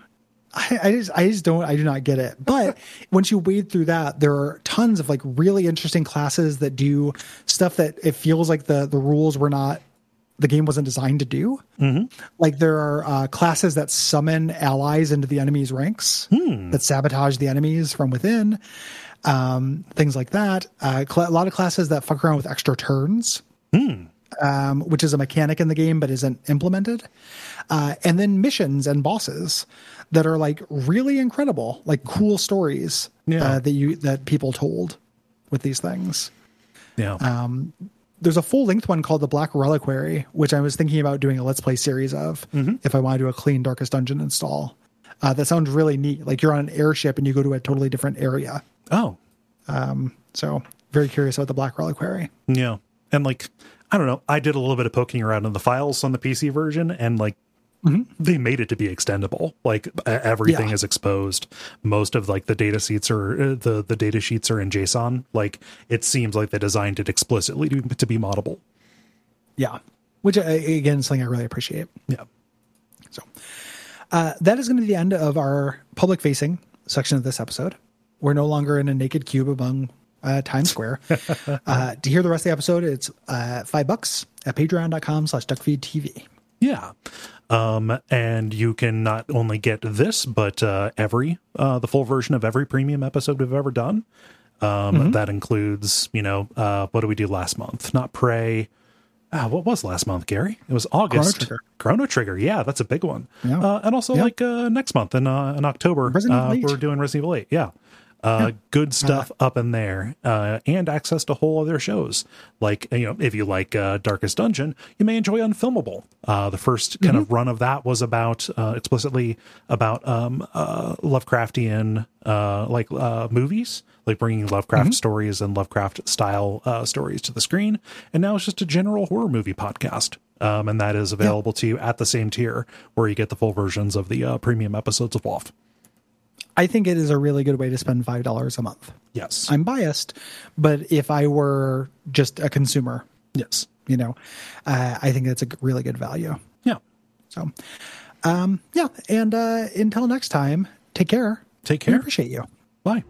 I, I just I just don't I do not get it. But once you wade through that, there are tons of like really interesting classes that do stuff that it feels like the the rules were not the game wasn't designed to do. Like there are uh, classes that summon allies into the enemy's ranks that sabotage the enemies from within. Um, things like that. Uh, cl- a lot of classes that fuck around with extra turns um, which is a mechanic in the game but isn't implemented. Uh, and then missions and bosses that are like really incredible, like cool stories Yeah. uh, that you that people told with these things. yeah. Um, There's a full length one called the Black Reliquary, which I was thinking about doing a let's play series of if I want to do a clean Darkest Dungeon install. Uh, that sounds really neat. Like you're on an airship and you go to a totally different area. Oh, So very curious about the Black Reliquary. yeah. And like, I don't know. I did a little bit of poking around in the files on the PC version, and like, they made it to be extendable. Like everything Mm-hmm. Yeah. is exposed. Most of like the data sheets are uh, the the data sheets are in JSON. Like it seems like they designed it explicitly to, to be moddable. Yeah, which uh, again, is something I really appreciate. Yeah. So uh, that is going to be the end of our public facing section of this episode. We're no longer in a naked cube among uh, Times Square. uh, to hear the rest of the episode, it's uh, five bucks at patreon.com slash duckfeedtv. Yeah. Um, and you can not only get this, but uh, every uh, the full version of every premium episode we've ever done. Um, That includes, you know, uh, what did we do last month? Not Prey. Ah, what was last month, Gary? It was August. Trigger. Chrono Trigger. Yeah, that's a big one. Yeah. Uh, and also Yeah. like uh, next month in uh, in October, uh, we're doing Resident Evil 8. Yeah. Uh, good stuff up in there, uh, and access to whole other shows. Like you know, if you like uh, Darkest Dungeon, you may enjoy Unfilmable. Uh, the 1st kind of run of that was about uh, explicitly about um, uh, Lovecraftian uh, like uh, movies, like bringing Lovecraft stories and Lovecraft style uh, stories to the screen. And now it's just a general horror movie podcast. Um, and that is available to you at the same tier where you get the full versions of the uh, premium episodes of WoF. I think it is a really good way to spend $5 a month. Yes. I'm biased, but if I were just a consumer, yes. you know, uh, I think that's a really good value. Yeah. So, um, yeah. And uh, until next time, take care. Take We care. appreciate you. Bye.